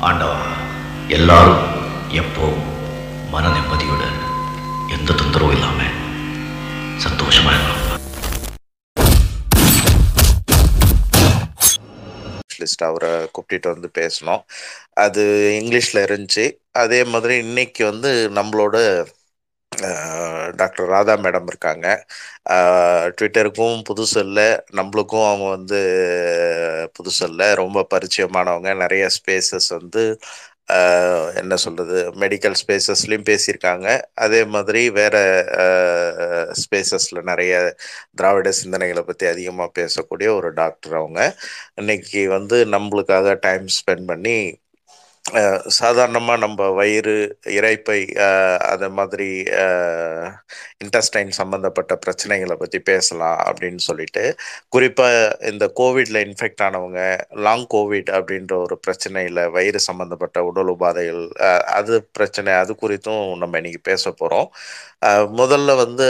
ஆண்டவா எல்லாரும் எப்போவும் மன நிம்மதியோட எந்த தொந்தரவும் இல்லாம சந்தோஷமா இருக்கலாம் ஸ்பெஷலிஸ்ட் அவரை கூப்பிட்டுட்டு வந்து பேசினோம் அது இங்கிலீஷில் இருந்துச்சு. அதே மாதிரி இன்னைக்கு வந்து நம்மளோட டாக்டர் ராதா மேடம் இருக்காங்க. ட்விட்டருக்கும் புதுசு இல்லை. நம்மளுக்கும் அவங்க வந்து புதுசு இல்லை. ரொம்ப பரிச்சயமானவங்க. நிறைய ஸ்பேசஸ் வந்து என்ன சொல்கிறது மெடிக்கல் ஸ்பேசஸ்லையும் பேசியிருக்காங்க. அதே மாதிரி வேற ஸ்பேசஸில் நிறைய திராவிட சிந்தனைகளை பற்றி அதிகமாக பேசக்கூடிய ஒரு டாக்டர் அவங்க. இன்னைக்கு வந்து நம்மளுக்காக டைம் ஸ்பெண்ட் பண்ணி சாதாரணமாக நம்ம வயிறு இறைப்பை அது மாதிரி இன்டஸ்டைன் சம்மந்தப்பட்ட பிரச்சனைகளை பற்றி பேசலாம் அப்படின்னு சொல்லிட்டு குறிப்பாக இந்த கோவிடில் இன்ஃபெக்ட் ஆனவங்க லாங் கோவிட் அப்படின்ற ஒரு பிரச்சனையில் வயிறு சம்மந்தப்பட்ட உடல் உபாதைகள் அது பிரச்சனை அது குறித்தும் நம்ம இன்னைக்கு பேச போகிறோம் முதல்ல வந்து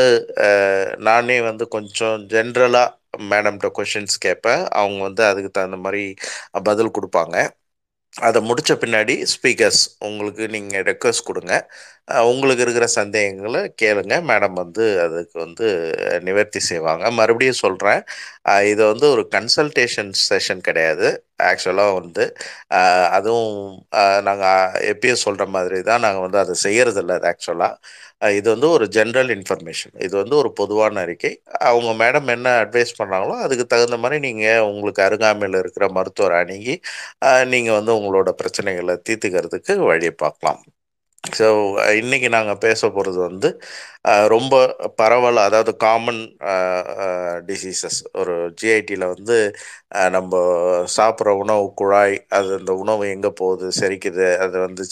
நானே வந்து கொஞ்சம் ஜென்ரலாக மேடம்கிட்ட கொஷின்ஸ் கேட்பேன். அவங்க வந்து அதுக்கு தகுந்த மாதிரி பதில் கொடுப்பாங்க. அதை முடித்த பின்னாடி ஸ்பீக்கர்ஸ் உங்களுக்கு நீங்கள் ரெக்வஸ்ட் கொடுங்க. உங்களுக்கு இருக்கிற சந்தேகங்களை கேளுங்க. மேடம் வந்து அதுக்கு வந்து நிவர்த்தி செய்வாங்க. மறுபடியும் சொல்கிறேன் இது வந்து ஒரு கன்சல்டேஷன் செஷன் கிடையாது. ஆக்சுவலாக வந்து அதுவும் நாங்கள் எப்பயும் சொல்கிற மாதிரி தான் நாங்கள் வந்து அதை செய்கிறதில்ல அது ஆக்சுவலாக இது வந்து ஒரு ஜென்ரல் இன்ஃபர்மேஷன் இது வந்து ஒரு பொதுவான அறிக்கை. அவங்க மேடம் என்ன அட்வைஸ் பண்ணாங்களோ அதுக்கு தகுந்த மாதிரி நீங்கள் உங்களுக்கு அருகாமையில் இருக்கிற மருத்துவரை அணுகி நீங்கள் வந்து உங்களோட பிரச்சனைகளை தீர்த்துக்கிறதுக்கு வழியை பார்க்கலாம். ஸோ இன்னைக்கு நாங்கள் பேச போகிறது வந்து ரொம்ப பரவல் அதாவது காமன் டிசீசஸ் ஒரு ஜிஐடியில் வந்து நம்ம சாப்பிட்ற உணவு குழாய் அது அந்த உணவு எங்கே போகுது செரிக்குது அது வந்து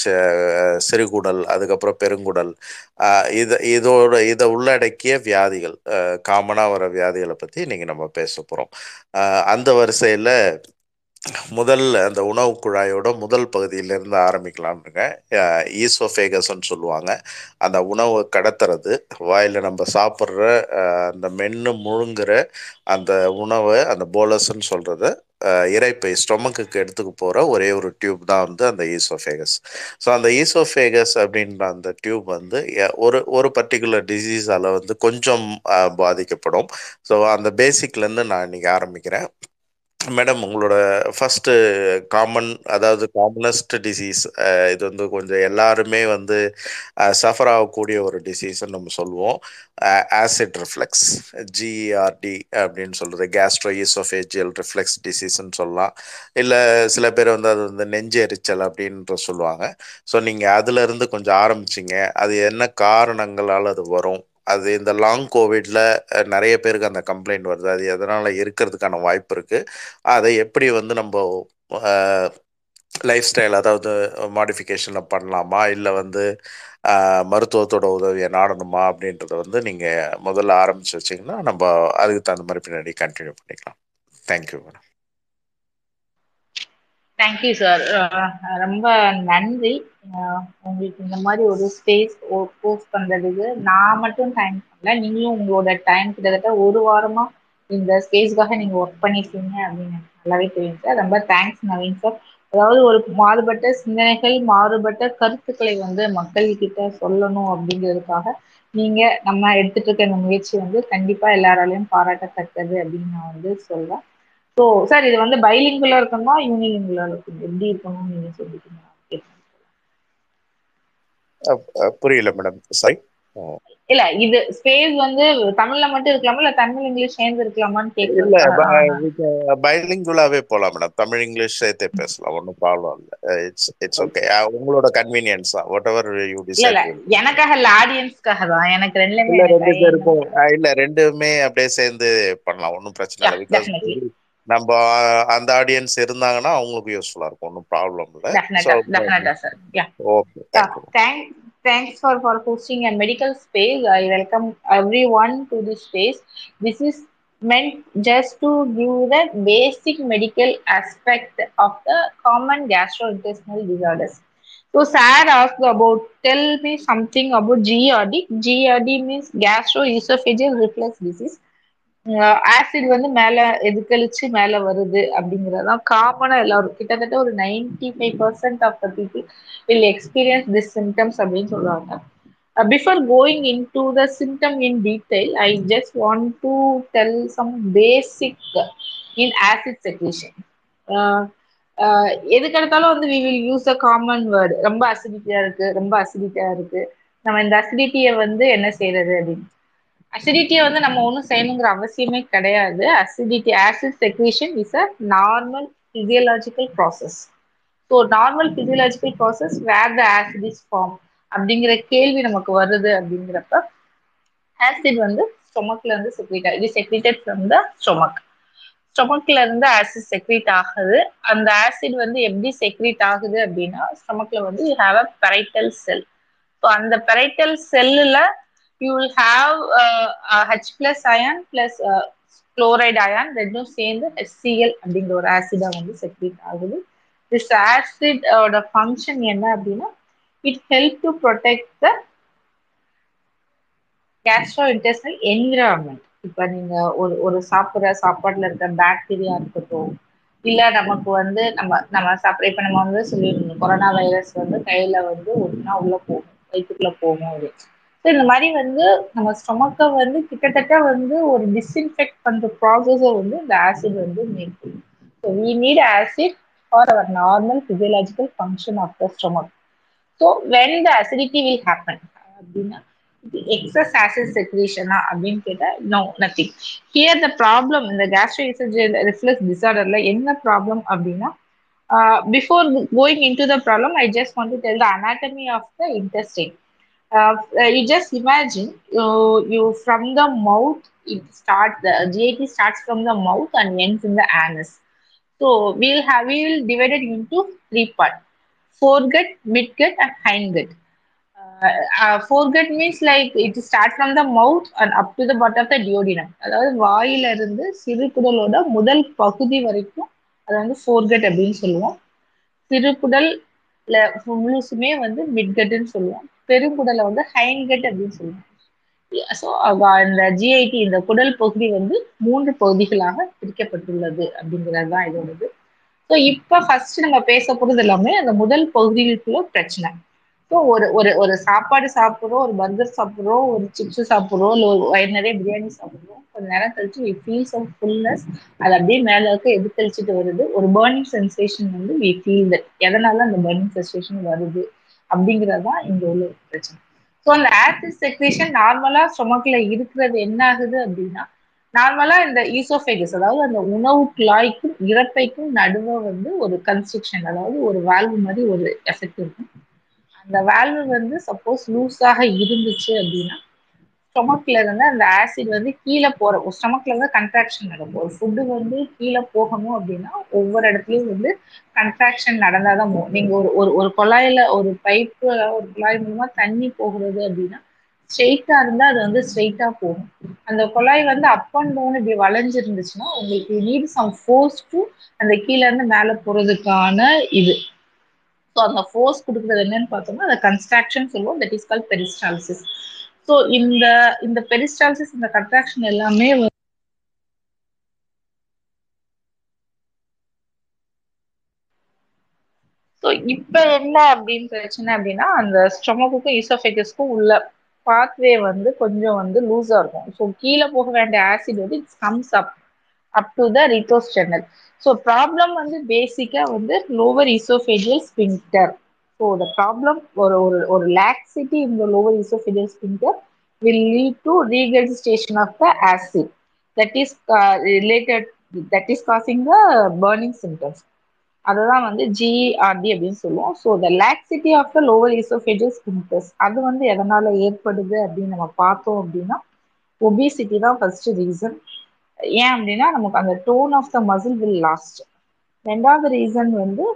சிறுகுடல் அதுக்கப்புறம் பெருங்குடல். இதை இதோட இதை உள்ளடக்கிய வியாதிகள் காமனாக வர வியாதிகளை பற்றி இன்னைக்கு நம்ம பேச போகிறோம் அந்த வரிசையில் முதல்ல அந்த உணவு குழாயோட முதல் பகுதியிலேருந்து ஆரம்பிக்கலாம்னுங்க. ஈசோஃபேகஸ்ன்னு சொல்லுவாங்க. அந்த உணவை கடத்துறது வாயில் நம்ம சாப்பிட்ற அந்த மென்று முழுங்குற அந்த உணவை அந்த போலஸ்ன்னு சொல்கிறத இறைப்பை ஸ்டொமக்குக்கு எடுத்துக்க போகிற ஒரே ஒரு டியூப் தான் வந்து அந்த ஈசோஃபேகஸ். ஸோ அந்த ஈசோஃபேகஸ் அப்படின்ற அந்த டியூப் வந்து ஒரு ஒரு பர்டிகுலர் டிசீஸால் வந்து கொஞ்சம் பாதிக்கப்படும். ஸோ அந்த பேசிக்லேருந்து நான் இன்றைக்கி ஆரம்பிக்கிறேன். மேடம் உங்களோட ஃபர்ஸ்ட் காமன் அதாவது காமனஸ்ட் டிசீஸ் இது வந்து கொஞ்சம் எல்லாருமே வந்து சஃபர் ஆகக்கூடிய ஒரு டிசீஸ்ன்னு நம்ம சொல்லுவோம். ஆசிட் ரிஃப்ளெக்ஸ் ஜிஆர்டி அப்படின்னு சொல்றது கேஸ்ட்ரோ ஈசோஃபேஜியல் ரிஃப்ளெக்ஸ் டிசீஸ்ன்னு சொல்லலாம். இல்லை சில பேர் வந்து அது வந்து நெஞ்சு எரிச்சல் அப்படின்ற சொல்லுவாங்க. ஸோ நீங்கள் அதுலேருந்து கொஞ்சம் ஆரம்பிச்சிங்க. அது என்ன காரணங்களால் அது வரும்? அது இந்த லாங் கோவிட்ல நிறைய பேருக்கு அந்த கம்ப்ளைண்ட் வருது. அது எதனால இருக்கிறதுக்கான வாய்ப்பு இருக்கு. அதை எப்படி வந்து நம்ம லைஃப் ஸ்டைல் அதாவது மாடிஃபிகேஷனில் பண்ணலாமா? இல்லை வந்து மருத்துவத்தோட உதவியை நாடணுமா? அப்படின்றத வந்து நீங்கள் முதல்ல ஆரம்பிச்சு வச்சிங்கன்னா நம்ம அதுக்கு தகுந்த மாதிரி பின்னாடி கண்டினியூ பண்ணிக்கலாம். Thank you madam thank you sir uh, ரொம்ப நன்றி. உங்களுக்கு இந்த மாதிரி ஒரு ஸ்பேஸ் போஸ்ட் பண்றதுக்கு நான் மட்டும் டைம் பண்ணல. நீங்களும் உங்களோட டைம் கிட்டத்தட்ட ஒரு வாரமா இந்த ஸ்பேஸ்க்காக நீங்க ஒர்க் பண்ணிருக்கீங்க அப்படின்னு எனக்கு நல்லாவே தெரியும் சார் ரொம்ப தேங்க்ஸ் நவீன் சார் அதாவது ஒரு மாறுபட்ட சிந்தனைகள் மாறுபட்ட கருத்துக்களை வந்து மக்கள் கிட்ட சொல்லணும் அப்படிங்கிறதுக்காக நீங்க நம்ம எடுத்துட்டு இருக்க இந்த முயற்சி வந்து கண்டிப்பா எல்லாராலையும் பாராட்டத்தக்கது அப்படின்னு நான் வந்து சொல்றேன். ஸோ சார் இது வந்து பைலிங்குலா இருக்கணுமா யூனிலிங்குலா இருக்கணும்? எப்படி இருக்கணும்னு நீங்க சொல்லிட்டீங்க. புரியல மேடம் சாரி இல்ல இது ஸ்பேஸ் வந்து தமிழ்ல மட்டும் இருக்கலாமா இல்ல தமிழ் இங்கிலீஷ் சேர்ந்து இருக்கலாமான்னு இல்ல கேட்கலாம் பைலிங்குலாவே போலாம் மேடம் தமிழ் இங்கிலீஷ் சேர்த்தே பேசலாம் ஒன்றும் ப்ராப்ளம் இல்லை. இட்ஸ் இட்ஸ் ஓகே உங்களோட கன்வீனியன்ஸ் தான். வாட் எவர் யூ டிசைட் எனக்காக இல்ல ஆடியன்ஸ்க்காக தான். எனக்கு ரெண்டுமே இல்ல ரெண்டு பேருக்கும். இல்ல ரெண்டுமே அப்படியே சேர்ந்து பண்ணலாம். ஒன்றும் பிரச்சனை இல்லை. பிகாஸ். நம்ம அஹ், அந்த ஆடியன்ஸ் இருந்தாங்கன்னா அவங்களுக்கு யூஸ்ஃபுல்லா இருக்கும் ஒன்றும் ப்ராப்ளம் இல்லை டெஃபினட்டா டெஃபினட்டா sir yeah okay thank you thanks thanks for for hosting a medical space i welcome everyone to this space this is meant just to give the basic medical aspect of the common gastrointestinal disorders so sir asked about tell me something about grd grd means gastroesophageal reflux disease Acid வந்து மேல எதுக்கழிச்சு மேல வருது அப்படிங்கறதுதான் காமனா எல்லாரும். கிட்டத்தட்ட ஒரு ninety five percent of the people will experience this symptoms அப்படின்னு சொல்லுவாங்க. Before going into the symptom in detail I just want to tell some basic in acid secretion எதுக்கு எடுத்தாலும் வந்து we will use a common word ரொம்ப அசிடிட்டியா இருக்கு ரொம்ப அசிடிட்டியா இருக்கு. நம்ம இந்த அசிடிட்டியை வந்து என்ன செய்யறது அப்படின்னு. அசிடிட்டியை வந்து நம்ம ஒன்றும் செய்யணுங்கிற அவசியமே கிடையாது. Acidity acid secretion is a normal physiological process so normal physiological process where the acid is form அப்படிங்கிற கேள்வி நமக்கு வருது அப்படிங்கிறப்ப ஆசிட் வந்து ஸ்டொமக்ல இருந்து செக்ரேட் ஆகுது செக்ரேட்டட் ஃப்ரம் த ஸ்டொமக் ஸ்டொமக்ல இருந்து ஆசிட் செக்ரீட் ஆகுது. அந்த ஆசிட் வந்து எப்படி செக்ரீட் ஆகுது அப்படின்னா ஸ்டொமக்ல வந்து you have a parietal cell so அந்த பெரைட்டல் செல்லுல you will have H plus ion plus chloride ion ரெண்டும் சேர்ந்து ஹெச்சிஎல் அப்படிங்கிற ஒரு ஆசிடா வந்து செக்ரேட் ஆகுது. திஸ் ஆசிடோட ஃபங்க்ஷன் என்ன அப்படின்னா it help to protect the gastrointestinal environment இப்போ நீங்க ஒரு ஒரு சாப்பிட்ற சாப்பாட்டில் இருக்க பாக்டீரியா இருக்கட்டும் இல்ல நமக்கு வந்து நம்ம நம்ம சாப்பிட இப்போ நம்ம வந்து சொல்லியிருந்தோம் கொரோனா வைரஸ் வந்து கையில வந்து ஒட்டினா உள்ள போகும் வயிற்றுக்குள்ள போகும் அப்படின்னு. ஸோ இந்த மாதிரி வந்து நம்ம ஸ்டொமக்கை வந்து கிட்டத்தட்ட வந்து ஒரு டிஸ்இன்ஃபெக்ட் பண்ற ப்ராசஸை வந்து இந்த ஆசிட் வந்து மேற்கொள்ளும் so we need acid for our normal physiological function of the stomach so when the acidity will happen அப்படின்னா எக்ஸஸ் ஆசிட் செக்ரேஷனா அப்படின்னு கேட்டால் no nothing here the problem இந்த கேஸ்ட்ரோஇசோஜியல் ரிஃப்ளக்ஸ் டிசார்டர்ல என்ன ப்ராப்ளம் அப்படின்னா before going into the problem I just want to tell the anatomy of the uh, you just imagine uh, you from the mouth it starts the GIT starts from the mouth and ends in the anus so we'll have we will divide it into three parts foregut midgut and hindgut uh, uh, foregut means like it starts from the mouth and up to the bottom of the duodenum அதாவது வாயில இருந்து சிறுகுடலோட முதல் பகுதி வரைக்கும் அதை வந்து forget அப்படின்னு சொல்லுவோம் சிறுகுடல் முழுசுமே வந்து மிட்கட்னு சொல்லுவோம் பெருங்குடலை வந்து ஹைன்கட் அப்படின்னு சொல்லுவாங்க. ஸோ இந்த ஜிஐடி இந்த குடல் பகுதி வந்து மூன்று பகுதிகளாக பிரிக்கப்பட்டுள்ளது அப்படிங்கிறது தான் இதோடது. ஸோ இப்போ ஃபர்ஸ்ட் நம்ம பேச போகிறது எல்லாமே அந்த முதல் பகுதிகளுக்குள்ள பிரச்சனை. ஸோ ஒரு ஒரு ஒரு சாப்பாடு சாப்பிட்றோம் ஒரு பர்கர் சாப்பிட்றோம் ஒரு சிப்ஸ் சாப்பிட்றோம் இல்லை ஒரு வயிறு நிறைய பிரியாணி சாப்பிட்றோம். கொஞ்ச நேரம் கழிச்சு வி ஃபீல்ஸ் ஆஃப் ஃபுல்னஸ் அது அப்படியே மேலே இருக்க எது கழிச்சிட்டு வருது. ஒரு பேர்னிங் சென்சேஷன் வந்து வி ஃபீல் தட் எதனால அந்த பேர்னிங் சென்சேஷன் வருது? அப்படிங்கிறது தான் இங்க உள்ள பிரச்சனை. ஸோ அந்த ஆசிட் செக்ரேஷன் நார்மலா ஸ்டொமக்ல இருக்கிறது என்ன ஆகுது அப்படின்னா நார்மலா இந்த ஈசோஃபேகஸ் அதாவது அந்த உணவு குழாய்க்கும் இறப்பைக்கும் நடுவே வந்து ஒரு கன்ஸ்ட்ரக்ஷன் அதாவது ஒரு வால்வு மாதிரி ஒரு எஃபெக்ட் இருக்கும். அந்த வால்வு வந்து சப்போஸ் லூஸாக இருந்துச்சு அப்படின்னா ஸ்டொமக்ல இருந்து அந்த ஆசிட் வந்து கீழே போற ஸ்டொமக்ல இருந்து கன்ட்ராக்ஷன் நடக்கும். ஒரு ஃபுட்டு வந்து கீழே போகணும் அப்படின்னா ஒவ்வொரு இடத்துலயும் வந்து கன்ட்ராக்ஷன் நடந்தாதான் போகும். நீங்க ஒரு ஒரு ஒரு குழாயில ஒரு பைப்பு ஒரு குழாய் மூலமா தண்ணி போகிறது அப்படின்னா ஸ்ட்ரெயிட்டா இருந்தா அது வந்து ஸ்ட்ரெயிட்டா போகும். அந்த குழாய் வந்து அப் அண்ட் டவுன் இப்படி வளைஞ்சிருந்துச்சுன்னா உங்களுக்கு நீட் சம் ஃபோர்ஸ் டு அந்த கீழே இருந்து மேலே போறதுக்கான இது. ஸோ அந்த ஃபோர்ஸ் கொடுக்குறது என்னன்னு பார்த்தோம்னா அந்த கன்ஸ்ட்ராக்ஷன் சொல்லுவோம் that is call peristalsis so இந்த இந்த பெரிஸ்டால்சிஸ் இந்த கட்ராக்ஷன் எல்லாமே ஸோ இப்போ என்ன அப்படின்னு பிரச்சனை அப்படின்னா அந்த ஸ்டொமக்குக்கும் ஈசோஃபெகஸ்க்கும் உள்ள பாத்வே வந்து கொஞ்சம் வந்து லூஸாக இருக்கும். ஸோ கீழே போக வேண்டிய ஆசிட் வந்து it's comes up up to the ரிட்டோஸ் channel so problem வந்து பேசிக்காக வந்து lower esophageal sphincter so the problem ஒரு ஒரு ஒரு லாக்ஸிட்டி இந்த lower esophageal sphincter will lead to regurgitation of the acid that is uh, related that is causing the burning symptoms. அதுதான் வந்து G R D அப்படின்னு சொல்லுவோம். So the laxity of the lower esophageal sphincters அது வந்து எதனால ஏற்படுது அப்படின்னு நம்ம பார்த்தோம் அப்படின்னா ஒபிசிட்டி தான் ஃபர்ஸ்ட் ரீசன் ஏன் அப்படின்னா நமக்கு அந்த tone of the muscle will lost ரெண்டாவது ரீசன் வந்து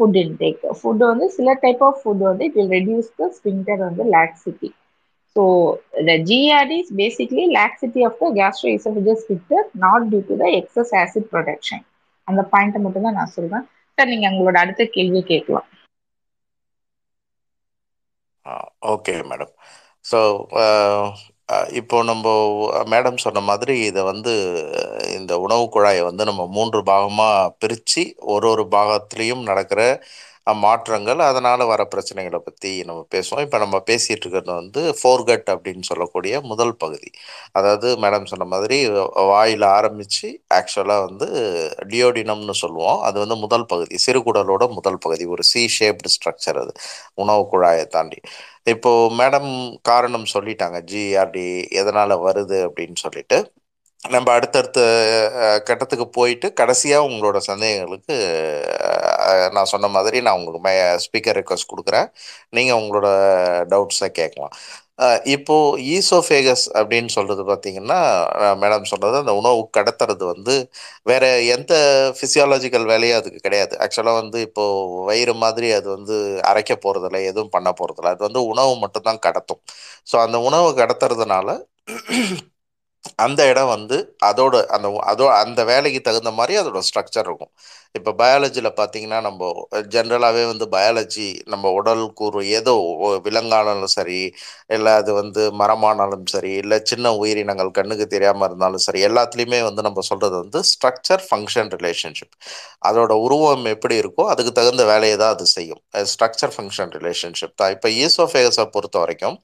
ஃபுட் இன்டேக் ஃபுட் வந்து சில டைப் ஆஃப் ஃபுட் வந்து it will reduce the sphincter வந்து laxity so the G R D is basically laxity of the gastroesophageal sphincter not due to the excess acid production அந்த பாயிண்ட்டை மட்டும் தான் நான் சொல்றேன். சார் நீங்க உங்களோட அடுத்த கேள்வி கேட்கலாம். ஓகே மேடம் ஸோ இப்போ நம்ம மேடம் சொன்ன மாதிரி இதை வந்து இந்த உணவு குழாயை வந்து நம்ம மூன்று பாகமாக பிரித்து ஒரு ஒரு பாகத்துலேயும் நடக்கிற மாற்றங்கள் அதனால் வர பிரச்சனைகளை பற்றி நம்ம பேசுவோம். இப்போ நம்ம பேசிகிட்டு இருக்கிறது வந்து ஃபோர்கட் அப்படின்னு சொல்லக்கூடிய முதல் பகுதி. அதாவது மேடம் சொன்ன மாதிரி வாயில் ஆரம்பித்து ஆக்சுவலாக வந்து டியோடினம்னு சொல்லுவோம். அது வந்து முதல் பகுதி சிறுகுடலோட முதல் பகுதி ஒரு சி ஷேப்டு ஸ்ட்ரக்சர் அது உணவு குழாயை தாண்டி. இப்போ மேடம் காரணம் சொல்லிட்டாங்க ஜிஆர்டி எதனால வருது? அப்படின்னு சொல்லிட்டு நம்ம அடுத்தடுத்த கட்டத்துக்கு போயிட்டு கடைசியாக உங்களோட சந்தேகங்களுக்கு நான் சொன்ன மாதிரி நான் உங்களுக்கு மே ஸ்பீக்கர் ரெக்வஸ்ட் கொடுக்குறேன். நீங்கள் உங்களோட டவுட்ஸை கேட்கலாம். இப்போ ஈசோஃபேகஸ் அப்படின்னு சொல்றது பார்த்தீங்கன்னா மேடம் சொன்னது அந்த உணவு கடத்துறது வந்து வேற எந்த ஃபிசியாலஜிக்கல் வேலையும் அதுக்கு கிடையாது. ஆக்சுவலாக வந்து இப்போ வயிறு மாதிரி அது வந்து அரைக்க போறதில்ல எதுவும் பண்ண போறதில்ல. அது வந்து உணவு மட்டும்தான் கடத்தும். ஸோ அந்த உணவு கடத்துறதுனால அந்த இடம் வந்து அதோட அந்த அதோ அந்த வேலைக்கு தகுந்த மாதிரி அதோட ஸ்ட்ரக்சர் இருக்கும். இப்போ பயாலஜியில் பார்த்தீங்கன்னா நம்ம ஜென்ரலாகவே வந்து பயாலஜி நம்ம உடல் கூறு ஏதோ விலங்கானாலும் சரி இல்லை அது வந்து மரமானாலும் சரி இல்லை சின்ன உயிரினங்கள் கண்ணுக்கு தெரியாமல் இருந்தாலும் சரி எல்லாத்துலேயுமே வந்து நம்ம சொல்கிறது வந்து ஸ்ட்ரக்சர் ஃபங்க்ஷன் ரிலேஷன்ஷிப் அதோட உருவம் எப்படி இருக்கோ அதுக்கு தகுந்த வேலையை தான் அது செய்யும். ஸ்ட்ரக்சர் ஃபங்க்ஷன் ரிலேஷன்ஷிப் தான். இப்போ ஈசோஃபேகஸை பொறுத்த வரைக்கும்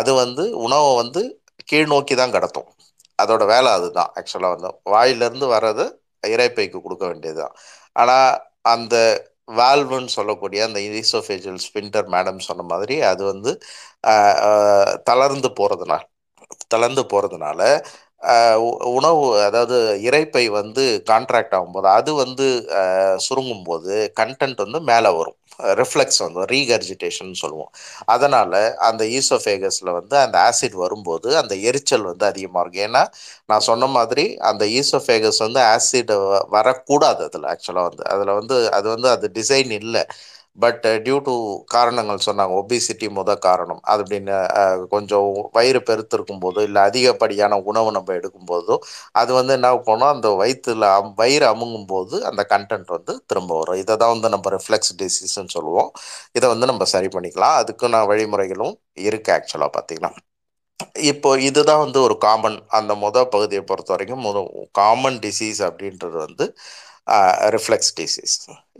அது வந்து உணவை வந்து கீழ் நோக்கி தான் கடத்தும். அதோட வேலை அதுதான் ஆக்சுவலாக வந்து. வாயிலிருந்து வர்றது இறைப்பைக்கு கொடுக்க வேண்டியதுதான். ஆனால் அந்த வால்வுன்னு சொல்லக்கூடிய அந்த ஈசோஃபேஜியல் ஸ்பின்டர் மேடம் சொன்ன மாதிரி அது வந்து தளர்ந்து போகிறதுனால தளர்ந்து போகிறதுனால உணவு அதாவது இரைப்பை வந்து கான்ட்ராக்ட் ஆகும்போது அது வந்து சுருங்கும் போது கண்டென்ட் வந்து மேலே வரும். ரிஃப்ளெக்ஸ் வந்து ரீகர்ஜிடேஷன் சொல்லுவோம். அதனால அந்த ஈசோஃபேகஸில் வந்து அந்த ஆசிட் வரும்போது அந்த எரிச்சல் வந்து அதிகமாக இருக்கும். ஏன்னா நான் சொன்ன மாதிரி அந்த ஈசோஃபேகஸ் வந்து ஆசிட் வரக்கூடாது அதில் ஆக்சுவலாக வந்து. அதில் வந்து அது வந்து அது டிசைன் இல்லை. பட் டியூ டு காரணங்கள் சொன்னாங்க. ஒபிசிட்டி முத காரணம். அது அப்படின்னு கொஞ்சம் வயிறு பெருத்திருக்கும் போதோ இல்லை அதிகப்படியான உணவு நம்ம எடுக்கும்போதோ அது வந்து என்ன போனோம் அந்த வயிற்றுல அம் வயிறு அமுங்கும் போது அந்த கண்டென்ட் வந்து திரும்ப வரும். இதை தான் வந்து நம்ம ரிஃப்ளெக்ஸ் டிசீஸ்ன்னு சொல்லுவோம். இதை வந்து நம்ம சரி பண்ணிக்கலாம். அதுக்கு நான் வழிமுறைகளும் இருக்கு ஆக்சுவலாக பார்த்தீங்கன்னா. இப்போ இதுதான் வந்து ஒரு காமன் அந்த முத பகுதியை பொறுத்த வரைக்கும் முத காமன் டிசீஸ் அப்படின்றது வந்து ரிஃப்ளெக்ஸ் டிசீஸ்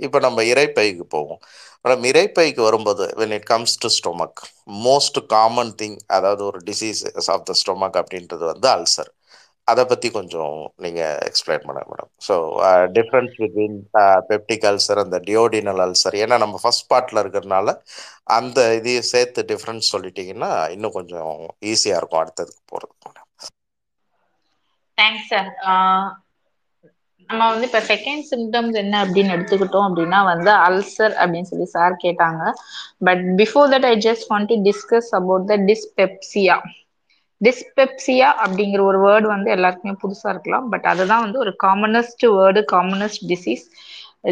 இப்போ நம்ம இறைப்பைக்கு போவோம். மேடம் இரைப்பைக்கு வரும்போது when it comes to stomach most common thing அதாவது ஒரு டிசீஸ் ஆஃப் த ஸ்டொமக் அப்படின்றது வந்து அல்சர் அதை பற்றி கொஞ்சம் நீங்கள் எக்ஸ்பிளைன் பண்ணுங்க madam so difference between peptic ulcer அந்த டியோடினல் அல்சர் ஏன்னா நம்ம ஃபர்ஸ்ட் பார்ட்டில் இருக்கிறதுனால அந்த இதையும் சேர்த்து டிஃப்ரென்ஸ் சொல்லிட்டீங்கன்னா இன்னும் கொஞ்சம் ஈஸியாக இருக்கும் அடுத்ததுக்கு போகிறதுக்கு மேடம் தேங்க்ஸ் சார் uh, நம்ம வந்து இப்ப செகண்ட் சிம்டம்ஸ் என்ன அப்படின்னு எடுத்துக்கிட்டோம் அப்படின்னா வந்து அல்சர் அப்படின்னு சொல்லி சார் கேட்டாங்க. But before that I just want to discuss about the dyspepsia dyspepsia அப்படிங்கிற ஒரு வேர்டு வந்து எல்லாருக்குமே புதுசா இருக்கலாம். பட் அதுதான் வந்து ஒரு commonest word commonest disease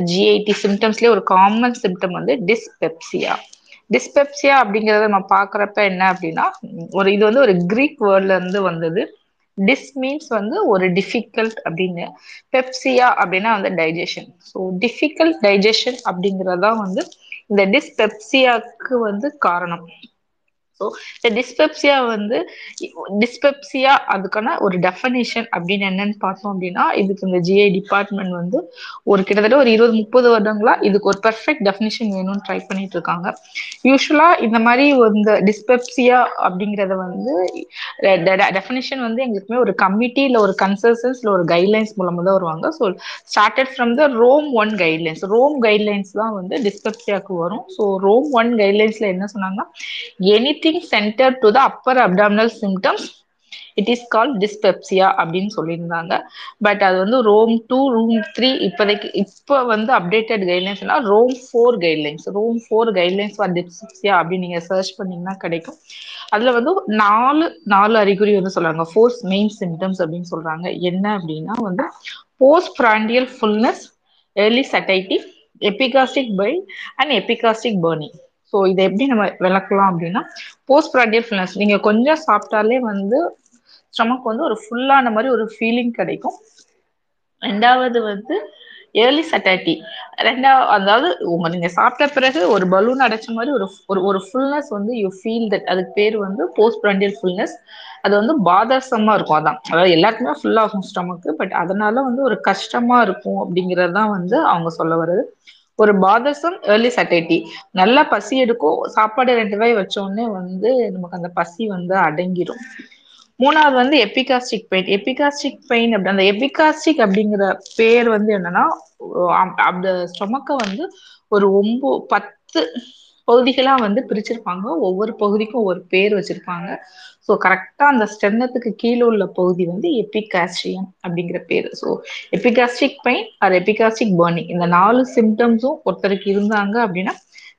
GIT சிம்டம்ஸ்லேயே ஒரு காமன் சிம்டம் வந்து டிஸ்பெப்சியா டிஸ்பெப்சியா அப்படிங்கிறத நம்ம பாக்குறப்ப என்ன அப்படின்னா ஒரு இது வந்து ஒரு கிரீக் வேர்ட்ல இருந்து வந்தது. டிஸ் மீன்ஸ் வந்து ஒரு டிஃபிகல்ட் அப்படின்னு பெப்சியா அப்படின்னா வந்து டைஜஷன் ஸோ டிஃபிகல்ட் டைஜஷன் அப்படிங்கறதா வந்து இந்த டிஸ்பெப்சியாக்கு வந்து காரணம். ஸோ இந்த டிஸ்பெப்சியா வந்து டிஸ்பெப்சியா அதுக்கான ஒரு டெஃபனேஷன் அப்படின்னு என்னன்னு பார்த்தோம் அப்படின்னா இதுக்கு இந்த ஜிஐ டிபார்ட்மெண்ட் வந்து ஒரு கிட்டத்தட்ட ஒரு இருபது முப்பது வருடங்களா இதுக்கு ஒரு பெர்ஃபெக்ட் டெஃபினிஷன் வேணும்னு ட்ரை பண்ணிட்டு இருக்காங்க. யூஸ்வலா இந்த மாதிரி இந்த டிஸ்பெப்சியா அப்படிங்கறத வந்து டெஃபினிஷன் வந்து எங்களுக்குமே ஒரு கமிட்டி இல்லை ஒரு கன்சல்சன்ஸ் இல்லை ஒரு கைட்லைன்ஸ் மூலமா தான் வருவாங்க. So started from the Rome one guidelines Rome guidelines தான் வந்து டிஸ்பெப்சியாக்கு வரும். ஸோ ரோம் ஒன் கைட்லைன்ஸ்ல என்ன சொன்னாங்கன்னா any anything centre to the upper abdominal symptoms it is call dyspepsia அப்படின்னு சொல்லியிருந்தாங்க. பட் அது வந்து ரோம் டூ ரூம் த்ரீ இப்போதைக்கு இப்போ வந்து updated கைட்லைன்ஸ்னா Rome four guidelines Rome four guidelines for dyspepsia அப்படின்னு நீங்க சர்ச் பண்ணீங்கன்னா கிடைக்கும். அதுல வந்து நாலு நாலு அறிகுறி வந்து சொல்றாங்க. ஃபோர்ஸ் மெயின் சிம்டம்ஸ் அப்படின்னு சொல்றாங்க. என்ன அப்படின்னா வந்து post prandial fullness early satiety epigastric pain and epigastric burning so இதை எப்படி நம்ம விளக்கலாம் அப்படின்னா போஸ்ட் ப்ராடியல் ஃபுல்னஸ் நீங்க கொஞ்சம் சாப்பிட்டாலே வந்து ஸ்டமக் வந்து ஒரு ஃபுல்லான மாதிரி ஒரு ஃபீலிங் கிடைக்கும். ரெண்டாவது வந்து ஏர்லி சட்டாட்டி ரெண்டாவது அதாவது உங்க நீங்க சாப்பிட்ட பிறகு ஒரு பலூன் அடைச்ச மாதிரி ஒரு ஒரு ஒரு ஃபுல்னஸ் வந்து யூ ஃபீல் தட் அதுக்கு பேர் வந்து போஸ்ட் பிராண்டியல் ஃபுல்னஸ் அது வந்து பாதர்சமா இருக்கும் அதான். அதாவது எல்லாருக்குமே ஃபுல்லாகும் ஸ்டமக்கு பட் அதனால வந்து ஒரு கஷ்டமா இருக்கும் அப்படிங்கிறது தான் வந்து அவங்க சொல்ல வர்றது. ஒரு பாதசம் ஏர்லி சட்டைட்டி நல்லா பசி எடுக்கும் சாப்பாடு ரெண்டு வாய் வச்ச உடனே வந்து நமக்கு அந்த பசி வந்து அடங்கிரும். மூணாவது வந்து எபிகாஸ்டிக் பெயின் எபிகாஸ்டிக் பெயின் அப்படி அந்த எபிகாஸ்டிக் அப்படிங்கிற பேர் வந்து என்னன்னா அந்த ஸ்டொமக்கை வந்து ஒரு ஒம்போ பத்து பகுதிகளா வந்து பிரிச்சிருப்பாங்க. ஒவ்வொரு பகுதிக்கும் ஒவ்வொரு பேர் வச்சிருப்பாங்க. ஸோ கரெக்டாக அந்த ஸ்டென்னத்துக்கு கீழே உள்ள பகுதி வந்து எபிகாஸ்ட்ரியம் அப்படிங்கிற பேர். So epigastric pain or epigastric burning இந்த நாலு சிம்டம்ஸும் ஒருத்தருக்கு இருந்தாங்க அப்படின்னா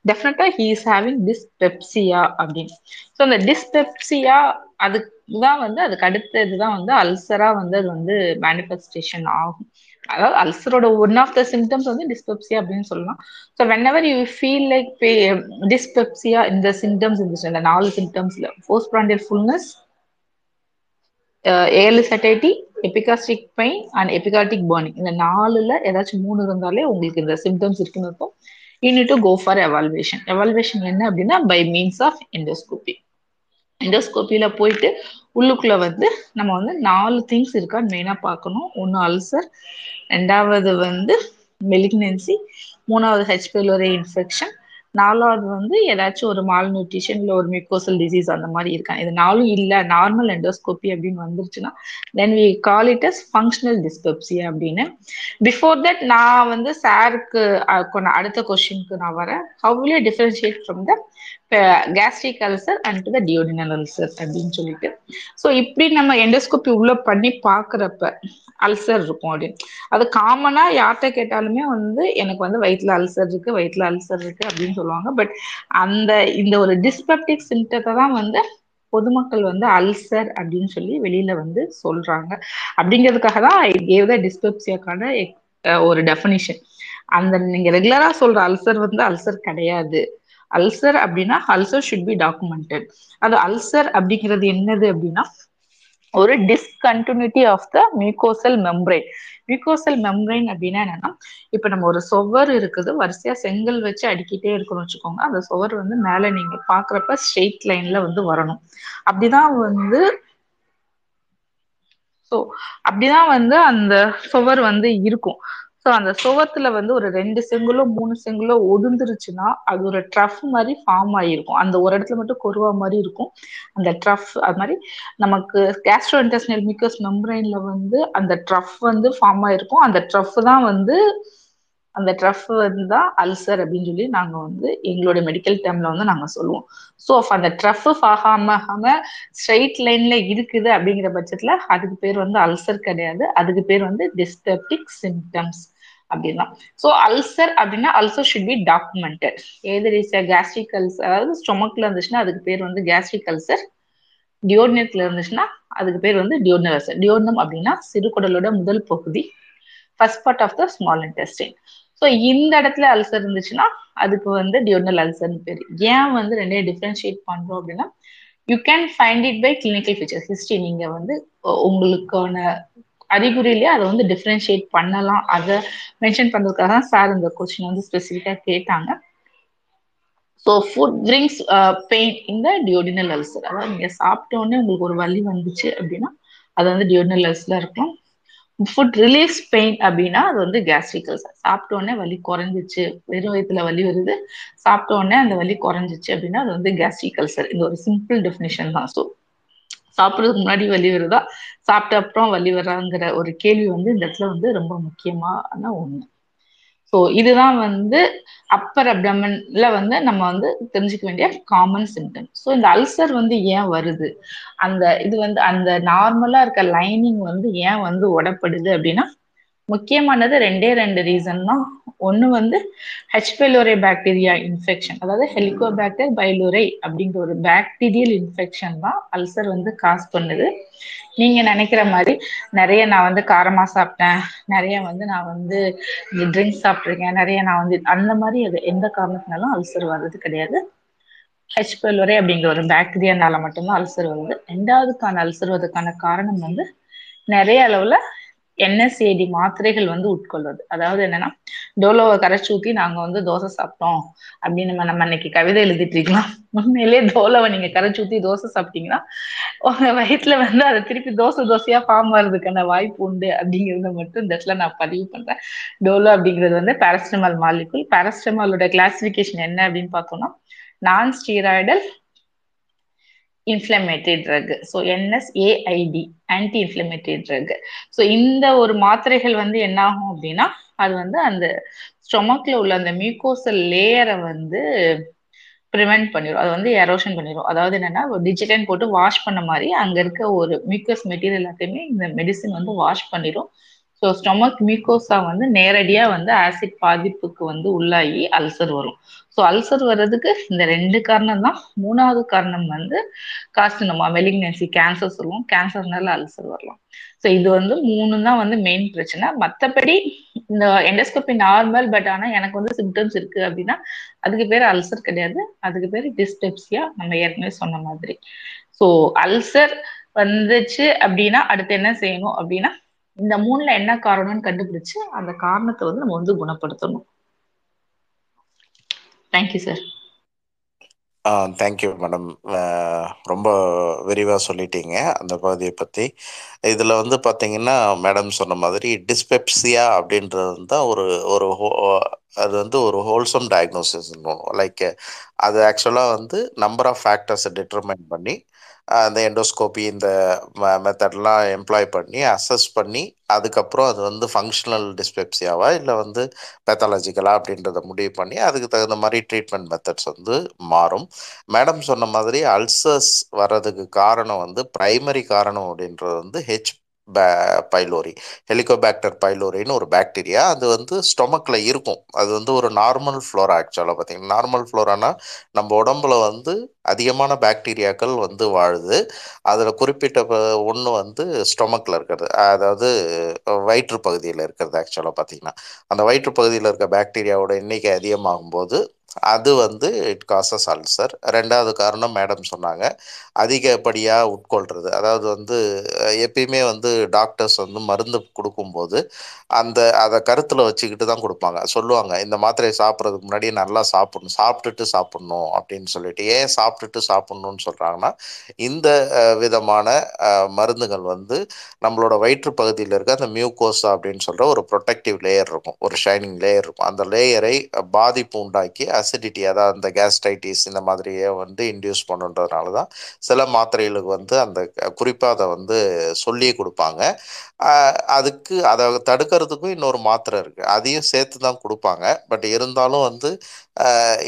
டெஃபினட்டா ஹீ இஸ் ஹேவிங் டிஸ்பெப்சியா அப்படின்னு. ஸோ அந்த டிஸ்பெப்சியா அதுக்கு தான் வந்து அதுக்கு அடுத்ததுதான் வந்து அல்சரா வந்து அது வந்து மேனிஃபெஸ்டேஷன் ஆகும். அதாவது அல்சரோட ஒன் ஆஃப் த சிம்டம்ஸ் வந்து டிஸ்பெப்சியா அப்படின்னு சொல்லலாம். So whenever you feel like dyspepsia இந்த சிம்டம்ஸ் இருந்துச்சு இந்த நாலு சிம்டம்ஸ்ல போஸ்ட் பிராண்டியல் ஃபுல்னஸ் ஏழு satiety epigastric pain and epigastric burning இந்த நாலுல ஏதாச்சும் மூணு இருந்தாலே உங்களுக்கு இந்த சிம்டம்ஸ் இருக்குன்னு இருக்கும் you need to go for evaluation evaluation என்ன அப்படின்னா பை மீன்ஸ் ஆஃப் எண்டோஸ்கோபி எண்டோஸ்கோப்பியில போயிட்டு உள்ளுக்குள்ள வந்து நம்ம வந்து நாலு திங்ஸ் இருக்கான்னு மெயினா பார்க்கணும். ஒன்று அல்சர் ரெண்டாவது வந்து மெலிக்னன்சி மூணாவது ஹெச் பெலோரே இன்ஃபெக்ஷன் நாலாவது வந்து ஏதாச்சும் ஒரு மால் நியூட்ரிஷன் இல்லை ஒரு மியூக்கோசல் டிசீஸ் அந்த மாதிரி இருக்காங்க. இது நாலும் இல்லை நார்மல் எண்டோஸ்கோபி அப்படின்னு வந்துருச்சுன்னா then we call it as functional dyspepsia அப்படின்னு. பிஃபோர் தட் நான் வந்து சாருக்கு அடுத்த கொஸ்டினுக்கு நான் வரேன். How will differentiate from the gastric ulcer and to the duodenal ulcer அப்படின்னு சொல்லிட்டு. ஸோ இப்படி நம்ம எண்டோஸ்கோப்பி உள்ள பண்ணி பார்க்குறப்ப அல்சர் இருக்கும் அப்படின்னு அது காமனாக யார்கிட்ட கேட்டாலுமே வந்து எனக்கு வந்து வயிற்றுல அல்சர் இருக்கு வயிற்றுல அல்சர் இருக்கு அப்படின்னு சொல்லுவாங்க. பட் அந்த இந்த ஒரு டிஸ்பெப்டிக் சிம்டத்தை தான் வந்து பொதுமக்கள் வந்து அல்சர் அப்படின்னு சொல்லி வெளியில வந்து சொல்றாங்க. அப்படிங்கிறதுக்காக தான் கேவ் த டிஸ்பெப்சியாக்கான ஒரு டெஃபனிஷன் அந்த நீங்க ரெகுலரா சொல்ற அல்சர் வந்து அல்சர் கிடையாது. அல்சர் அப்படின்னா அல்சர் ஷுட் பி டாக்குமெண்டட் அது அல்சர் அப்படிங்கிறது என்னது அப்படின்னா ஒரு discontinuity of the mucosal membrane mucosal membrane அப்படின்னா என்னன்னா இப்ப நம்ம ஒரு சுவர் இருக்குது வரிசையா செங்கல் வச்சு அடிக்கிட்டே இருக்கணும்னு வச்சுக்கோங்க அந்த சுவர் வந்து மேல நீங்க பாக்குறப்ப ஸ்ட்ரெயிட் லைன்ல வந்து வரணும். அப்படிதான் வந்து ஸோ அப்படிதான் வந்து அந்த சுவர் வந்து இருக்கும். ஸோ அந்த சுவத்துல வந்து ஒரு ரெண்டு செங்குலோ மூணு செங்குலோ ஒதுந்துருச்சுன்னா அது ஒரு ட்ரஃப் மாதிரி ஃபார்ம் ஆகிருக்கும் அந்த ஒரு இடத்துல மட்டும் கொருவா மாதிரி இருக்கும். அந்த ட்ரஃப் அது மாதிரி நமக்கு கேஸ்ட்ரோ இன்டெஸ்டினல் மிக்கஸ் மெம்பரைன்ல வந்து அந்த ட்ரஃப் வந்து ஃபார்ம் ஆயிருக்கும். அந்த ட்ரஃப் தான் வந்து அந்த ட்ரஃப் வந்து தான் அல்சர் அப்படின்னு சொல்லி நாங்கள் வந்து எங்களோட மெடிக்கல் டேர்ம்ல வந்து நாங்கள் சொல்லுவோம். ஸோ அந்த ட்ரஃப் ஆகாம ஸ்ட்ரைட் லைன்ல இருக்குது அப்படிங்கிற பட்சத்தில் அதுக்கு பேர் வந்து அல்சர் கிடையாது. அதுக்கு பேர் வந்து டிஸ்டப்டிக் சிம்டம்ஸ் அப்படின்னா ஸோ அல்சர் அப்படின்னா ulcer should be documented either is gastric ulcer அதாவது ஸ்டொமக்ல இருந்துச்சுன்னா அதுக்கு பேர் வந்து கேஸ்ட்ரிக் அல்சர் டியோர்னத்துல இருந்துச்சுன்னா அதுக்கு பேர் வந்து டியோர்னல் அல்சர் டியோர்னம் அப்படின்னா சிறுகுடலோட முதல் பகுதி. First part of the small intestine so இந்த இடத்துல அல்சர் இருந்துச்சுன்னா அதுக்கு வந்து டியோர்னல் அல்சர்னு பேர். ஏன் வந்து ரெண்டே டிஃப்ரென்ஷியேட் பண்றோம் அப்படின்னா you can find it by clinical features history நீங்க வந்து உங்களுக்கான அறிகுறியிலேயே அதை வந்து டிஃப்ரென்ஷியேட் பண்ணலாம். அதை மென்ஷன் பண்ணுறதுக்காக தான் சார் இந்த கொஸ்டின் வந்து ஸ்பெசிஃபிக்காக கேட்டாங்க. ஸோ ஃபுட் ட்ரிங்க்ஸ் பெயின் இந்த டியோடினல் அல்சர் அதாவது நீங்கள் சாப்பிட்டோடனே உங்களுக்கு ஒரு வலி வந்துச்சு அப்படின்னா அது வந்து டியோடினல் அல்சர்ல இருக்கும் ஃபுட் ரிலீஃப் பெயின் அப்படின்னா அது வந்து கேஸ்ட்ரிக் அல்சர் சாப்பிட்டோடனே வலி குறைஞ்சிச்சு. வெறும் வயிற்றுல வலி வருது. சாப்பிட்ட உடனே அந்த வலி குறைஞ்சிச்சு அப்படின்னா அது வந்து கேஸ்ட்ரிக் அல்சர் இது ஒரு சிம்பிள் டெஃபினேஷன் தான். ஸோ சாப்பிட்றதுக்கு முன்னாடி வலி வருதா? சாப்பிட்ட அப்புறம் வலி வராங்கிற ஒரு கேள்வி வந்து இந்த இடத்துல வந்து ரொம்ப முக்கியமான ஒண்ணு. ஸோ இதுதான் வந்து அப்பர் அப்டமன்ல வந்து நம்ம வந்து தெரிஞ்சுக்க வேண்டிய காமன் சிம்டம் ஸோ இந்த அல்சர் வந்து ஏன் வருது? அந்த இது வந்து அந்த நார்மலா இருக்க லைனிங் வந்து ஏன் வந்து உடப்படுது அப்படின்னா முக்கியமானது ரெண்டே ரெண்டு ரீசன் தான். ஒன்று வந்து ஹெச்பெலோரே பாக்டீரியா இன்ஃபெக்ஷன் அதாவது ஹெலிகோபாக்டர் பைலோரை அப்படிங்கிற ஒரு பாக்டீரியல் இன்ஃபெக்ஷன் தான் அல்சர் வந்து காஸ் பண்ணுது. நீங்க நினைக்கிற மாதிரி நிறைய நான் வந்து காரமா சாப்பிட்டேன் நிறைய வந்து நான் வந்து ட்ரிங்க்ஸ் சாப்பிட்ருக்கேன் நிறைய நான் வந்து அந்த மாதிரி அது எந்த காரணத்தினாலும் அல்சர் வர்றது கிடையாது. ஹெச்பெலோரே அப்படிங்கிற ஒரு பாக்டீரியானால மட்டும்தான் அல்சர் வருது. ரெண்டாவதுக்கான அல்சர் வருவதற்கான காரணம் வந்து நிறைய அளவுல என்எஸ்ஏடி மாத்திரைகள் வந்து உட்கொள்வது. அதாவது என்னன்னா டோலோவை கரைச்சி ஊத்தி நாங்க வந்து தோசை சாப்பிட்டோம் அப்படின்னு நம்ம நம்ம இன்னைக்கு கவிதை எழுதிட்டு இருக்கலாம். உண்மையிலேயே டோலோவை நீங்க கரைச்சி ஊத்தி தோசை சாப்பிட்டீங்கன்னா உங்க வயிற்றுல வந்து அதை திருப்பி தோசை தோசையா ஃபார்ம் வர்றதுக்கான வாய்ப்பு உண்டு அப்படிங்கறத மட்டும் இந்த இடத்துல நான் பதிவு பண்றேன். டோலோ அப்படிங்கிறது வந்து பேரஸ்டமால் மாலிகுல் பேரஸ்டமாலோட கிளாசிபிகேஷன் என்ன அப்படின்னு பார்த்தோம்னா non steroidal inflammatory drug so NSAID anti inflammatory drug so இந்த ஒரு மாத்திரைகள் வந்து என்ன ஆகும் அப்படின்னா அது வந்து அந்த ஸ்டொமக்ல உள்ள அந்த மியூக்கோசல் லேயரை வந்து ப்ரிவென்ட் பண்ணிடும் அது வந்து எரோஷன் பண்ணிடும் அதாவது என்னன்னா டிஜிட்டன் போட்டு வாஷ் பண்ண மாதிரி அங்கே இருக்க ஒரு மியூக்கஸ் மெட்டீரியல் எல்லாத்தையுமே இந்த மெடிசின் வந்து வாஷ் பண்ணிடும் ஸோ ஸ்டொமக் மியூக்கோஸா வந்து நேரடியாக வந்து ஆசிட் பாதிப்புக்கு வந்து உள்ளாகி அல்சர் வரும். ஸோ அல்சர் வர்றதுக்கு இந்த ரெண்டு காரணம் தான். மூணாவது காரணம் வந்து காஸ்டினமா மெலிக்னன்சி கேன்சர் சொல்லுவோம். கேன்சர்னால அல்சர் வரலாம். ஸோ இது வந்து மூணு தான் வந்து மெயின் பிரச்சனை. மற்றபடி இந்த எண்டோஸ்கோபி நார்மல் பட் ஆனால் எனக்கு வந்து சிம்டம்ஸ் இருக்கு அப்படின்னா அதுக்கு பேர் அல்சர் கிடையாது. அதுக்கு பேர் டிஸ்டெப்சியா நம்ம ஏற்கனவே சொன்ன மாதிரி. ஸோ அல்சர் வந்துச்சு அப்படின்னா அடுத்து என்ன செய்யணும் அப்படின்னா இந்த மூணுல என்ன காரணம்னு கண்டுபிடிச்சு அந்த காரணத்தை வந்து நம்ம வந்து குணப்படுத்தணும். Thank you sir ah thank you madam ரொம்ப விரிவாக சொல்லிட்டீங்க அந்த பகுதியை பற்றி இதில் வந்து பார்த்தீங்கன்னா மேடம் சொன்ன மாதிரி டிஸ்பெப்சியா அப்படின்றது தான் ஒரு ஒரு ஹோ அது வந்து ஒரு ஹோல்சம் டயக்னோசிஸ் லைக் அது ஆக்சுவலாக வந்து நம்பர் ஆஃப் ஃபேக்டர்ஸை டிட்டர்மைன் பண்ணி அந்த எண்டோஸ்கோபி இந்த மெத்தட்லாம் எம்ப்ளாய் பண்ணி அசஸ் பண்ணி அதுக்கப்புறம் அது வந்து ஃபங்க்ஷனல் டிஸ்பெப்சியாவா இல்லை வந்து பேத்தாலஜிக்கலா அப்படின்றத முடிவு பண்ணி அதுக்கு தகுந்த மாதிரி ட்ரீட்மெண்ட் மெத்தட்ஸ் வந்து மாறும். மேடம் சொன்ன மாதிரி அல்சர்ஸ் வர்றதுக்கு காரணம் வந்து ப்ரைமரி காரணம் அப்படின்றது வந்து ஹெச் பைலோரி. ஹெலிகோபாக்டர் பைலோரின்னு ஒரு பாக்டீரியா அது வந்து ஸ்டொமக்கில் இருக்கும். அது வந்து ஒரு நார்மல் ஃப்ளோரா ஆக்சுவலாக பார்த்தீங்கன்னா நார்மல் ஃப்ளோரானா நம்ம உடம்புல வந்து அதிகமான பாக்டீரியாக்கள் வந்து வாழுது. அதில் குறிப்பிட்ட ஒன்று வந்து ஸ்டொமக்கில் இருக்கிறது. அதாவது வயிற்று பகுதியில் இருக்கிறது ஆக்சுவலாக பார்த்தீங்கன்னா. அந்த வயிற்று பகுதியில் இருக்க பாக்டீரியாவோட எண்ணிக்கை அதிகமாகும் போது அது வந்து இட் காசஸ் அல்சர் ரெண்டாவது காரணம் மேடம் சொன்னாங்க அதிகப்படியாக உட்கொள்றது. அதாவது வந்து எப்பயுமே வந்து டாக்டர்ஸ் வந்து மருந்து கொடுக்கும்போது அந்த அதை கருத்தில் வச்சுக்கிட்டு தான் கொடுப்பாங்க. சொல்லுவாங்க இந்த மாத்திரையை சாப்பிட்றதுக்கு முன்னாடி நல்லா சாப்பிடணும். சாப்பிட்டுட்டு சாப்பிட்ணும் அப்படின்னு சொல்லிட்டு. ஏன் சாப்பிட்டுட்டு சாப்பிட்ணுன்னு சொல்கிறாங்கன்னா இந்த விதமான மருந்துகள் வந்து நம்மளோட வயிற்று பகுதியில் இருக்க அந்த மியூகோசா அப்படின்னு சொல்கிற ஒரு ப்ரொடெக்டிவ் லேயர் இருக்கும். ஒரு ஷைனிங் லேயர் இருக்கும். அந்த லேயரை பாதிப்பு உண்டாக்கி அசிடிட்டி அதாவது அந்த கேஸ்டைட்டிஸ் இந்த மாதிரியே வந்து இன்டியூஸ் பண்ணுன்றதுனால தான் சில மாத்திரைகளுக்கு வந்து அந்த குறிப்பாக அதை வந்து சொல்லி கொடுப்பாங்க. அதுக்கு அதை தடுக்கிறதுக்கும் இன்னொரு மாத்திரை இருக்குது அதையும் சேர்த்து தான் கொடுப்பாங்க. பட் இருந்தாலும் வந்து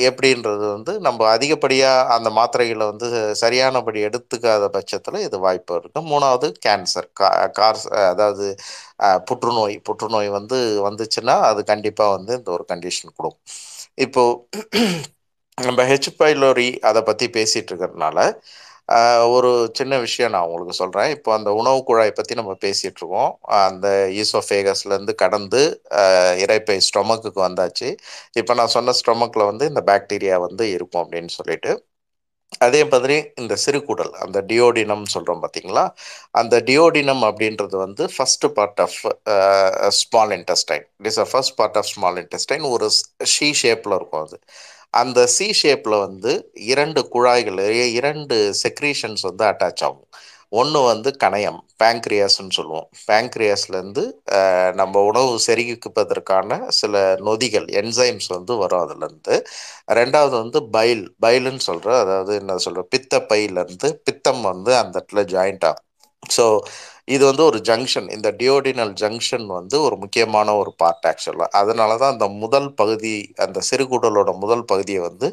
எப்படின்றது வந்து நம்ம அதிகப்படியாக அந்த மாத்திரைகளை வந்து சரியானபடி எடுத்துக்காத பட்சத்தில் இது வாய்ப்பு இருக்குது மூணாவது கேன்சர் கா கார் அதாவது புற்றுநோய் புற்றுநோய் வந்து வந்துச்சுன்னா அது கண்டிப்பாக வந்து இந்த ஒரு கண்டிஷன் கொடுக்கும். இப்போது நம்ம ஹெச் பைலோரி அதை பற்றி பேசிகிட்டு இருக்கிறதுனால ஒரு சின்ன விஷயம் நான் உங்களுக்கு சொல்கிறேன் இப்போ அந்த உணவு குழாய் பற்றி நம்ம பேசிகிட்டு இருக்கோம் அந்த ஈசோஃபேகஸ்லேருந்து கடந்து இறைப்பை ஸ்டொமக்குக்கு வந்தாச்சு. இப்போ நான் சொன்ன ஸ்டொமக்கில் வந்து இந்த பாக்டீரியா வந்து இருக்கும் அப்படின்னு சொல்லிட்டு. அதே மாதிரி இந்த சிறுகுடல் அந்த டியோடினம் சொல்கிறோம் பார்த்தீங்களா அந்த டியோடினம் அப்படின்றது வந்து first part of small intestine it is a first part of small intestine ஒரு ஷீ ஷேப்பில் இருக்கும் அது. அந்த சி ஷேப்பில் வந்து இரண்டு குழாய்கள் இரண்டு செக்ரீஷன்ஸ் வந்து அட்டாச் ஆகும். ஒன்று வந்து கணையம் பேங்க்ரியாஸ்ன்னு சொல்லுவோம். பேங்க்ரியாஸ்லேருந்து நம்ம உணவு செருகிப்பதற்கான சில நொதிகள் என்சைம்ஸ் வந்து வரும் அதுலேருந்து. ரெண்டாவது வந்து பைல் பைலுன்னு சொல்கிற அதாவது என்ன சொல்கிற பித்த பையிலேருந்து பித்தம் வந்து அந்த இடத்துல ஜாயிண்ட் ஆகும். ஸோ இது வந்து ஒரு ஜங்ஷன் இந்த டியோடினல் ஜங்ஷன் வந்து ஒரு முக்கியமான ஒரு பார்ட் ஆக்சுவலாக அதனால தான் அந்த முதல் பகுதி அந்த சிறுகுடலோட முதல் பகுதியை வந்து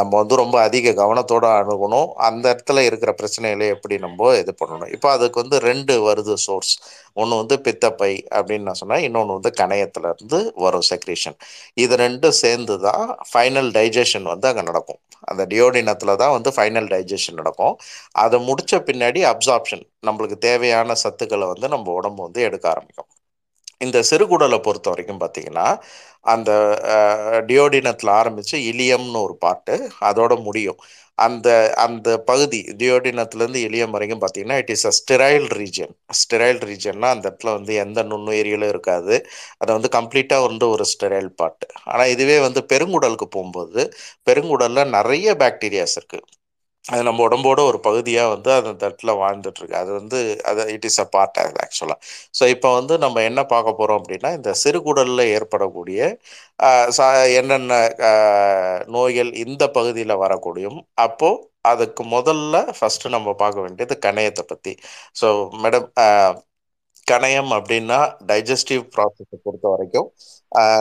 நம்ம வந்து ரொம்ப அதிக கவனத்தோடு அணுகணும். அந்த இடத்துல இருக்கிற பிரச்சனைகளை எப்படி நம்ம இது பண்ணணும். இப்போ அதுக்கு வந்து ரெண்டு வருது சோர்ஸ் ஒன்று வந்து பித்தப்பை அப்படின்னு நான் சொன்னேன். இன்னொன்று வந்து கணையத்துலேருந்து வரும் செக்ரேஷன் இது ரெண்டும் சேர்ந்து தான் ஃபைனல் டைஜஷன் வந்து அங்கே நடக்கும். அந்த டியோடினத்தில் தான் வந்து ஃபைனல் டைஜஷன் நடக்கும். அதை முடித்த பின்னாடி அப்சார்ப்ஷன் நம்மளுக்கு தேவையான சத்துக்களை வந்து நம்ம உடம்பு வந்து எடுக்க ஆரம்பிக்கும். இந்த சிறுகுடலை பொறுத்த வரைக்கும் பார்த்தீங்கன்னா அந்த டியோடினத்தில் ஆரம்பித்து இலியம்னு ஒரு பாட்டு அதோட முடியும். அந்த அந்த பகுதி டியோடினத்துலேருந்து எளியம் வரைக்கும் பார்த்தீங்கன்னா it is a sterile region sterile ரீஜன்னா அந்த இடத்துல வந்து எந்த நுண்ணுயிரிகளும் இருக்காது. அதை வந்து கம்ப்ளீட்டாக வந்து ஒரு ஸ்டெரைல் பாட்டு ஆனால் இதுவே வந்து பெருங்குடலுக்கு போகும்போது பெருங்குடலில் நிறைய பாக்டீரியாஸ் இருக்குது அது நம்ம உடம்போட ஒரு பகுதியாக வந்து அந்த தட்டில் வாழ்ந்துட்டுருக்கு. அது வந்து அது இட் இஸ் அ பார்ட் அது ஆக்சுவலாக ஸோ இப்போ வந்து நம்ம என்ன பார்க்க போகிறோம் அப்படின்னா இந்த சிறுகுடலில் ஏற்படக்கூடிய என்னென்ன நோய்கள் இந்த பகுதியில் வரக்கூடியும் அப்போது அதுக்கு முதல்ல ஃபஸ்ட்டு நம்ம பார்க்க வேண்டியது கணையத்தை பற்றி ஸோ மேடம் கணையம் அப்படின்னா டைஜஸ்டிவ் ப்ராசஸை பொறுத்த வரைக்கும்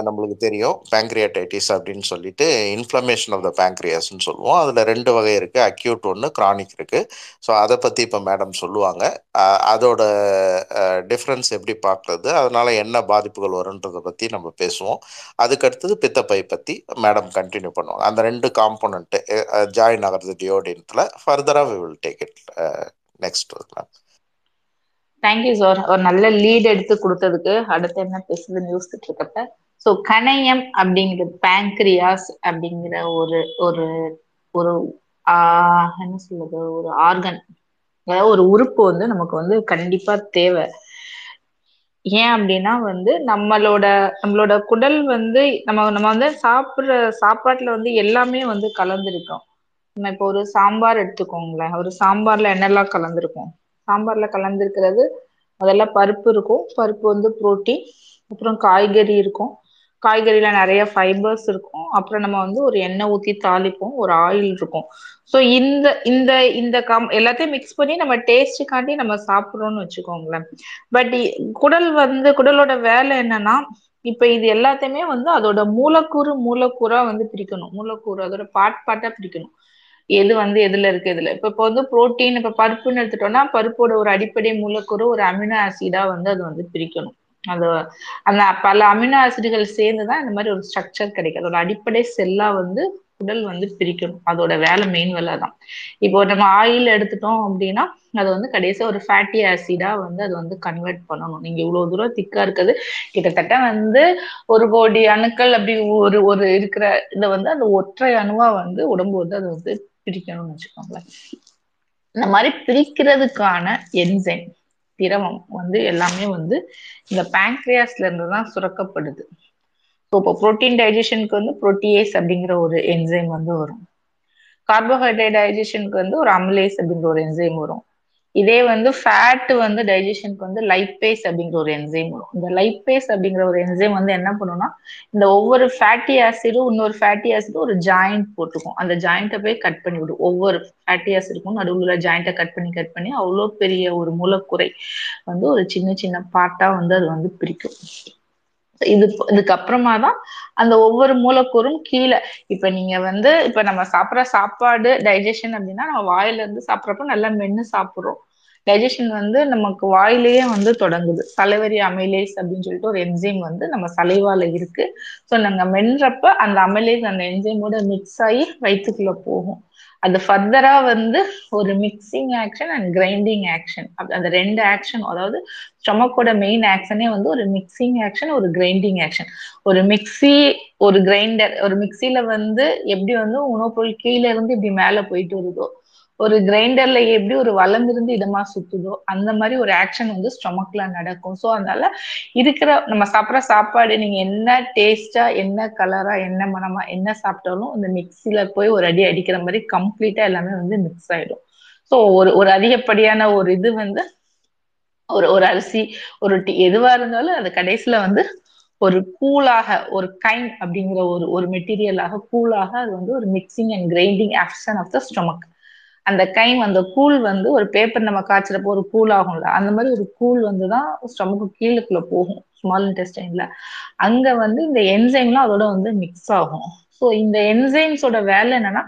நம்மளுக்கு தெரியும். பேங்க்ரியாடைட்டிஸ் அப்படின்னு சொல்லிட்டு இன்ஃப்ளமேஷன் ஆஃப் த பேங்க்ரியாஸ்னு சொல்லுவோம். அதில் ரெண்டு வகை இருக்குது அக்யூட் ஒன்று க்ரானிக் இருக்குது ஸோ அதை பற்றி இப்போ மேடம் சொல்லுவாங்க. அதோட டிஃப்ரென்ஸ் எப்படி பார்க்குறது? அதனால் என்ன பாதிப்புகள் வரும்ன்றதை பற்றி நம்ம பேசுவோம். அதுக்கடுத்தது பித்தப்பை பற்றி மேடம் கண்டினியூ பண்ணுவாங்க. அந்த ரெண்டு காம்போனண்ட்டு ஜாயின் ஆகிறது டியோடினத்தில் ஃபர்தராக we will take it next ma'am thank you sir ஒரு நல்ல லீட் எடுத்து கொடுத்ததுக்கு அடுத்து என்ன பேசுதுன்னு யோசிச்சுட்டு இருக்கப்ப ஸோ கணையம் அப்படிங்கிறது பேங்க்ரியாஸ் அப்படிங்கிற ஒரு ஒரு ஒரு என்ன சொல்றது ஒரு ஆர்கன் அதாவது ஒரு உறுப்பு வந்து நமக்கு வந்து கண்டிப்பா தேவை. ஏன் அப்படின்னா வந்து நம்மளோட நம்மளோட குடல் வந்து நம்ம நம்ம வந்து சாப்பிட்ற சாப்பாட்டுல வந்து எல்லாமே வந்து கலந்துருக்கோம். நம்ம இப்போ ஒரு சாம்பார் எடுத்துக்கோங்களேன். ஒரு சாம்பார்ல என்னெல்லாம் கலந்துருக்கும்? சாம்பார்ல கலந்துருக்கிறது முதல்ல பருப்பு இருக்கும். பருப்பு வந்து புரோட்டீன் அப்புறம் காய்கறி இருக்கும். காய்கறியில நிறைய ஃபைபர்ஸ் இருக்கும். அப்புறம் நம்ம வந்து ஒரு எண்ணெய் ஊத்தி தாளிப்போம். ஒரு ஆயில் இருக்கும். ஸோ இந்த இந்த இந்த கம் எல்லாத்தையும் மிக்ஸ் பண்ணி நம்ம டேஸ்ட்டுக்காண்டி நம்ம சாப்பிட்றோம்னு வச்சுக்கோங்களேன். பட் குடல் வந்து குடலோட வேலை என்னன்னா இப்ப இது எல்லாத்தையுமே வந்து அதோட மூலக்கூறு மூலக்கூறா வந்து பிரிக்கணும். மூலக்கூறு அதோட பாட் பாட்டா பிரிக்கணும். எது வந்து எதுல இருக்கு இதுல இப்ப இப்போ வந்து புரோட்டீன் இப்ப பருப்புன்னு எடுத்துட்டோம்னா பருப்போட ஒரு அடிப்படை மூலக்கூறு ஒரு அமினோ ஆசிடா வந்து அது வந்து பிரிக்கணும். அது அந்த பல அமினோ ஆசிடுகள் சேர்ந்துதான் இந்த மாதிரி ஒரு ஸ்ட்ரக்சர் கிடைக்கும். அதோட அடிப்படை செல்லா வந்து உடல் வந்து பிரிக்கணும். அதோட வேலை மெயின் வேலை தான். இப்போ நம்ம ஆயில் எடுத்துட்டோம் அப்படின்னா அது வந்து கடைசியா ஒரு ஃபேட்டி ஆசிடா வந்து அது வந்து கன்வெர்ட் பண்ணணும். நீங்க இவ்வளவு தூரம் திக்கா இருக்குது கிட்டத்தட்ட வந்து ஒரு கோடி அணுக்கள் அப்படி ஒரு ஒரு இருக்கிற இதை வந்து அந்த ஒற்றை அணுவா வந்து உடம்பு வந்து அது வந்து பிரிக்கணும்னு வச்சுக்கோங்களேன். இந்த மாதிரி பிரிக்கிறதுக்கான என்சைம் திரவம் வந்து எல்லாமே வந்து இந்த பேங்க்ரியாஸ்ல இருந்து தான் சுரக்கப்படுது. ஸோ இப்போ ப்ரோட்டீன் டைஜஷனுக்கு வந்து ப்ரோட்டியேஸ் அப்படிங்கிற ஒரு என்சைம் வந்து வரும். கார்போஹைட்ரேட் டைஜஷனுக்கு வந்து ஒரு அமிலேஸ் அப்படிங்கிற ஒரு என்சைம் வரும். இதே வந்து ஃபேட் வந்து டைஜஷனுக்கு வந்து லைப்பேஸ் அப்படிங்கிற ஒரு என்சைம் வரும். இந்த லைப்பேஸ் அப்படிங்கிற ஒரு என்சைம் வந்து என்ன பண்ணும்னா இந்த ஒவ்வொரு ஃபேட்டி ஆசிடும் இன்னொரு ஃபேட்டி ஆசிடும் ஒரு ஜாயிண்ட் போட்டுக்கும். அந்த ஜாயிண்ட்டை போய் கட் பண்ணி விடும். ஒவ்வொரு ஃபேட்டி ஆசிடுக்கும் நடுவில் ஜாயிண்ட்டை கட் பண்ணி கட் பண்ணி அவ்வளோ பெரிய ஒரு மூலக்குறை வந்து ஒரு சின்ன சின்ன பார்ட்டாக வந்து அது வந்து பிரிக்கும். இது இதுக்கப்புறமா தான் அந்த ஒவ்வொரு மூலக்கூறும் கீழே. இப்ப நீங்க வந்து இப்ப நம்ம சாப்பிட்ற சாப்பாடு டைஜஷன் அப்படின்னா நம்ம வாயில இருந்து சாப்பிட்றப்ப நல்லா மென்னு சாப்பிட்றோம். டைஜஷன் வந்து நமக்கு வாயிலேயே வந்து தொடங்குது. சலைவரி அமைலேஸ் அப்படின்னு சொல்லிட்டு ஒரு என்ஜைம் வந்து நம்ம சலைவால இருக்கு. ஸோ நாங்க மென்றப்ப அந்த அமைலேஸ் அந்த என்ஜைமோட மிக்ஸ் ஆகி வயிற்றுக்குள்ள போகும். அது ஃபர்தரா வந்து ஒரு mixing action and grinding action அந்த ரெண்டு ஆக்ஷன் அதாவது ஸ்டொமக்கோட மெயின் ஆக்ஷனே வந்து ஒரு மிக்சிங் ஆக்ஷன் ஒரு கிரைண்டிங் ஆக்ஷன் ஒரு மிக்சி ஒரு கிரைண்டர் ஒரு மிக்சியில வந்து எப்படி வந்து உணவுப் பொருள் கீழே இருந்து இப்படி மேல போயிட்டு வருதோ ஒரு கிரைண்டர்ல எப்படி ஒரு வளம் இருந்து இதமா சுத்துதோ அந்த மாதிரி ஒரு ஆக்ஷன் வந்து ஸ்டொமக்ல நடக்கும். ஸோ அதனால இருக்கிற நம்ம சாப்பிட்ற சாப்பாடு நீங்க என்ன டேஸ்டா என்ன கலரா என்ன மனமா என்ன சாப்பிட்டாலும் அந்த மிக்சியில போய் ஒரு அடி அடிக்கிற மாதிரி கம்ப்ளீட்டா எல்லாமே வந்து மிக்ஸ் ஆயிடும். ஸோ ஒரு ஒரு அதிகப்படியான ஒரு இது வந்து ஒரு ஒரு அரிசி ஒரு டீ எதுவா இருந்தாலும் அது கடைசியில வந்து ஒரு கூலாக ஒரு கைன் அப்படிங்கிற ஒரு ஒரு மெட்டீரியலாக கூலாக அது வந்து ஒரு mixing and grinding action of the stomach அந்த கைம் அந்த கூழ் வந்து ஒரு பேப்பர் நம்ம காய்ச்சறப்போ ஒரு கூல் ஆகும்ல அந்த மாதிரி ஒரு கூழ் வந்து தான் ஸ்டொமக்கு கீழுக்குள்ள போகும் ஸ்மால் இன்டெஸ்டைன்ல அங்க வந்து இந்த என்சைம்லாம் அதோட வந்து மிக்ஸ் ஆகும். ஸோ இந்த என்சைம்ஸோட வேலை என்னன்னா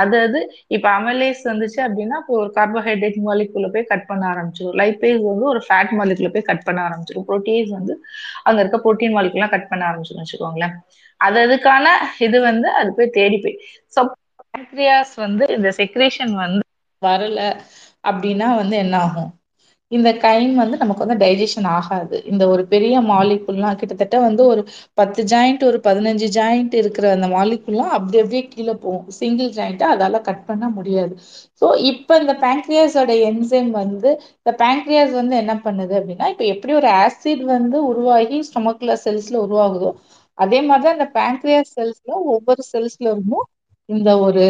அது அது இப்ப அமலேஸ் வந்துச்சு அப்படின்னா இப்போ ஒரு கார்போஹைட்ரேட் மாலிகுல போய் கட் பண்ண ஆரம்பிச்சிடும் லைப்பேஸ் வந்து ஒரு ஃபேட் மாலிகுல போய் கட் பண்ண ஆரம்பிச்சிடும் ப்ரோட்டீஸ் வந்து அங்க இருக்க ப்ரோட்டீன் மாலிகுலாம் கட் பண்ண ஆரம்பிச்சிடும் வச்சுக்கோங்களேன். அது அதுக்கான இது வந்து அது போய் தேடி போய் சப் பேங்க்ரியாஸ் வந்து இந்த செக்ரேஷன் வந்து வரல அப்படின்னா வந்து என்ன ஆகும்? இந்த கைம் வந்து நமக்கு வந்து டைஜஷன் ஆகாது. இந்த ஒரு பெரிய மாலிகுல்லாம் கிட்டத்தட்ட வந்து ஒரு பத்து ஜாயிண்ட் ஒரு பதினஞ்சு ஜாயிண்ட் இருக்கிற அந்த மாலிகுல்லாம் அப்டி அப்படியே கீழே போகும். சிங்கிள் ஜாயிண்ட்டை அதால கட் பண்ண முடியாது. சோ இப்ப இந்த பேங்க்ரியாஸோட என்சைம் வந்து இந்த பேங்க்ரியாஸ் வந்து என்ன பண்ணுது அப்படின்னா இப்போ எப்படி ஒரு ஆசிட் வந்து உருவாகி ஸ்டொமக்குல செல்ஸ்ல உருவாகுதோ அதே மாதிரி தான் இந்த பேங்க்ரியாஸ் செல்ஸ்ல ஒவ்வொரு செல்ஸ்ல இருந்தும் இந்த ஒரு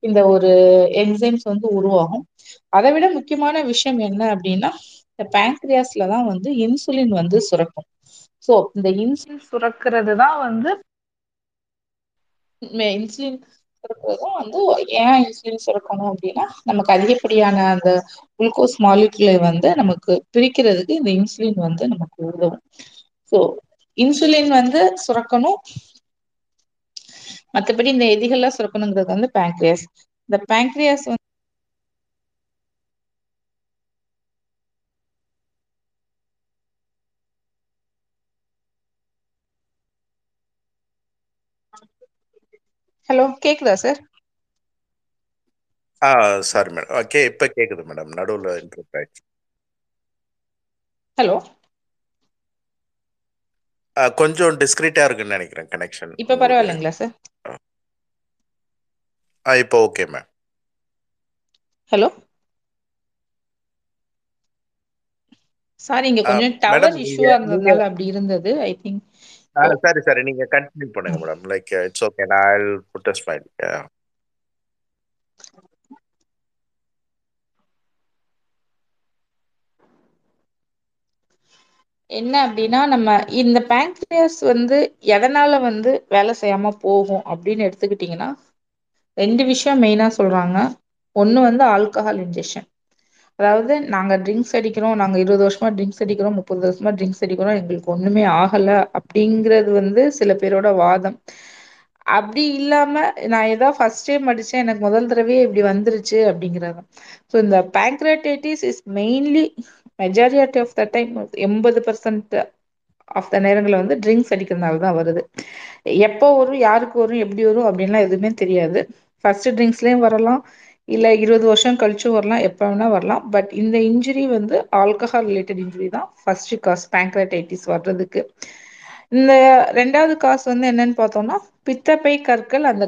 இந்த ஒரு என்சைம்ஸ் வந்து உருவாகும். அதை விட முக்கியமான விஷயம் என்ன அப்படின்னா இந்த பேங்க்ரியாஸ்லதான் வந்து இன்சுலின் வந்து சுரக்கும். சோ இந்த இன்சுலின் சுரக்கிறதுதான் வந்து இன்சுலின் சுரக்கிறதும் வந்து ஏன் இன்சுலின் சுரக்கணும் அப்படின்னா நமக்கு அதிகப்படியான அந்த குளுக்கோஸ் மாலிகுலை வந்து நமக்கு பிரிக்கிறதுக்கு இந்த இன்சுலின் வந்து நமக்கு உதவும். சோ இன்சுலின் வந்து சுரக்கணும். மத்தபடி இந்த எதிகல்லாம் சுரக்கணுங்கிறது வந்து பேங்க்ரியாஸ் இந்த பேங்க்ரியாஸ் வந்து ஹலோ கேக்குதா சார் ஆ சாரி மேடம் ஓகே இப்போ கேட்குது மேடம் நடுவில் இன்டர்ப்ட் ஆயிடுச்சு. ஹலோ? கொஞ்சம் டிஸ்கிரீட்டா இருக்குன்னு நினைக்கிறேன் கனெக்ஷன் இப்ப பரவாயில்லைங்களா சார் ஆ. இப்போ ஓகே மேம் ஹலோ சாரி இங்க கொஞ்சம் டவர் நீங்க இருந்ததுனால அப்படி இருந்தது ஐ திங்க் சரி சரி நீங்க கண்டினியூ பண்ணுங்க மேடம் லைக் இட்ஸ் ஓகே நான் ஐ புட் அ ஸ்மைல் என்ன அப்படின்னா நம்ம இந்த பேங்க்ரியாஸ் வந்து எதனால வந்து வேலை செய்யாம போகும் அப்படின்னு எடுத்துக்கிட்டீங்கன்னா ரெண்டு விஷயம் மெயினா சொல்றாங்க. ஒன்று வந்து ஆல்கஹால் இன்ஜெக்ஷன் அதாவது நாங்கள் ட்ரிங்க்ஸ் அடிக்கிறோம் நாங்கள் இருபது வருஷமா ட்ரிங்க்ஸ் அடிக்கிறோம் முப்பது வருஷமா ட்ரிங்க்ஸ் அடிக்கிறோம் எங்களுக்கு ஒண்ணுமே ஆகலை அப்படிங்கிறது வந்து சில பேரோட வாதம். அப்படி இல்லாம நான் ஏதாவது ஃபர்ஸ்ட் டைம் அடிச்சேன் எனக்கு முதல் தடவையே இப்படி வந்துருச்சு அப்படிங்கிறது ஸோ இந்த pancreatitis is mainly majority of the time எண்பது பர்சன்ட் ஆஃப் த நேரங்களில் வந்து ட்ரிங்க்ஸ் அடிக்கிறதுனால தான் வருது. எப்போ வரும் யாருக்கு வரும் எப்படி வரும் அப்படின்லாம் எதுவுமே தெரியாது. ஃபர்ஸ்ட் ட்ரிங்க்ஸ்லேயும் வரலாம். இல்லை இருபது வருஷம் கழிச்சும் வரலாம் எப்போ வேணா வரலாம். பட் இந்த இன்ஜுரி வந்து ஆல்கஹால் ரிலேட்டட் இன்ஜுரி தான். ஃபர்ஸ்ட் காஸ் பேங்க்ரடைட்டிஸ் வர்றதுக்கு. இந்த ரெண்டாவது காசு வந்து என்னன்னு பார்த்தோம்னா பித்தப்பை கற்கள் அந்த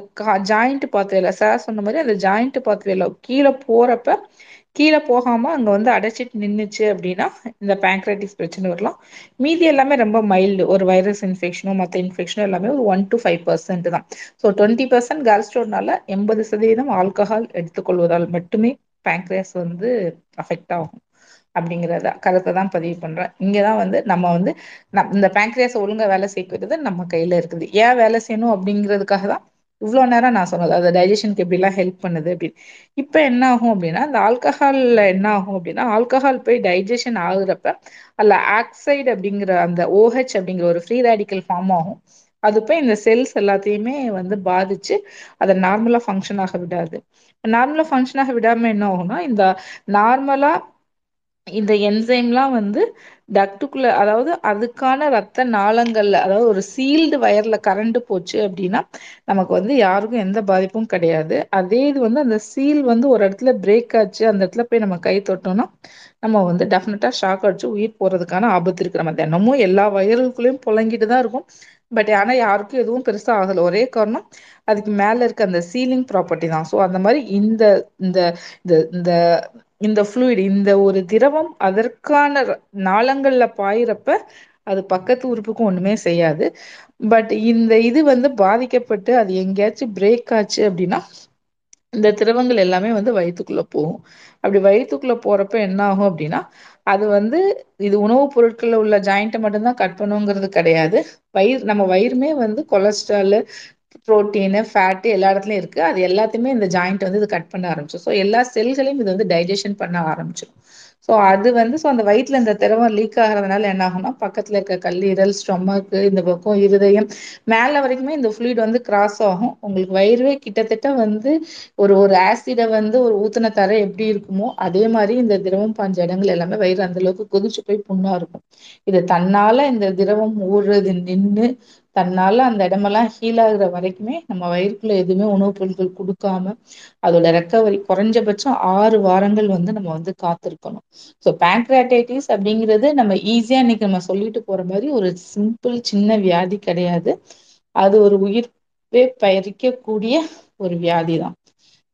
ஜாயிண்ட் பாத்வேல சார் சொன்ன மாதிரி அந்த ஜாயிண்ட் பாத்வேல கீழே போறப்ப கீழே போகாம அங்க வந்து அடைச்சிட்டு நின்றுச்சு அப்படின்னா இந்த பேங்க்ரைட்டிஸ் பிரச்சனை வரலாம். மீதி எல்லாமே ரொம்ப மைல்டு ஒரு வைரஸ் இன்ஃபெக்ஷனோ மற்ற இன்ஃபெக்ஷனோ எல்லாமே ஒரு ஒன் டு ஃபைவ் பர்சன்ட் தான். ஸோ டுவெண்ட்டி பர்சன்ட் கேல்ஸ்ட்ரோனால எண்பது சதவீதம் ஆல்கஹால் எடுத்துக்கொள்வதால் மட்டுமே பேங்க்ரியாஸ் வந்து அஃபெக்ட் ஆகும் அப்படிங்கிறத கருத்தை தான் பதிவு பண்றேன். இங்கதான் வந்து நம்ம வந்து நம் இந்த பேங்க்ரியாஸ் ஒழுங்கா வேலை செய்கிறது நம்ம கையில இருக்குது. ஏன் வேலை செய்யணும் அப்படிங்கிறதுக்காக தான் இவ்வளோ நேரம் நான் சொன்னது அது டைஜஷனுக்கு எப்படிலாம் ஹெல்ப் பண்ணுது அப்படின்னு. இப்போ என்ன ஆகும் அப்படின்னா இந்த ஆல்கஹாலில் என்ன ஆகும் அப்படின்னா ஆல்கஹால் போய் டைஜஷன் ஆகுறப்ப அதில் ஆக்சைடு அப்படிங்கிற அந்த ஓஹெச் அப்படிங்கிற ஒரு ஃப்ரீ ரேடிக்கல் ஃபார்ம் ஆகும். அது போய் இந்த செல்ஸ் எல்லாத்தையுமே வந்து பாதிச்சு அதை நார்மலாக ஃபங்க்ஷன் ஆக விடாது. நார்மலாக ஃபங்க்ஷன் ஆக விடாமல் என்ன ஆகும்னா இந்த நார்மலாக இந்த என்சைம்லாம் வந்து டக்டுக்குள்ள அதாவது அதுக்கான ரத்த நாளங்கள்ல அதாவது ஒரு சீல்டு வயர்ல கரண்ட் போச்சு அப்படின்னா நமக்கு வந்து யாருக்கும் எந்த பாதிப்பும் கிடையாது. அதே இது வந்து அந்த சீல் வந்து ஒரு இடத்துல பிரேக் ஆச்சு அந்த இடத்துல போய் நம்ம கை தொட்டோம்னா நம்ம வந்து டெஃபினட்டா ஷாக் அடிச்சு உயிர் போறதுக்கான ஆபத்து இருக்கு. நம்ம தினமும் எல்லா வயர்களுக்குள்ளேயும் புழங்கிட்டு தான் இருக்கும். பட் ஆனா யாருக்கும் எதுவும் பெருசா ஆகல. ஒரே காரணம் அதுக்கு மேல இருக்க அந்த சீலிங் ப்ராப்பர்ட்டி தான். ஸோ அந்த மாதிரி இந்த இந்த இந்த இந்த ஃப்ளூயிட் இந்த ஒரு திரவம் அதற்கான நாளங்கள்ல பாயிறப்ப அது பக்கத்து உறுப்புக்கும் ஒண்ணுமே செய்யாது. பட் இந்த இது வந்து பாதிக்கப்பட்டு அது எங்கேயாச்சும் பிரேக் ஆச்சு அப்படின்னா இந்த திரவங்கள் எல்லாமே வந்து வயிற்றுக்குள்ள போகும். அப்படி வயிற்றுக்குள்ள போறப்ப என்ன ஆகும் அப்படின்னா அது வந்து இது உணவுப் பொருட்கள்ல உள்ள ஜாயிண்ட்டை மட்டும்தான் கட் பண்ணுங்கிறது கிடையாது. வயிறு நம்ம வயிறுமே வந்து கொலஸ்ட்ராலு புரோட்டீனு ஃபேட்டு எல்லா இடத்துலையும் இருக்குது அது எல்லாத்தையுமே இந்த ஜாயிண்ட் வந்து இது கட் பண்ண ஆரம்பிச்சோம் ஸோ எல்லா செல்களையும் இது வந்து டைஜஷன் பண்ண ஆரம்பிச்சிடும் ஸோ அது வந்து ஸோ அந்த வயிற்றில் இந்த திரவம் லீக் ஆகுறதுனால என்ன ஆகும்னா பக்கத்தில் இருக்க கல்லீரல் ஸ்டொமக்கு இந்த பக்கம் இருதயம் மேல வரைக்குமே இந்த ஃப்ளூயிட் வந்து கிராஸ் ஆகும். உங்களுக்கு வயிறுவே கிட்டத்தட்ட வந்து ஒரு ஒரு ஆசிடை வந்து ஒரு ஊத்தின தர எப்படி இருக்குமோ அதே மாதிரி இந்த திரவம் பாஞ்ச இடங்கள் எல்லாமே வயிறு அந்த அளவுக்கு கொதிச்சு போய் புண்ணா இருக்கும். இது தன்னால இந்த திரவம் ஊடுறது நின்று தன்னால அந்த இடமெல்லாம் ஹீல் ஆகுற வரைக்குமே நம்ம வயிறுக்குள்ள எதுவுமே உணவுப் பொருட்கள் கொடுக்காம அதோட ரெக்கவரி குறைஞ்சபட்சம் ஆறு வாரங்கள் வந்து நம்ம வந்து காத்திருக்கணும். சோ பேங்க்ராட்டைட்டிஸ் அப்படிங்கிறது நம்ம ஈஸியா இன்னைக்கு நம்ம சொல்லிட்டு போற மாதிரி ஒரு சிம்பிள் சின்ன வியாதி கிடையாது. அது ஒரு உயிர்ப்பே பறிக்கக் ஒரு ஒரு வியாதிதான்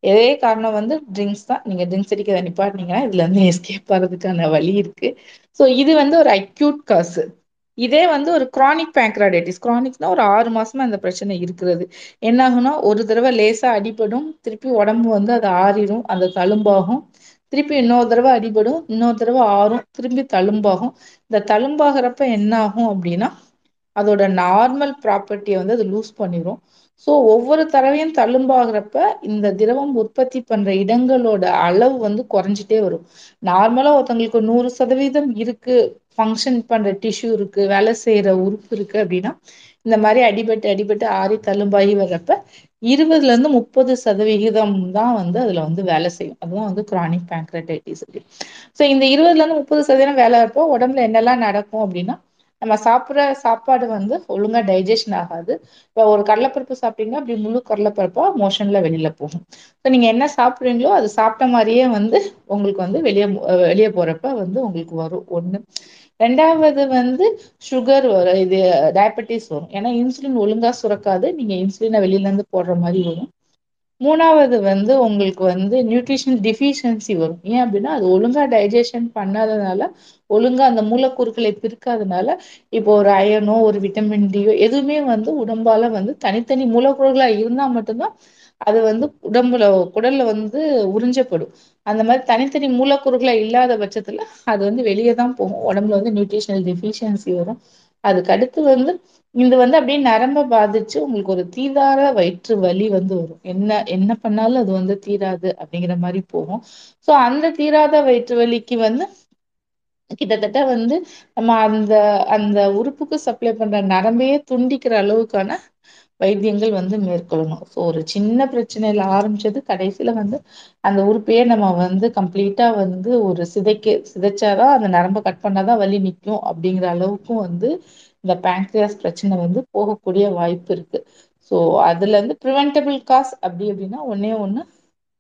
எதே காரணம் வந்து ட்ரிங்க்ஸ் தான். நீங்க ட்ரிங்க்ஸ் அடிக்கிறத நிப்பாட்டினீங்கன்னா இதுல இருந்து எஸ்கேப் ஆகிறதுக்கான வழி இருக்கு. சோ இது வந்து ஒரு அக்யூட் காசு இதே வந்து ஒரு கிரானிக் பேங்க்ராடைட்டிஸ் கிரானிக்னா ஒரு ஆறு மாசமா இந்த பிரச்சனை இருக்கிறது. என்ன ஆகும்னா ஒரு தடவை லேசா அடிபடும் திருப்பி உடம்பு வந்து அது ஆறிடும் அந்த தழும்பாகும். திருப்பி இன்னொரு தடவை அடிபடும் இன்னொரு தடவை ஆறும் திரும்பி தழும்பாகும். இந்த தழும்பாகிறப்ப என்ன ஆகும் அப்படின்னா அதோட நார்மல் ப்ராப்பர்ட்டிய வந்து அது லூஸ் பண்ணிரும். சோ ஒவ்வொரு தடவையும் தழும்பாகுறப்ப இந்த திரவம் உற்பத்தி பண்ற இடங்களோட அளவு வந்து குறைஞ்சிட்டே வரும். நார்மலா ஒருத்தவங்களுக்கு நூறு சதவீதம் இருக்கு ஃபங்க்ஷன் பண்ற டிஷ்யூ இருக்கு வேலை செய்யற உறுப்பு இருக்கு அப்படின்னா இந்த மாதிரி அடிபட்டு அடிபட்டு ஆறி தள்ளும்பாகி வர்றப்ப இருபதுல இருந்து முப்பது சதவிகிதம் தான் வந்து அதுல வந்து வேலை செய்யும். அதுதான் வந்து கிரானிக் பேங்க்ரடைட்டிஸ் ஸோ இந்த இருபதுல இருந்து முப்பது சதவீதம் வேலை இருப்போ உடம்புல என்னெல்லாம் நடக்கும் அப்படின்னா நம்ம சாப்பிடுற சாப்பாடு வந்து ஒழுங்கா டைஜஷன் ஆகாது. இப்போ ஒரு கடலைப்பருப்பு சாப்பிட்டீங்கன்னா அப்படி முழு கடலைப்பருப்பா மோஷன்ல வெளியில போகும். ஸோ நீங்க என்ன சாப்பிடுறீங்களோ அது சாப்பிட்ட மாதிரியே வந்து உங்களுக்கு வந்து வெளியே வெளியே போறப்ப வந்து உங்களுக்கு வரும். ஒண்ணு ரெண்டாவது வந்து சுகர் வரும். இது டயபெட்டிஸ் வரும். ஏன்னா இன்சுலின் ஒழுங்கா சுரக்காது. நீங்க இன்சுலினை வெளியில இருந்து போடுற மாதிரி வரும். மூணாவது வந்து உங்களுக்கு வந்து நியூட்ரிஷன் டிஃபிஷியன்சி வரும். ஏன் அப்படின்னா அது ஒழுங்கா டைஜஷன் பண்ணாதனால ஒழுங்கா அந்த மூலக்கூறுகளை பிரிக்காதனால இப்போ ஒரு அயனோ ஒரு விட்டமின் டியோ எதுவுமே வந்து உடம்பால வந்து தனித்தனி மூலக்கூறுகளா இருந்தா மட்டும்தான் அது வந்து உடம்புல குடல்ல வந்து உறிஞ்சப்படும். அந்த மாதிரி தனித்தனி மூலக்கூறுகளா இல்லாத பட்சத்துல அது வந்து வெளியேதான் போகும். உடம்புல வந்து நியூட்ரிஷனல் டெஃபிஷியன்சி வரும். அதுக்கு அடுத்து வந்து இது வந்து அப்படியே நரம்ப பாதிச்சு உங்களுக்கு ஒரு தீதார வயிற்று வலி வந்து வரும். என்ன என்ன பண்ணாலும் அது வந்து தீராது அப்படிங்கிற மாதிரி போகும். சோ அந்த தீராத வயிற்று வலிக்கு வந்து கிட்டத்தட்ட வந்து நம்ம அந்த அந்த உறுப்புக்கு சப்ளை பண்ற நரம்பையே துண்டிக்கிற அளவுக்கான வைத்தியங்கள் வந்து மேற்கொள்ளணும். சோ ஒரு சின்ன பிரச்சனையில ஆரம்பிச்சது கடைசியில வந்து அந்த உறுப்பையே நம்ம வந்து கம்ப்ளீட்டா வந்து ஒரு சிதைக்க சிதைச்சாதான் அந்த நரம்ப கட் பண்ணாதான் வலி நிற்கும் அப்படிங்கிற அளவுக்கும் வந்து இந்த பேங்க்ரியாஸ் பிரச்சனை வந்து போகக்கூடிய வாய்ப்பு இருக்கு. சோ அதுல இருந்து ப்ரிவென்டபிள் காஸ் அப்படி அப்படின்னா ஒன்னே ஒண்ணு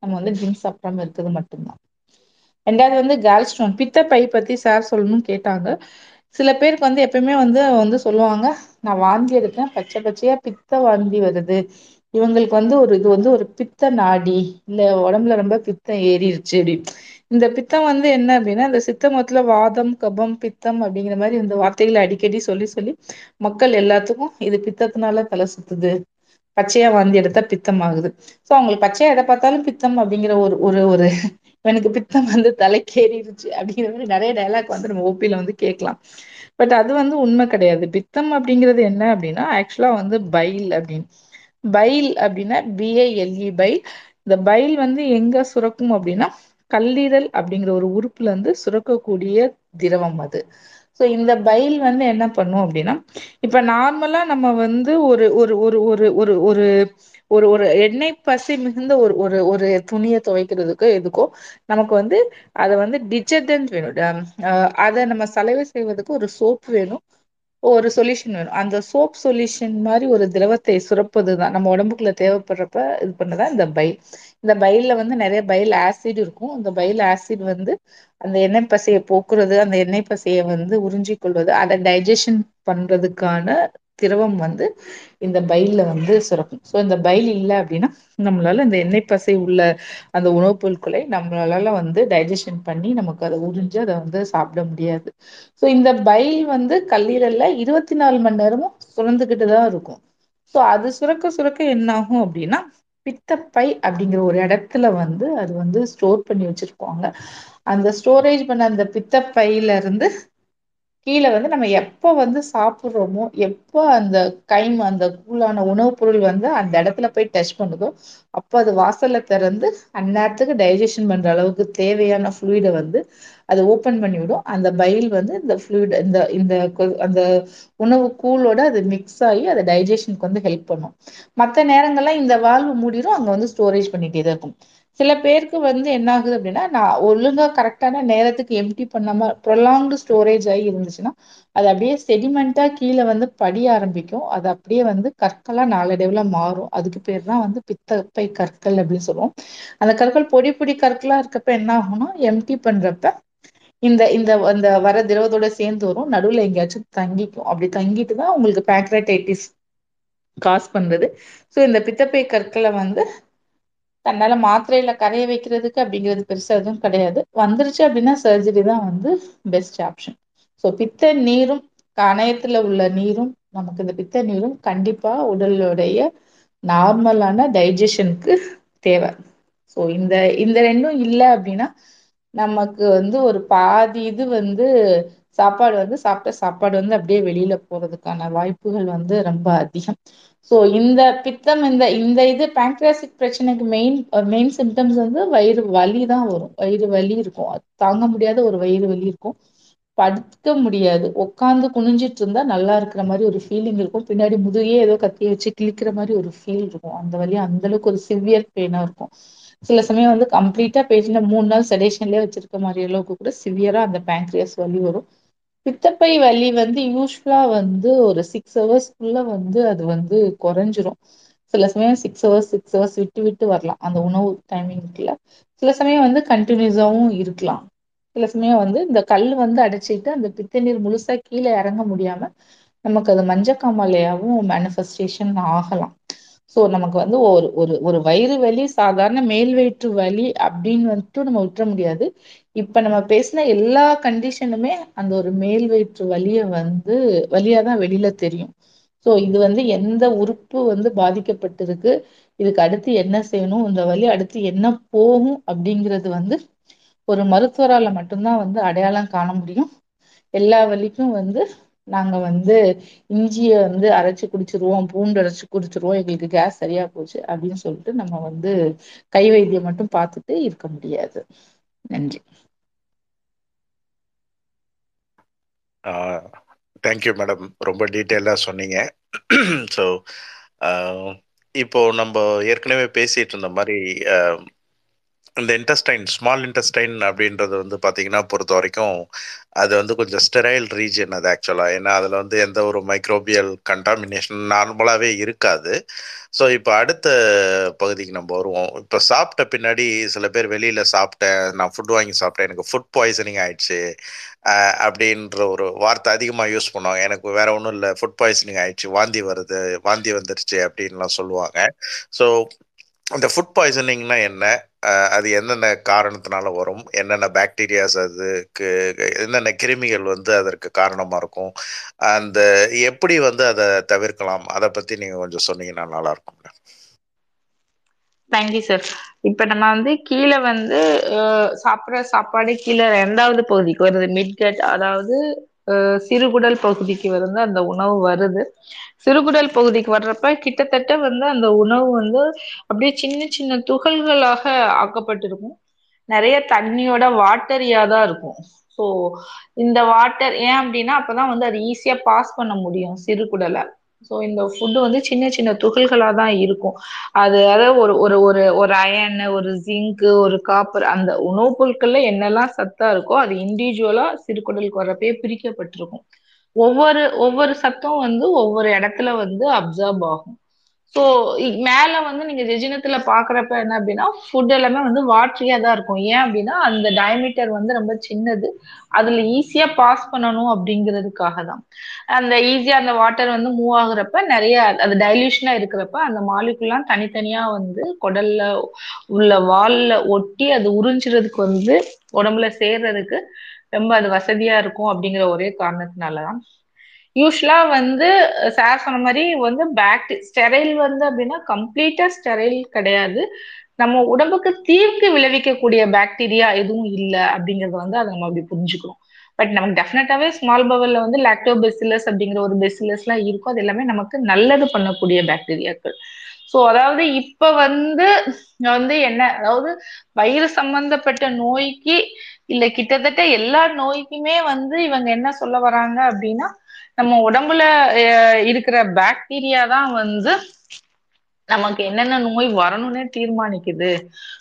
நம்ம வந்து ட்ரிங்க்ஸ் சாப்பிடாம இருக்கிறது மட்டும்தான். ரெண்டாவது வந்து கேல்ஸ்டோன் பித்த பை பத்தி சார் சொல்லணும்னு கேட்டாங்க. சில பேருக்கு வந்து எப்பயுமே வந்து வந்து சொல்லுவாங்க நான் வாந்தி எடுத்தேன் பச்சை பச்சையா பித்த வாந்தி வருது. இவங்களுக்கு வந்து ஒரு இது வந்து ஒரு பித்த நாடி. இல்ல உடம்புல ரொம்ப பித்தம் ஏறிருச்சு. அப்படி. இந்த பித்தம் வந்து என்ன அப்படின்னா இந்த சித்தமத்துல வாதம் கபம் பித்தம் அப்படிங்கிற மாதிரி இந்த வார்த்தைகளை அடிக்கடி சொல்லி சொல்லி மக்கள் எல்லாத்துக்கும் இது பித்தத்துனால தலை சுத்துது. பச்சையா வாந்தி எடுத்தா பித்தம் ஆகுது. சோ அவங்களுக்கு பச்சையா எதை பார்த்தாலும் பித்தம் அப்படிங்கிற ஒரு ஒரு ஒரு எனக்கு பித்தம் வந்து தலைக்கேறிடுச்சு அப்படிங்கிற மாதிரி நிறைய டைலாக் வந்து நம்ம ஓபியில வந்து கேட்கலாம். பட் அது வந்து உண்மை கிடையாது. பித்தம் அப்படிங்கிறது என்ன அப்படின்னா ஆக்சுவலா வந்து பைல் அப்படின்னு. பைல் அப்படின்னா பிஏஎல்இ பைல் இந்த பைல் வந்து எங்க சுரக்கும் அப்படின்னா கல்லீரல் அப்படிங்கிற ஒரு உறுப்புல இருந்து சுரக்கக்கூடிய திரவம் அது. சோ இந்த பைல் வந்து என்ன பண்ணும் அப்படின்னா இப்ப நார்மலா நம்ம வந்து ஒரு ஒரு ஒரு ஒரு ஒரு ஒரு ஒரு ஒரு எண்ணெய் பசி மிகுந்த ஒரு ஒரு ஒரு துணியை துவைக்கிறதுக்கோ எதுக்கோ நமக்கு வந்து அதை வந்து டிட்டர்ஜென்ட் வேணும். அதை நம்ம சலவை செய்வதற்கு ஒரு சோப் வேணும். ஒரு சொல்யூஷன் வேணும். அந்த சோப் சொல்யூஷன் மாதிரி ஒரு திரவத்தை சுரப்பது தான் நம்ம உடம்புக்குள்ள தேவைப்படுறப்ப இது பண்ணதான் இந்த பைல். இந்த பைல்ல வந்து நிறைய பைல் ஆசிட் இருக்கும். இந்த பைல் ஆசிட் வந்து அந்த எண்ணெய் பசையை போக்குறது அந்த எண்ணெய் பசையை வந்து உறிஞ்சிக் கொள்வது அதை டைஜஷன் பண்றதுக்கான திரவம் வந்து இந்த பைல்ல வந்து சுரக்கும். சோ இந்த பைல் இல்லை அப்படின்னா நம்மளால இந்த எண்ணெய் பசை உள்ள அந்த உணவுப் பொருட்களை நம்மளால வந்து டைஜஷன் பண்ணி நமக்கு அதை உறிஞ்சு அதை வந்து சாப்பிட முடியாது. ஸோ இந்த பைல் வந்து கல்லீரல்ல இருபத்தி நாலு மணி நேரமும் சுரந்துகிட்டுதான் இருக்கும். சோ அது சுரக்க சுரக்க என்ன ஆகும் அப்படின்னா பித்தப்பை அப்படிங்கிற ஒரு இடத்துல வந்து அது வந்து ஸ்டோர் பண்ணி வச்சிருப்பாங்க. அந்த ஸ்டோரேஜ் பண்ண அந்த பித்தப்பையில இருந்து கீழே வந்து நம்ம எப்போ வந்து சாப்பிடுறோமோ எப்போ அந்த கைம் அந்த கூழான உணவுப் பொருள் வந்து அந்த இடத்துல போய் டச் பண்ணுதோ அப்போ அது வாசல்ல திறந்து அந்நேரத்துக்கு டைஜஷன் பண்ற அளவுக்கு தேவையான ஃப்ளூயிட வந்து அது ஓப்பன் பண்ணிவிடும். அந்த பைல் வந்து இந்த ஃப்ளூயிட் இந்த இந்த அந்த உணவு கூலோட அது மிக்ஸ் ஆகி அதை டைஜஷனுக்கு வந்து ஹெல்ப் பண்ணும். மத்த நேரங்கள்லாம் இந்த வால்வு மூடிடும் அங்க வந்து ஸ்டோரேஜ் பண்ணிட்டே தான் இருக்கும். சில பேருக்கு வந்து என்ன ஆகுது அப்படின்னா நான் ஒழுங்கா கரெக்டான நேரத்துக்கு எம்டி பண்ணாம ப்ரொலாங்டு ஸ்டோரேஜ் ஆகி இருந்துச்சுன்னா அது அப்படியே செடிமெண்டா கீழே வந்து படிய ஆரம்பிக்கும். அது அப்படியே வந்து கற்களா நாளடைவுல மாறும். அதுக்கு பேர் தான் வந்து பித்தப்பை கற்கள் அப்படின்னு சொல்லுவோம். அந்த கற்கள் பொடி பொடி கற்களா இருக்கப்ப என்ன ஆகும்னா எம்டி பண்றப்ப இந்த இந்த அந்த வர திரவத்தோட சேர்ந்து வரும். நடுவுல எங்கேயாச்சும் தங்கிக்கும். அப்படி தங்கிட்டு தான் உங்களுக்கு பேக்ரடைட்டிஸ் காஸ் பண்றது. ஸோ இந்த பித்தப்பை கற்களை வந்து தன்னால மாத்திரையில கரைய வைக்கிறதுக்கு அப்படிங்கிறது பெருசா எதுவும் கிடையாது. வந்துருச்சு அப்படின்னா சர்ஜரி தான் வந்து பெஸ்ட் ஆப்ஷன் சோ பித்த நீரும் கணையத்துல உள்ள நீரும் நமக்கு இந்த பித்த நீரும் கண்டிப்பா உடலுடைய நார்மலான டைஜஷனுக்கு தேவை. சோ இந்த இந்த ரெண்டும் இல்லை அப்படின்னா நமக்கு வந்து ஒரு பாதி இது வந்து சாப்பாடு வந்து சாப்பிட்ட சாப்பாடு வந்து அப்படியே வெளியில போறதுக்கான வாய்ப்புகள் வந்து ரொம்ப அதிகம். ஸோ இந்த பித்தம் இந்த இந்த இது பேங்க்ராசிக் பிரச்சனைக்கு மெயின் மெயின் சிம்டம்ஸ் வந்து வயிறு வலி தான் வரும். வயிறு வலி இருக்கும். அது தாங்க முடியாத ஒரு வயிறு வலி இருக்கும். படுக்க முடியாது. உட்காந்து குனிஞ்சிட்டு இருந்தா நல்லா இருக்கிற மாதிரி ஒரு ஃபீலிங் இருக்கும். பின்னாடி முதுகையே ஏதோ கத்தியை வச்சு கிழிக்கிற மாதிரி ஒரு ஃபீல் இருக்கும். அந்த வலி அந்த அளவுக்கு ஒரு சிவியர் பெயினா இருக்கும். சில சமயம் வந்து கம்ப்ளீட்டா பேஷண்ட மூணு நாள் செடேஷன்லேயே வச்சிருக்க மாதிரி அளவுக்கு கூட சிவியரா அந்த பேங்க்ரியாஸ் வலி வரும். பித்தப்பை வலி வந்து யூஸ்வலா வந்து ஒரு சிக்ஸ் ஹவர்ஸ்க்குள்ள வந்து அது வந்து குறைஞ்சிரும். சில சமயம் சிக்ஸ் ஹவர்ஸ் சிக்ஸ் ஹவர்ஸ் விட்டு விட்டு வரலாம். அந்த உணவு டைமிங்ல சில சமயம் வந்து கண்டினியூஸாவும் இருக்கலாம். சில சமயம் வந்து இந்த கல் வந்து அடைச்சிட்டு அந்த பித்த நீர் முழுசா கீழே இறங்க முடியாம நமக்கு அது மஞ்சக்காமலையாகவும் மேனிஃபெஸ்டேஷன் ஆகலாம். சோ நமக்கு வந்து ஒரு ஒரு ஒரு வயிறு வலி சாதாரண மேல் வயிற்று வலி அப்படின்னு வந்துட்டு நம்ம விட்டுற முடியாது. இப்ப நம்ம பேசின எல்லா கண்டிஷனுமே அந்த ஒரு மேல் வயிற்று வலிய வந்து வலியாதான் வெளியில தெரியும். ஸோ இது வந்து எந்த உறுப்பு வந்து பாதிக்கப்பட்டிருக்கு இதுக்கு அடுத்து என்ன செய்யணும் இந்த வலி அடுத்து என்ன போகும் அப்படிங்கிறது வந்து ஒரு மருத்துவரால மட்டும்தான் வந்து அடையாளம் காண முடியும். எல்லா வலிக்கும் வந்து நாங்க வந்து இஞ்சிய வந்து அரைச்சு குடிச்சிருவோம் பூண்டு அரைச்சு குடிச்சிருவோம் எங்களுக்கு கேஸ் சரியா போச்சு அப்படின்னு சொல்லிட்டு நம்ம வந்து கை வைத்தியம் மட்டும் பார்த்துட்டு இருக்க முடியாது. நன்றி. தேங்க்யூ மேடம் ரொம்ப டீட்டெயிலாக சொன்னீங்க. ஸோ இப்போ நம்ம ஏற்கனவே பேசிட்டு இருந்த மாதிரி இந்த இன்டெஸ்டைன் ஸ்மால் இன்டெஸ்டைன் அப்படின்றது வந்து பார்த்தீங்கன்னா பொறுத்த வரைக்கும் அது வந்து கொஞ்சம் ஸ்டெரைல் ரீஜன் அது ஆக்சுவலாக ஏன்னா அதில் வந்து எந்த ஒரு மைக்ரோபியல் கண்டாமினேஷன் நார்மலாகவே இருக்காது. ஸோ இப்போ அடுத்த பகுதிக்கு நம்ம வருவோம். இப்போ சாப்பிட்ட பின்னாடி சில பேர் வெளியில் சாப்பிட்டேன் நான் ஃபுட் வாங்கி சாப்பிட்டேன் எனக்கு ஃபுட் பாய்சனிங் ஆயிடுச்சு அப்படின்ற ஒரு வார்த்தை அதிகமாக யூஸ் பண்ணுவாங்க. எனக்கு வேற ஒன்றும் இல்லை ஃபுட் பாய்சனிங் ஆயிடுச்சு வாந்தி வருது வாந்தி வந்துருச்சு அப்படின்லாம் சொல்லுவாங்க. ஸோ இந்த ஃபுட் பாய்சனிங்னா என்ன? அது என்னென்ன காரணத்தினால வரும்? என்னென்ன பாக்டீரியாஸ் அதுக்கு என்னென்ன கிருமிகள் வந்து அதற்கு காரணமாக இருக்கும்? அந்த எப்படி வந்து அதை தவிர்க்கலாம்? அதை பற்றி நீங்கள் கொஞ்சம் சொன்னீங்கன்னா நல்லா தேங்க்யூ சார் இப்ப நம்ம வந்து கீழே வந்து சாப்பிட்ற சாப்பாடு கீழே ரெண்டாவது பகுதிக்கு வருது. மிட்கட் அதாவது சிறுகுடல் பகுதிக்கு வந்து அந்த உணவு வருது. சிறுகுடல் பகுதிக்கு வர்றப்ப கிட்டத்தட்ட வந்து அந்த உணவு வந்து அப்படியே சின்ன சின்ன துகள்களாக ஆக்கப்பட்டிருக்கும். நிறைய தண்ணியோட வாட்டரியா தான் இருக்கும். ஸோ இந்த வாட்டர் ஏன் அப்படின்னா அப்பதான் வந்து அது ஈஸியா பாஸ் பண்ண முடியும் சிறுகுடலை ஸோ இந்த ஃபுட்டு வந்து சின்ன சின்ன துகள்களாக தான் இருக்கும். அது அதாவது ஒரு ஒரு ஒரு ஒரு அயன் ஒரு ஜிங்க் ஒரு காப்பர் அந்த உணவுப் பொருட்கள்ல என்னெல்லாம் சத்தா இருக்கோ அது இண்டிவிஜுவலா சிறுகுடலுக்கு வரப்பே பிரிக்கப்பட்டிருக்கும். ஒவ்வொரு ஒவ்வொரு சத்தம் வந்து ஒவ்வொரு இடத்துல வந்து அப்சர்வ் ஆகும். ஸோ மேல வந்து நீங்க ஜெஜினத்துல பாக்குறப்ப என்ன அப்படின்னா ஃபுட் எல்லாமே வந்து வாட்டரியா தான் இருக்கும். ஏன் அப்படின்னா அந்த டயமீட்டர் வந்து ரொம்ப சின்னது. அதுல ஈஸியா பாஸ் பண்ணணும் அப்படிங்கிறதுக்காக தான். அந்த ஈஸியா அந்த வாட்டர் வந்து மூவ் ஆகுறப்ப நிறைய அது டைல்யூஷனா இருக்கிறப்ப அந்த மாலிகுலாம் தனித்தனியா வந்து குடல்ல உள்ள வால்ல ஒட்டி அது உறிஞ்சுறதுக்கு வந்து உடம்புல சேர்றதுக்கு ரொம்ப அது வசதியா இருக்கும் அப்படிங்கிற ஒரே காரணத்தினாலதான் யூஸ்வலா வந்து சார் சொன்ன மாதிரி வந்து பேக்டி ஸ்டெரைல் வந்து அப்படின்னா கம்ப்ளீட்டா ஸ்டெரைல் கிடையாது. நம்ம உடம்புக்கு தீர்க்கு விளைவிக்கக்கூடிய பாக்டீரியா எதுவும் இல்லை அப்படிங்கறத வந்து அதை நம்ம அப்படி புரிஞ்சுக்கிறோம் பட் நமக்கு டெஃபினட்டாவே ஸ்மால் பவல்ல வந்து லாக்டோபெசிலஸ் அப்படிங்கிற ஒரு பெசிலஸ் எல்லாம் இருக்கும். அது எல்லாமே நமக்கு நல்லது பண்ணக்கூடிய பாக்டீரியாக்கள் ஸோ அதாவது இப்ப வந்து வந்து என்ன அதாவது வயிறு சம்பந்தப்பட்ட நோய்க்கு இல்ல கிட்டத்தட்ட எல்லா நோய்க்குமே வந்து இவங்க என்ன சொல்ல வராங்க அப்படின்னா நம்ம உடம்புல இருக்கிற பாக்டீரியா தான் வந்து நமக்கு என்னென்ன நோய் வரணும்னே தீர்மானிக்குது.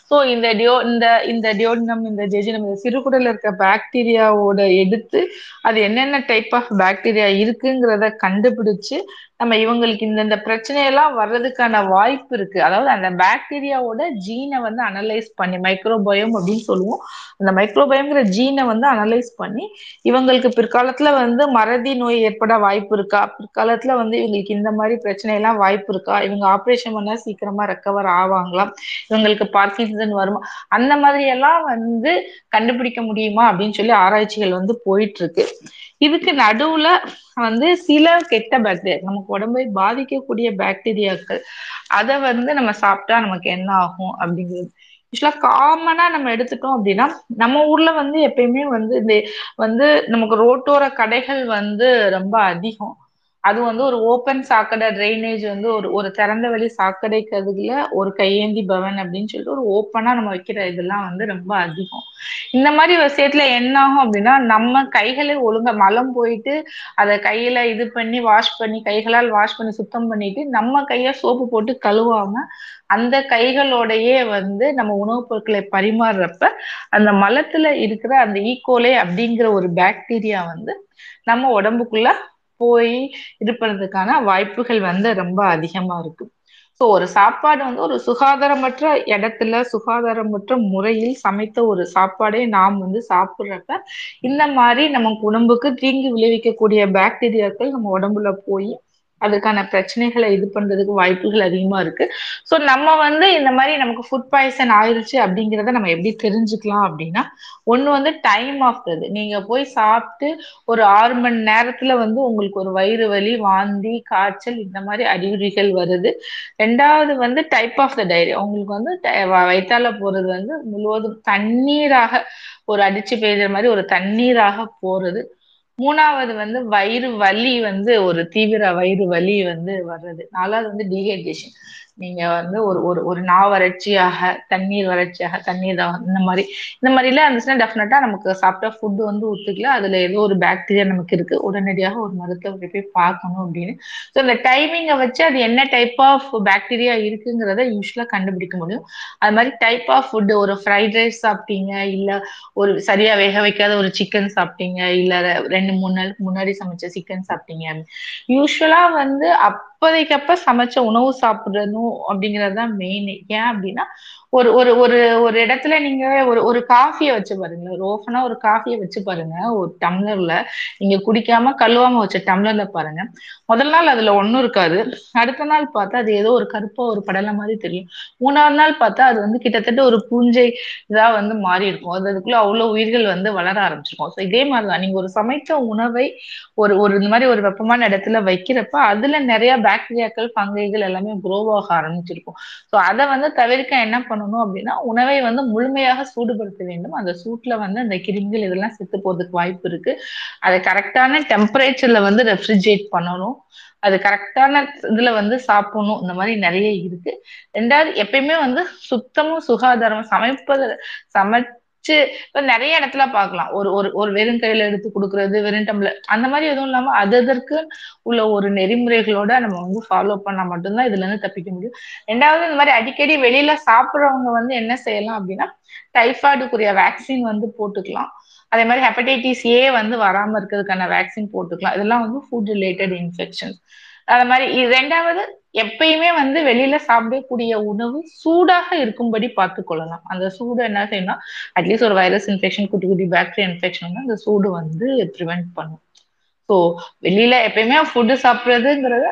ஸோ இந்த டியோ இந்த இந்த டியோடினம் இந்த ஜெஜினம் இந்த சிறுகுடல் இருக்க பாக்டீரியாவோட எடுத்து அது என்னென்ன டைப் ஆஃப் பாக்டீரியா இருக்குங்கிறத கண்டுபிடிச்சு நம்ம இவங்களுக்கு இந்தந்த பிரச்சனையெல்லாம் வர்றதுக்கான வாய்ப்பு இருக்கு. அதாவது அந்த பாக்டீரியாவோட ஜீனை வந்து அனலைஸ் பண்ணி மைக்ரோபயம் அப்படின்னு சொல்லுவோம். அந்த மைக்ரோபயம்ங்கிற ஜீனை வந்து அனலைஸ் பண்ணி இவங்களுக்கு பிற்காலத்துல வந்து மறதி நோய் ஏற்பட வாய்ப்பு இருக்கா? பிற்காலத்துல வந்து இவங்களுக்கு இந்த மாதிரி பிரச்சனை எல்லாம் வாய்ப்பு இருக்கா? இவங்க ஆப்ரேஷன் பண்ணா சீக்கிரமா ரெக்கவர் ஆவாங்களா? இவங்களுக்கு பார்க்கின்சன் வருமா? அந்த மாதிரி எல்லாம் வந்து கண்டுபிடிக்க முடியுமா அப்படின்னு சொல்லி ஆராய்ச்சிகள் வந்து போயிட்டு இருக்கு. இதுக்கு நடுவுல வந்து சில கெட்ட பாக்டீரியா நமக்கு உடம்பை பாதிக்கக்கூடிய பாக்டீரியாக்கள் அதை வந்து நம்ம சாப்பிட்டா நமக்கு என்ன ஆகும் அப்படிங்கிறது. யூஸ்வலா காமனா நம்ம எடுத்துட்டோம் அப்படின்னா நம்ம ஊர்ல வந்து எப்பயுமே வந்து இந்த வந்து நமக்கு ரோட்டோர கடைகள் வந்து ரொம்ப அதிகம். அது வந்து ஒரு ஓப்பன் சாக்கடை ட்ரைனேஜ் வந்து ஒரு ஒரு திறந்த வெளி சாக்கடைக்கு அதுல ஒரு கையேந்தி பவன் அப்படின்னு சொல்லிட்டு ஒரு ஓப்பனா நம்ம வைக்கிற இதெல்லாம் வந்து ரொம்ப அதிகம். இந்த மாதிரி விஷயத்துல என்ன ஆகும் அப்படின்னா நம்ம கைகளை ஒழுங்கா மலம் போயிட்டு அதை கையில இது பண்ணி வாஷ் பண்ணி கைகளால் வாஷ் பண்ணி சுத்தம் பண்ணிட்டு நம்ம கைய சோப்பு போட்டு கழுவாம அந்த கைகளோடையே வந்து நம்ம உணவுப் பொருட்களை பரிமாறுறப்ப அந்த மலத்துல இருக்கிற அந்த e ஈகோலே அப்படிங்கிற ஒரு பாக்டீரியா வந்து நம்ம உடம்புக்குள்ள போய் இருப்பதற்கான வாய்ப்புகள் வந்து ரொம்ப அதிகமா இருக்கு. ஸோ ஒரு சாப்பாடு வந்து ஒரு சுகாதாரமற்ற இடத்துல சுகாதாரமற்ற முறையில் சமைத்த ஒரு சாப்பாடே நாம் வந்து சாப்பிட்றப்ப இந்த மாதிரி நமக்கு உடம்புக்கு தீங்கு விளைவிக்கக்கூடிய பாக்டீரியாக்கள் நம்ம உடம்புல போய் அதுக்கான பிரச்சனைகளை இது பண்றதுக்கு வாய்ப்புகள் அதிகமா இருக்கு. ஸோ நம்ம வந்து இந்த மாதிரி நமக்கு ஃபுட் பாய்சன் ஆயிருச்சு அப்படிங்கிறத நம்ம எப்படி தெரிஞ்சுக்கலாம் அப்படின்னா ஒண்ணு வந்து டைம் ஆஃப் இது நீங்க போய் சாப்பிட்டு ஒரு ஆறு மணி நேரத்துல வந்து உங்களுக்கு ஒரு வயிறு வலி வாந்தி காய்ச்சல் இந்த மாதிரி அறிகுறிகள் வருது. ரெண்டாவது வந்து டைப் ஆஃப் த டைரி உங்களுக்கு வந்து வயிற்றால போறது வந்து முழுவதும் தண்ணீராக ஒரு அடிச்சு பெய்யுற மாதிரி ஒரு தண்ணீராக போறது. மூணாவது வந்து வயிறு வலி வந்து ஒரு தீவிர வயிறு வலி வந்து வர்றது. நாலாவது வந்து டீஹைட்ரேஷன் நீங்க வந்து ஒரு ஒரு ஒரு நா வறட்சியாக தண்ணீர் வறட்சியாக தண்ணீர் இந்த மாதிரி இந்த மாதிரிலாம் இருந்துச்சுன்னா டெஃபினட்டா நமக்கு சாப்பிட்டா ஃபுட்டு வந்து ஒத்துக்கல அதுல ஏதோ ஒரு பாக்டீரியா நமக்கு இருக்கு. உடனடியாக ஒரு மருத்துவரை போய் பார்க்கணும் அப்படின்னு. ஸோ இந்த டைமிங்கை வச்சு அது என்ன டைப் ஆஃப் பாக்டீரியா இருக்குங்கிறத யூஸ்வலா கண்டுபிடிக்க முடியும். அது மாதிரி டைப் ஆஃப் ஃபுட்டு ஒரு ஃப்ரைட் ரைஸ் சாப்பிட்டீங்க இல்ல ஒரு சரியா வேக வைக்காத ஒரு சிக்கன் சாப்பிட்டீங்க இல்ல ரெண்டு மூணு நாளுக்கு முன்னாடி சமைச்ச சிக்கன் சாப்பிட்டீங்க. யூஸ்வலா வந்து அப்போதைக்கப்ப சமைச்ச உணவு சாப்பிடணும் அப்படிங்கிறது தான் மெயின் ஏன் அப்படின்னா ஒரு ஒரு ஒரு ஒரு இடத்துல நீங்க ஒரு ஒரு காஃபியை வச்சு பாருங்க ஒரு ஓஃபனா ஒரு காஃபியை வச்சு பாருங்க. ஒரு டம்ளர்ல நீங்க குடிக்காம கழுவாம வச்ச டம்ளர்ல பாருங்க. முதல் நாள் அதுல ஒண்ணும் இருக்காது. அடுத்த நாள் பார்த்தா அது ஏதோ ஒரு கருப்பா ஒரு படலை மாதிரி தெரியும். மூணாவது நாள் பார்த்தா அது வந்து கிட்டத்தட்ட ஒரு பூஞ்சை இதா வந்து மாறி இருக்கும். அது அதுக்குள்ள அவ்வளவு உயிர்கள் வந்து வளர ஆரம்பிச்சிருக்கும். ஸோ இதே மாதிரிதான். நீங்க ஒரு சமைத்த உணவை ஒரு ஒரு இந்த மாதிரி ஒரு வெப்பமான இடத்துல வைக்கிறப்ப அதுல நிறைய பாக்டீரியாக்கள் பங்கைகள் எல்லாமே குரோவாக ஆரம்பிச்சிருக்கும். ஸோ அதை வந்து தவிர்க்க என்ன பண்ணணும் அப்படின்னா உணவை வந்து முழுமையாக சூடுபடுத்த வேண்டும். அந்த சூட்ல வந்து அந்த கிருமிகள் இதெல்லாம் செத்து போறதுக்கு வாய்ப்பு இருக்கு. அதை கரெக்டான டெம்பரேச்சர்ல வந்து ரெஃப்ரிஜரேட் பண்ணணும். அது கரெக்டான இதுல வந்து சாப்பிடணும். இந்த மாதிரி நிறைய இருக்கு. ரெண்டாவது எப்பயுமே வந்து சுத்தமும் சுகாதாரமும் சமைப்பது சமை இப்ப நிறைய இடத்துல பார்க்கலாம். ஒரு ஒரு ஒரு வெறும் கையில எடுத்து கொடுக்கறது வெறும் டம்ளர் அந்த மாதிரி எதுவும் இல்லாம அது அதற்கு உள்ள ஒரு நெறிமுறைகளோட நம்ம வந்து ஃபாலோ பண்ணா மட்டும்தான் இதுல இருந்து தப்பிக்க முடியும். ரெண்டாவது இந்த மாதிரி அடிக்கடி வெளியில சாப்பிடுறவங்க வந்து என்ன செய்யலாம் அப்படின்னா டைஃபாய்டுக்குரிய வேக்சின் வந்து போட்டுக்கலாம். அதே மாதிரி ஹெப்படைட்டிஸ் ஏ வந்து வராம இருக்கிறதுக்கான வேக்சின் போட்டுக்கலாம். இதெல்லாம் வந்து ஃபுட் ரிலேட்டட் இன்ஃபெக்ஷன்ஸ் அது மாதிரி ரெண்டாவது எப்பயுமே வந்து வெளியில சாப்பிடக்கூடிய உணவு சூடாக இருக்கும்படி பார்த்து கொள்ளலாம் அந்த சூடு என்ன செய்யணும் அட்லீஸ்ட் ஒரு வைரஸ் இன்ஃபெக்ஷன் குட்டி குட்டி பாக்டீரியா இன்ஃபெக்ஷன் அந்த சூடு வந்து ப்ரிவென்ட் பண்ணும். ஸோ வெளியில எப்பயுமே ஃபுட்டு சாப்பிட்றதுங்கிறத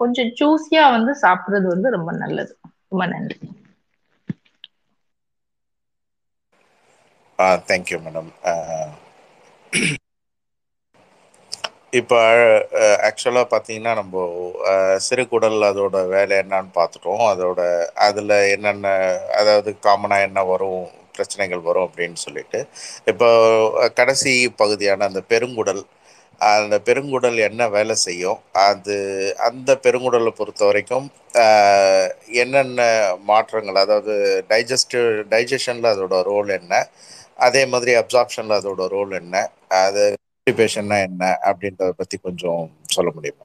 கொஞ்சம் சூஸியா வந்து சாப்பிட்றது வந்து ரொம்ப நல்லது. ரொம்ப நன்றி. தேங்க்யூ மேடம் இப்போ ஆக்சுவலாக பார்த்தீங்கன்னா நம்ம சிறுகுடல் அதோட வேலை என்னன்னு பார்த்துட்டோம் அதோட அதில் என்னென்ன அதாவது காமனாக என்ன வரும் பிரச்சனைகள் வரும் அப்படின்னு சொல்லிட்டு. இப்போ கடைசி பகுதியான அந்த பெருங்குடல் அந்த பெருங்குடல் என்ன வேலை செய்யும் அது அந்த பெருங்குடலை பொறுத்த வரைக்கும் என்னென்ன மாற்றங்கள் அதாவது டைஜஸ்டிவ் டைஜஷனில் அதோட ரோல் என்ன அதே மாதிரி அப்சார்ப்ஷனில் அதோட ரோல் என்ன அது கான்ஸ்டிபேஷன்னா என்ன அப்படின்றத பத்தி கொஞ்சம் சொல்ல முடியுமா?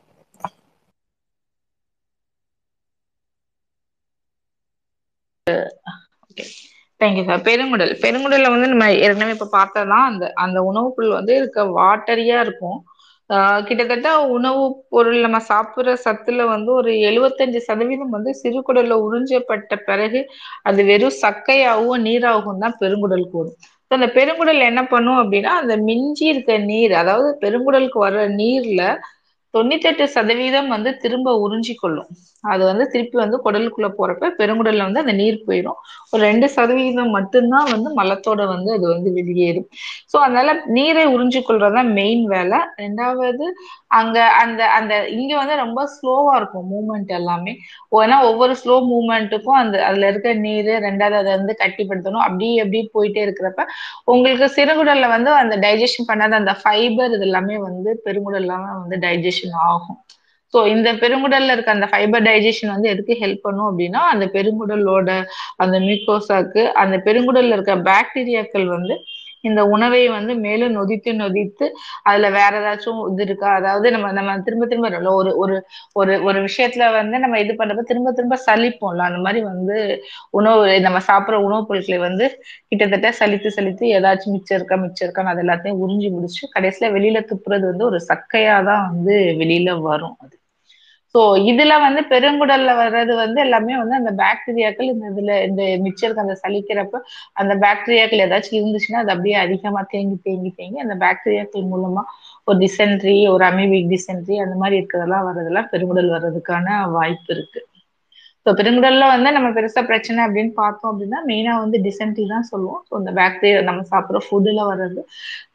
தேங்க்யூ சார் பெருங்குடல். பெருங்குடல்ல வந்து நம்ம ஏற்கனவே இப்ப பார்த்ததான் அந்த அந்த உணவுக்குள் வந்து இருக்க வாட்டரியா இருக்கும். ஆஹ் கிட்டத்தட்ட உணவு பொருள் நம்ம சாப்பிடுற சத்துல வந்து ஒரு எழுவத்தஞ்சு சதவீதம் வந்து சிறுகுடல்ல உறிஞ்சப்பட்ட பிறகு அது வெறும் சக்கையாகவும் நீராகவும் தான் பெருங்குடல் கூடும். ஸோ அந்த பெருங்குடல் என்ன பண்ணும் அப்படின்னா அந்த மிஞ்சி இருக்க நீர் அதாவது பெருங்குடலுக்கு வர்ற நீர்ல தொண்ணூத்தெட்டு சதவீதம் வந்து திரும்ப உறிஞ்சி கொள்ளும். அது வந்து திருப்பி வந்து குடலுக்குள்ள போறப்ப பெருங்குடல்ல வந்து அந்த நீர் போயிடும் ஒரு ரெண்டு சதவீதம் மட்டும்தான் வந்து மலத்தோட வந்து அது வந்து வெளியேறும். ஸோ அதனால நீரை உறிஞ்சி கொள்றதுதான் மெயின் வேலை. ரெண்டாவது அங்க அந்த அந்த இங்க வந்து ரொம்ப ஸ்லோவா இருக்கும் மூமெண்ட் எல்லாமே. ஏன்னா ஒவ்வொரு ஸ்லோ மூமெண்ட்டுக்கும் அந்த அதுல இருக்க நீர் ரெண்டாவது அதை வந்து கட்டிப்படுத்தணும். அப்படி அப்படியே போயிட்டே இருக்கிறப்ப உங்களுக்கு சிறுகுடல்ல வந்து அந்த டைஜஷன் பண்ணாத அந்த ஃபைபர் இது எல்லாமே வந்து பெருங்குடல்லாம் வந்து டைஜஷன் ஆகும். ஸோ இந்த பெருங்குடல்ல இருக்க அந்த ஃபைபர் டைஜஷன் வந்து எதுக்கு ஹெல்ப் பண்ணும் அப்படின்னா அந்த பெருங்குடலோட அந்த மியூக்கோசாக்கு அந்த பெருங்குடல்ல இருக்க பாக்டீரியாக்கள் வந்து இந்த உணவை வந்து மேலும் நொதித்து நொதித்து அதுல வேற ஏதாச்சும் இது இருக்கா? அதாவது நம்ம நம்ம திரும்ப திரும்ப ஒரு ஒரு ஒரு ஒரு விஷயத்துல வந்து நம்ம இது பண்றப்ப திரும்ப திரும்ப சலிப்போம்ல? அந்த மாதிரி வந்து உணவு நம்ம சாப்பிட்ற உணவுப் பொருட்களை வந்து கிட்டத்தட்ட சலித்து சலித்து ஏதாச்சும் மிச்சம் இருக்கா மிச்சம் இருக்கான்னு அது எல்லாத்தையும் உறிஞ்சி முடிச்சு கடைசியில வெளியில துப்புறது வந்து ஒரு சக்கையா தான் வந்து வெளியில வரும் அது. ஸோ இதுல வந்து பெருங்குடல்ல வர்றது வந்து எல்லாமே வந்து அந்த பாக்டீரியாக்கள் இந்த இதுல இந்த மிச்சருக்கு அந்த சலிக்கிறப்ப அந்த பாக்டீரியாக்கள் ஏதாச்சும் இருந்துச்சுன்னா அது அப்படியே அதிகமா தேங்கி தேங்கி தேங்கி அந்த பாக்டீரியாக்கள் மூலமா ஒரு டிசென்ட்ரி ஒரு அமீபிக் டிசென்ட்ரி அந்த மாதிரி இருக்கிறதெல்லாம் வர்றதெல்லாம் பெருங்குடல் வர்றதுக்கான வாய்ப்பு இருக்கு. ஸோ பெருங்குடல்ல வந்து நம்ம பெருசா பிரச்சனை அப்படின்னு பார்த்தோம் அப்படின்னா மெயினா வந்து டிசென்ட்ரி தான் சொல்லுவோம். ஸோ இந்த பாக்டீரியா நம்ம சாப்பிட்ற ஃபுட்டுல வர்றது.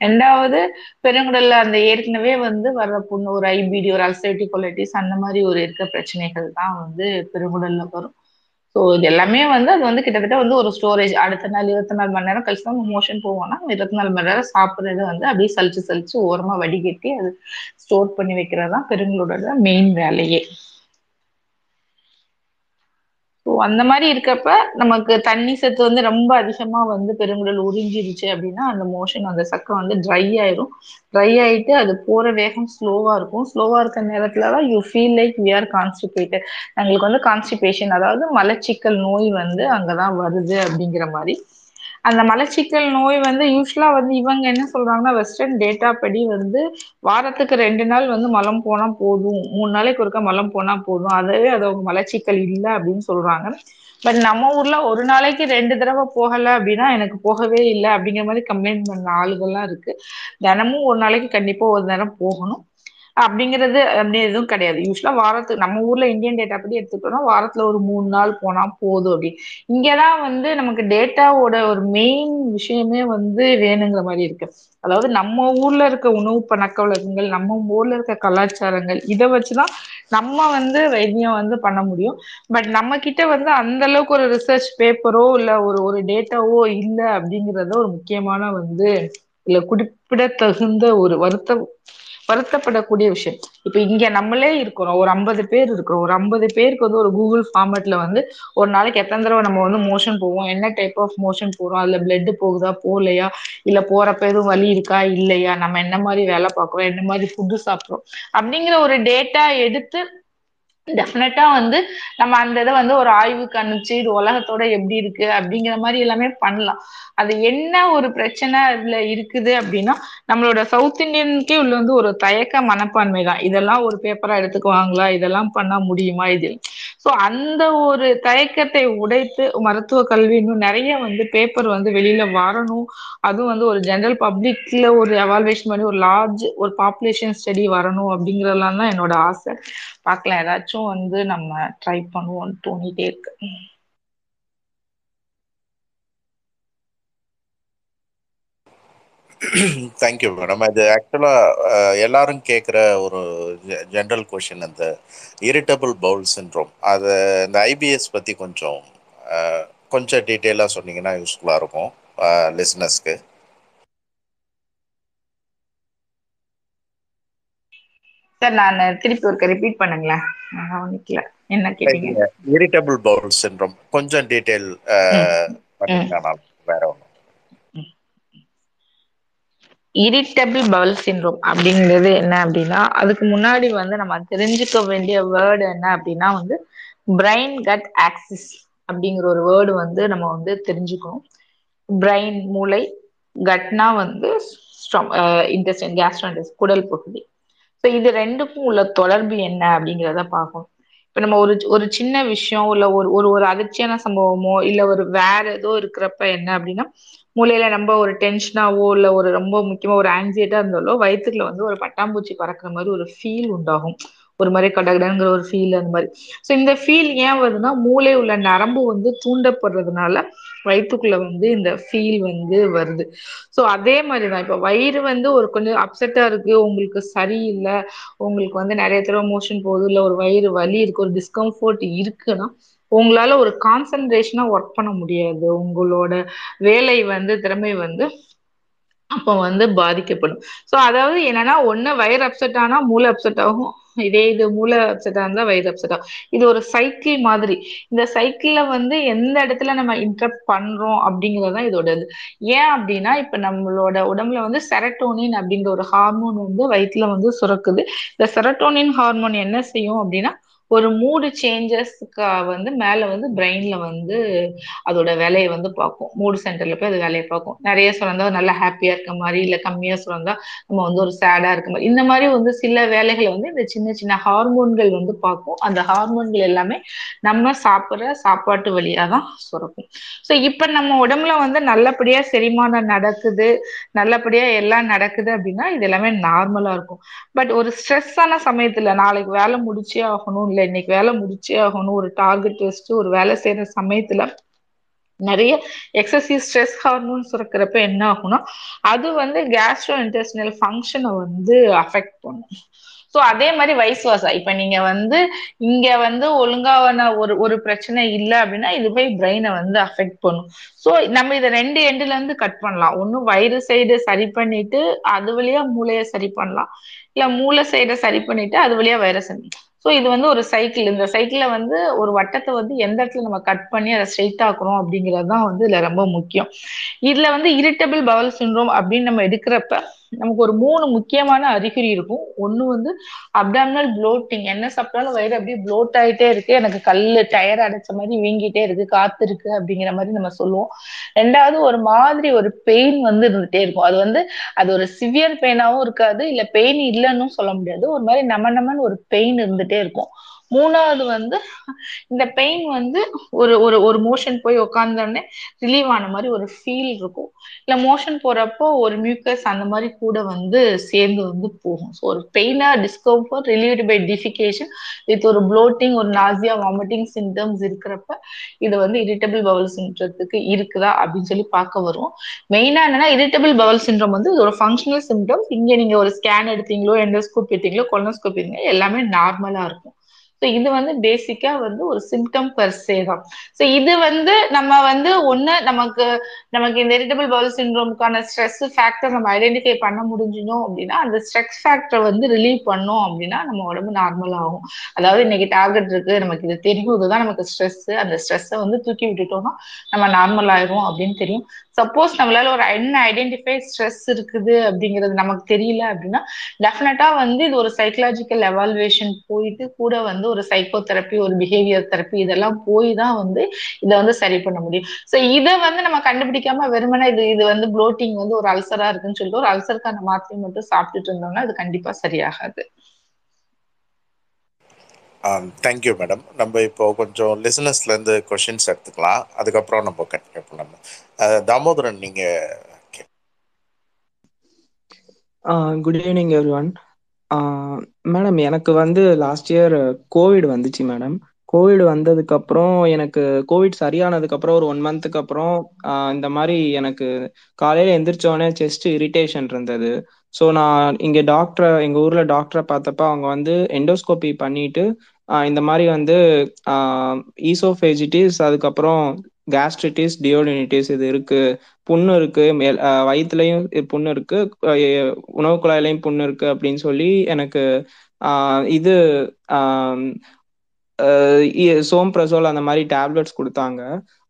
ரெண்டாவது பெருங்குடல்ல அந்த ஏற்கனவே வந்து வர்ற புண்ணு ஒரு ஐபிடி ஒரு அல்சர்டிவ் கொலைட்டிஸ் அந்த மாதிரி ஒரு இருக்க பிரச்சனைகள் தான் வந்து பெருங்குடல்ல வரும். ஸோ இது எல்லாமே வந்து அது வந்து கிட்டத்தட்ட வந்து ஒரு ஸ்டோரேஜ் அடுத்த நாள் இருபத்தி நாலு மணி நேரம் கழிச்சு தான் மோஷன் போவோம்னா இருபத்தி நாலு மணி நேரம் சாப்பிட்றது வந்து அப்படியே சலிச்சு சலிச்சு ஓரமாக வடிகட்டி அது ஸ்டோர் பண்ணி வைக்கிறது தான் பெருங்களோட மெயின் வேலையே. அந்த மாதிரி இருக்கப்ப நமக்கு தண்ணி சத்து வந்து ரொம்ப அதிகமா வந்து பெருங்குடல் உறிஞ்சிருச்சு அப்படின்னா அந்த மோஷன் அந்த சக்கம் வந்து ட்ரை ஆயிரும். ட்ரை ஆயிட்டு அது போற வேகம் ஸ்லோவா இருக்கும். ஸ்லோவா இருக்க நேரத்துல தான் you feel like we are constipated எங்களுக்கு வந்து கான்ஸ்டிபேஷன் அதாவது மலச்சிக்கல் நோய் வந்து அங்கதான் வருது அப்படிங்கிற மாதிரி. அந்த மலச்சிக்கல் நோய் வந்து யூஸ்வலா வந்து இவங்க என்ன சொல்றாங்கன்னா வெஸ்டர்ன் டேட்டா படி வந்து வாரத்துக்கு ரெண்டு நாள் வந்து மலம் போனா போதும். மூணு நாளைக்கு ஒருக்கா மலம் போனா போதும். அதவே அது அவங்க மலச்சிக்கல் இல்லை அப்படின்னு சொல்றாங்க. பட் நம்ம ஊர்ல ஒரு நாளைக்கு ரெண்டு தடவை போகல அப்படின்னா எனக்கு போகவே இல்லை அப்படிங்கிற மாதிரி கம்ப்ளைண்ட் பண்ண ஆளுகள்லாம் இருக்கு. தினமும் ஒரு நாளைக்கு கண்டிப்பா ஒரு நேரம் போகணும். அப்படிங்கிறது அப்படி எதுவும் கிடையாது. யூஸ்வலா வாரத்துக்கு நம்ம ஊர்ல இந்தியன் டேட்டா படி எடுத்துக்கிட்டோம்னா வாரத்துல ஒரு மூணு நாள் போனா போதும் அப்படி. இங்கதான் வந்து நமக்கு டேட்டாவோட ஒரு மெயின் விஷயமே வந்து வேணுங்கிற மாதிரி இருக்கு. அதாவது நம்ம ஊர்ல இருக்க உணவு பழக்க வழக்கங்கள் நம்ம ஊர்ல இருக்க கலாச்சாரங்கள் இதை வச்சுதான் நம்ம வந்து வைத்தியம் வந்து பண்ண முடியும். பட் நம்ம கிட்ட வந்து அந்த அளவுக்கு ஒரு ரிசர்ச் பேப்பரோ இல்ல ஒரு ஒரு டேட்டாவோ இல்லை அப்படிங்கறத ஒரு முக்கியமான வந்து இல்ல குறிப்பிடத்தகுந்த ஒரு வருத்தம் வருத்தப்படக்கூடிய விஷயம். இப்ப இங்க நம்மளே இருக்கிறோம். ஒரு ஐம்பது பேர் இருக்கிறோம். ஒரு ஐம்பது பேருக்கு வந்து ஒரு கூகுள் ஃபார்மேட்ல வந்து ஒரு நாளைக்கு எத்தனை தடவை நம்ம வந்து மோஷன் போவோம்? என்ன டைப் ஆஃப் மோஷன் போறோம் அதுல பிளட் போகுதா? போகலையா? இல்ல போறப்ப எதுவும் வலி இருக்கா? இல்லையா? நம்ம என்ன மாதிரி வேலை பார்க்குறோம்? என்ன மாதிரி ஃபுட்டு சாப்பிட்றோம்? அப்படிங்கிற ஒரு டேட்டா எடுத்து டெஃபினட்டா வந்து நம்ம அந்த இதை வந்து ஒரு ஆய்வுக்கு அனுப்பிச்சு இது உலகத்தோட எப்படி இருக்கு அப்படிங்கிற மாதிரி எல்லாமே பண்ணலாம். அது என்ன ஒரு பிரச்சனை அதுல இருக்குது அப்படின்னா நம்மளோட சவுத் இந்தியனுக்கே உள்ள வந்து ஒரு தயக்க மனப்பான்மை தான் இதெல்லாம் ஒரு பேப்பரா எடுத்துக்குவாங்களா? இதெல்லாம் பண்ணா முடியுமா? இது ஸோ அந்த ஒரு தயக்கத்தை உடைத்து மருத்துவ கல்வி இன்னும் நிறைய வந்து பேப்பர் வந்து வெளியில வரணும். அதுவும் வந்து ஒரு ஜெனரல் பப்ளிக்ல ஒரு எவால்வேஷன் பண்ணி ஒரு லார்ஜ் ஒரு பாப்புலேஷன் ஸ்டடி வரணும் அப்படிங்கறதெல்லாம் தான் என்னோட ஆசை. பார்க்கலாம். ஏதாச்சும் வந்து நம்ம ட்ரை பண்ணுவோம்னு தோணிட்டே இருக்கு. தேங்க்யூ மேடம் அது ஆக்சுவலா எல்லாரும் கேட்குற ஒரு ஜென்ரல் கொஷின் அந்த இரிட்டபிள் பவுல் சின்ரோம் அது இந்த ஐபிஎஸ் பத்தி கொஞ்சம் கொஞ்சம் டீட்டெயிலாக சொன்னீங்கன்னா யூஸ்ஃபுல்லாக இருக்கும் லிசனர்ஸ்க்கு சார் நான் திருப்பி ஒருக்க ரிப்பீட் பண்ணுங்களேன். கவனிக்கல என்ன கேட்டீங்க? இரிட்டபிள் பவுல் சின்ரோம் கொஞ்சம் டீட்டெயில் வேற ஒன்றும் இரிட்டபிள் பவல் சின்ரோம் அப்படிங்கிறது என்ன அப்படின்னா அதுக்கு முன்னாடி வந்து நம்ம தெரிஞ்சுக்க வேண்டிய வேர்டு என்ன அப்படின்னா வந்து பிரைன் கட் ஆக்சிஸ் அப்படிங்கிற ஒரு வேர்டு வந்து நம்ம வந்து தெரிஞ்சுக்கணும். பிரைன் மூளை கட்னா வந்து இன்டெஸ்டன் கேஸ்ட்ரோன்டஸ் குடல் பகுதி. ஸோ இது ரெண்டுக்கும் உள்ள தொடர்பு என்ன அப்படிங்கிறத பார்க்கணும். இப்போ நம்ம ஒரு ஒரு சின்ன விஷயம் இல்லை ஒரு ஒரு ஒரு அதிர்ச்சியான சம்பவமோ இல்லை ஒரு வேற ஏதோ இருக்கிறப்ப என்ன அப்படின்னா மூளையில நம்ம ஒரு டென்ஷனாவோ இல்லை ஒரு ரொம்ப முக்கியமா ஒரு ஆன்சைட்டா இருந்தாலோ வயிற்றுல வந்து ஒரு பட்டாம்பூச்சி பறக்கிற மாதிரி ஒரு ஃபீல் உண்டாகும். ஒரு மாதிரி கடகடங்கிற ஒரு ஃபீல் அந்த மாதிரி. ஸோ இந்த ஃபீல் ஏன் வருதுன்னா மூளை உள்ள நரம்பு வந்து தூண்டப்படுறதுனால வயிற்றுக்குள்ள வந்து இந்த ஃபீல் வந்து வருது. ஸோ அதே மாதிரி தான் இப்போ வயிறு வந்து ஒரு கொஞ்சம் அப்செட்டா இருக்கு உங்களுக்கு சரியில்லை உங்களுக்கு வந்து நிறைய தடவை மோஷன் போகுது இல்லை ஒரு வயிறு வலி இருக்கு ஒரு டிஸ்கம்ஃபர்ட் இருக்குன்னா உங்களால ஒரு கான்சன்ட்ரேஷனா ஒர்க் பண்ண முடியாது. உங்களோட வேலை வந்து திறமை வந்து அப்போ வந்து பாதிக்கப்படும். ஸோ அதாவது என்னன்னா ஒன்று வயிறு அப்செட் ஆனால் மூளை அப்செட் ஆகும். இதே இது மூளை அப்செட் இருந்தால் வயிறு அப்செட் ஆகும். இது ஒரு சைக்கிள் மாதிரி. இந்த சைக்கிள்ல வந்து எந்த இடத்துல நம்ம இன்டரப்ட் பண்றோம் அப்படிங்கிறது தான் இதோட இது ஏன் அப்படின்னா இப்ப நம்மளோட உடம்புல வந்து செரட்டோனின் அப்படிங்கிற ஒரு ஹார்மோன் வந்து வயிற்றுல வந்து சுரக்குது. இந்த செரட்டோனின் ஹார்மோன் என்ன செய்யும் அப்படின்னா ஒரு மூடு சேஞ்சஸ்க்கு வந்து மேல வந்து பிரெயின்ல வந்து அதோட வேலையை வந்து பார்க்கும். மூடு சென்டர்ல போய் அது வேலையை பார்க்கும். நிறைய சுரந்தா நல்லா ஹாப்பியா இருக்க மாதிரி இல்ல கம்மியா சுரந்தா நம்ம வந்து ஒரு சேடா இருக்க மாதிரி. இந்த மாதிரி வந்து சில வேலைகளை வந்து இந்த சின்ன சின்ன ஹார்மோன்கள் வந்து பார்க்கும். அந்த ஹார்மோன்கள் எல்லாமே நம்ம சாப்பிட்ற சாப்பாட்டு வழியா தான் சுரக்கும். ஸோ இப்ப நம்ம உடம்புல வந்து நல்லபடியா செரிமானம் நடக்குது நல்லபடியா எல்லாம் நடக்குது அப்படின்னா இது எல்லாமே நார்மலா இருக்கும். பட் ஒரு ஸ்ட்ரெஸ்ஸான சமயத்துல நாளைக்கு வேலை முடிச்சே ஆகணும் இல்லை இன்னைக்கு வேலை முடிச்சே ஆகணும். ஒரு டார்கெட் வச்சுட்டு ஒரு வேலை செய்யற சமயத்துல நிறைய எக்ஸசைஸ் ஸ்ட்ரெஸ் ஹார்மோன் சுரக்கிறப்ப என்ன ஆகும்னா அது வந்து கேஸ்ட்ரோ இன்டெஸ்டினல் ஃபங்க்ஷனை வந்து அஃபெக்ட் பண்ணும். ஸோ அதே மாதிரி வைஸ் வாசா இப்ப நீங்க வந்து இங்க வந்து ஒழுங்கான ஒரு ஒரு பிரச்சனை இல்லை அப்படின்னா இது போய் பிரெயினை வந்து அஃபெக்ட் பண்ணும். ஸோ நம்ம இதை ரெண்டு எண்டுல இருந்து கட் பண்ணலாம். ஒன்னும் வயிறு சைடு சரி பண்ணிட்டு அது வழியா மூளையை சரி பண்ணலாம். இல்ல மூளை சைடை சரி பண்ணிட்டு அது வழியா வைரஸ் ஸோ இது வந்து ஒரு சைக்கிள் இந்த சைக்கிளில் வந்து ஒரு வட்டத்தை வந்து எந்த இடத்துல நம்ம கட் பண்ணி அதை ஸ்ட்ரெயிட் ஆக்குறோம் அப்படிங்கிறது தான் வந்து இதில் ரொம்ப முக்கியம். இதில் வந்து இரிட்டபிள் பவல் சிண்ட்ரோம் அப்படின்னு நம்ம எடுக்கிறப்ப நமக்கு ஒரு மூணு முக்கியமான அறிகுறி இருக்கும். ஒண்ணு வந்து அப்டாமினல் ப்ளோட்டிங் என்ன சாப்பிட்டாலும் வயிறு அப்படியே ப்ளோட் ஆயிட்டே இருக்கு. எனக்கு கல்லு டயர் அடைச்ச மாதிரி வீங்கிட்டே இருக்கு. காத்து இருக்கு அப்படிங்கிற மாதிரி நம்ம சொல்லுவோம். ரெண்டாவது ஒரு மாதிரி ஒரு பெயின் வந்து இருந்துட்டே இருக்கும். அது வந்து அது ஒரு சிவியர் பெயினாவும் இருக்காது. இல்ல பெயின் இல்லைன்னு சொல்ல முடியாது. ஒரு மாதிரி நம்ம நம்மன்னு ஒரு பெயின் இருந்துட்டே இருக்கும். மூணாவது வந்து இந்த பெயின் வந்து ஒரு ஒரு ஒரு மோஷன் போய் உட்காந்தோடனே ரிலீவ் ஆன மாதிரி ஒரு ஃபீல் இருக்கும். இல்ல மோஷன் போறப்போ ஒரு மியூக்கஸ் அந்த மாதிரி கூட வந்து சேர்ந்து வந்து போகும். ஸோ ஒரு பெயினா discomfort relieved by defecation with ஒரு ப்ளோட்டிங் ஒரு நாசியா வாமிட்டிங் சிம்டம்ஸ் இருக்கிறப்ப இது வந்து இரிட்டபிள் பவல் சிம்டத்துக்கு இருக்குதா அப்படின்னு சொல்லி பார்க்க வரும். மெயினா என்னன்னா இரிட்டபிள் பவல் சிண்ட்ரோம் வந்து இது ஒரு ஃபங்க்ஷனல் சிம்டம்ஸ் இங்க நீங்க ஒரு ஸ்கேன் எடுத்தீங்களோ எண்டோஸ்கோப் எடுத்தீங்களோ கொலனோஸ்கோப் எடுத்தீங்களோ எல்லாமே நார்மலா இருக்கும். ஸோ இது வந்து பேசிக்கா வந்து ஒரு சிம்டம் பர்சே தான். ஸோ இது வந்து நம்ம வந்து ஒண்ணு நமக்கு நமக்கு இந்த இரிட்டபிள் பவுல் சிண்ட்ரோமுக்கான ஸ்ட்ரெஸ் ஃபேக்டர் நம்ம ஐடென்டிஃபை பண்ண முடிஞ்சினோம் அப்படின்னா அந்த ஸ்ட்ரெஸ் ஃபேக்டரை வந்து ரிலீவ் பண்ணோம் அப்படின்னா நம்ம உடம்பு நார்மல் ஆகும். அதாவது இன்னைக்கு டார்கெட் இருக்கு நமக்கு இது தெரியும் இதுதான் நமக்கு ஸ்ட்ரெஸ் அந்த ஸ்ட்ரெஸ்ஸை வந்து தூக்கி விட்டுட்டோம்னா நம்ம நார்மல் ஆயிரும் அப்படின்னு தெரியும். சப்போஸ் நம்மளால ஒரு என்ன ஐடென்டிஃபை ஸ்ட்ரெஸ் இருக்குது அப்படிங்கிறது நமக்கு தெரியல அப்படின்னா டெஃபினட்டா வந்து இது ஒரு சைக்கலாஜிக்கல் எவால்வேஷன் போயிட்டு கூட வந்து ஒரு சைக்கோ தெரப்பி ஒரு பிஹேவியர் தெரப்பி இதெல்லாம் போய் தான் வந்து இதை வந்து சரி பண்ண முடியும். ஸோ இதை வந்து நம்ம கண்டுபிடிக்காம வெறுமனே இது இது வந்து ப்ளோட்டிங் வந்து ஒரு அல்சரா இருக்குன்னு சொல்லிட்டு ஒரு அல்சருக்கான மாத்திரை மட்டும் சாப்பிட்டுட்டு இருந்தோம்னா அது கண்டிப்பா சரியாகாது. Um, தேங்க்யூ மேடம் நம்ம இப்போ கொஞ்சம் லிசனஸ்லேருந்து கொஷின்ஸ் எடுத்துக்கலாம். அதுக்கப்புறம் நம்ம கண்டினியூ பண்ணலாம். தாமோதரன் நீங்க good evening everyone madam எனக்கு வந்து லாஸ்ட் இயர் கோவிட் வந்துச்சு மேடம் கோவிட் வந்ததுக்கப்புறம் எனக்கு கோவிட் சரியானதுக்கப்புறம் ஒரு ஒன் மந்த்துக்கு அப்புறம் இந்த மாதிரி எனக்கு காலையில் எந்திரிச்சோடனே செஸ்ட் இரிட்டேஷன் இருந்தது. ஸோ நான் இங்கே டாக்டரை எங்கள் ஊரில் டாக்டரை பார்த்தப்ப அவங்க வந்து எண்டோஸ்கோபி பண்ணிட்டு இந்த மாதிரி வந்து ஈசோஃபேஜிட்டிஸ் அதுக்கப்புறம் கேஸ்ட்ரிட்டிஸ் டியோடினிட்டிஸ் இது இருக்கு. புண்ணு இருக்கு. மேல் வயிற்றுலையும் புண்ணு இருக்கு. உணவு குழாயிலையும் புண்ணு இருக்கு அப்படின்னு சொல்லி எனக்கு இது சோம் பிரசோல் அந்த மாதிரி டேப்லெட்ஸ் கொடுத்தாங்க.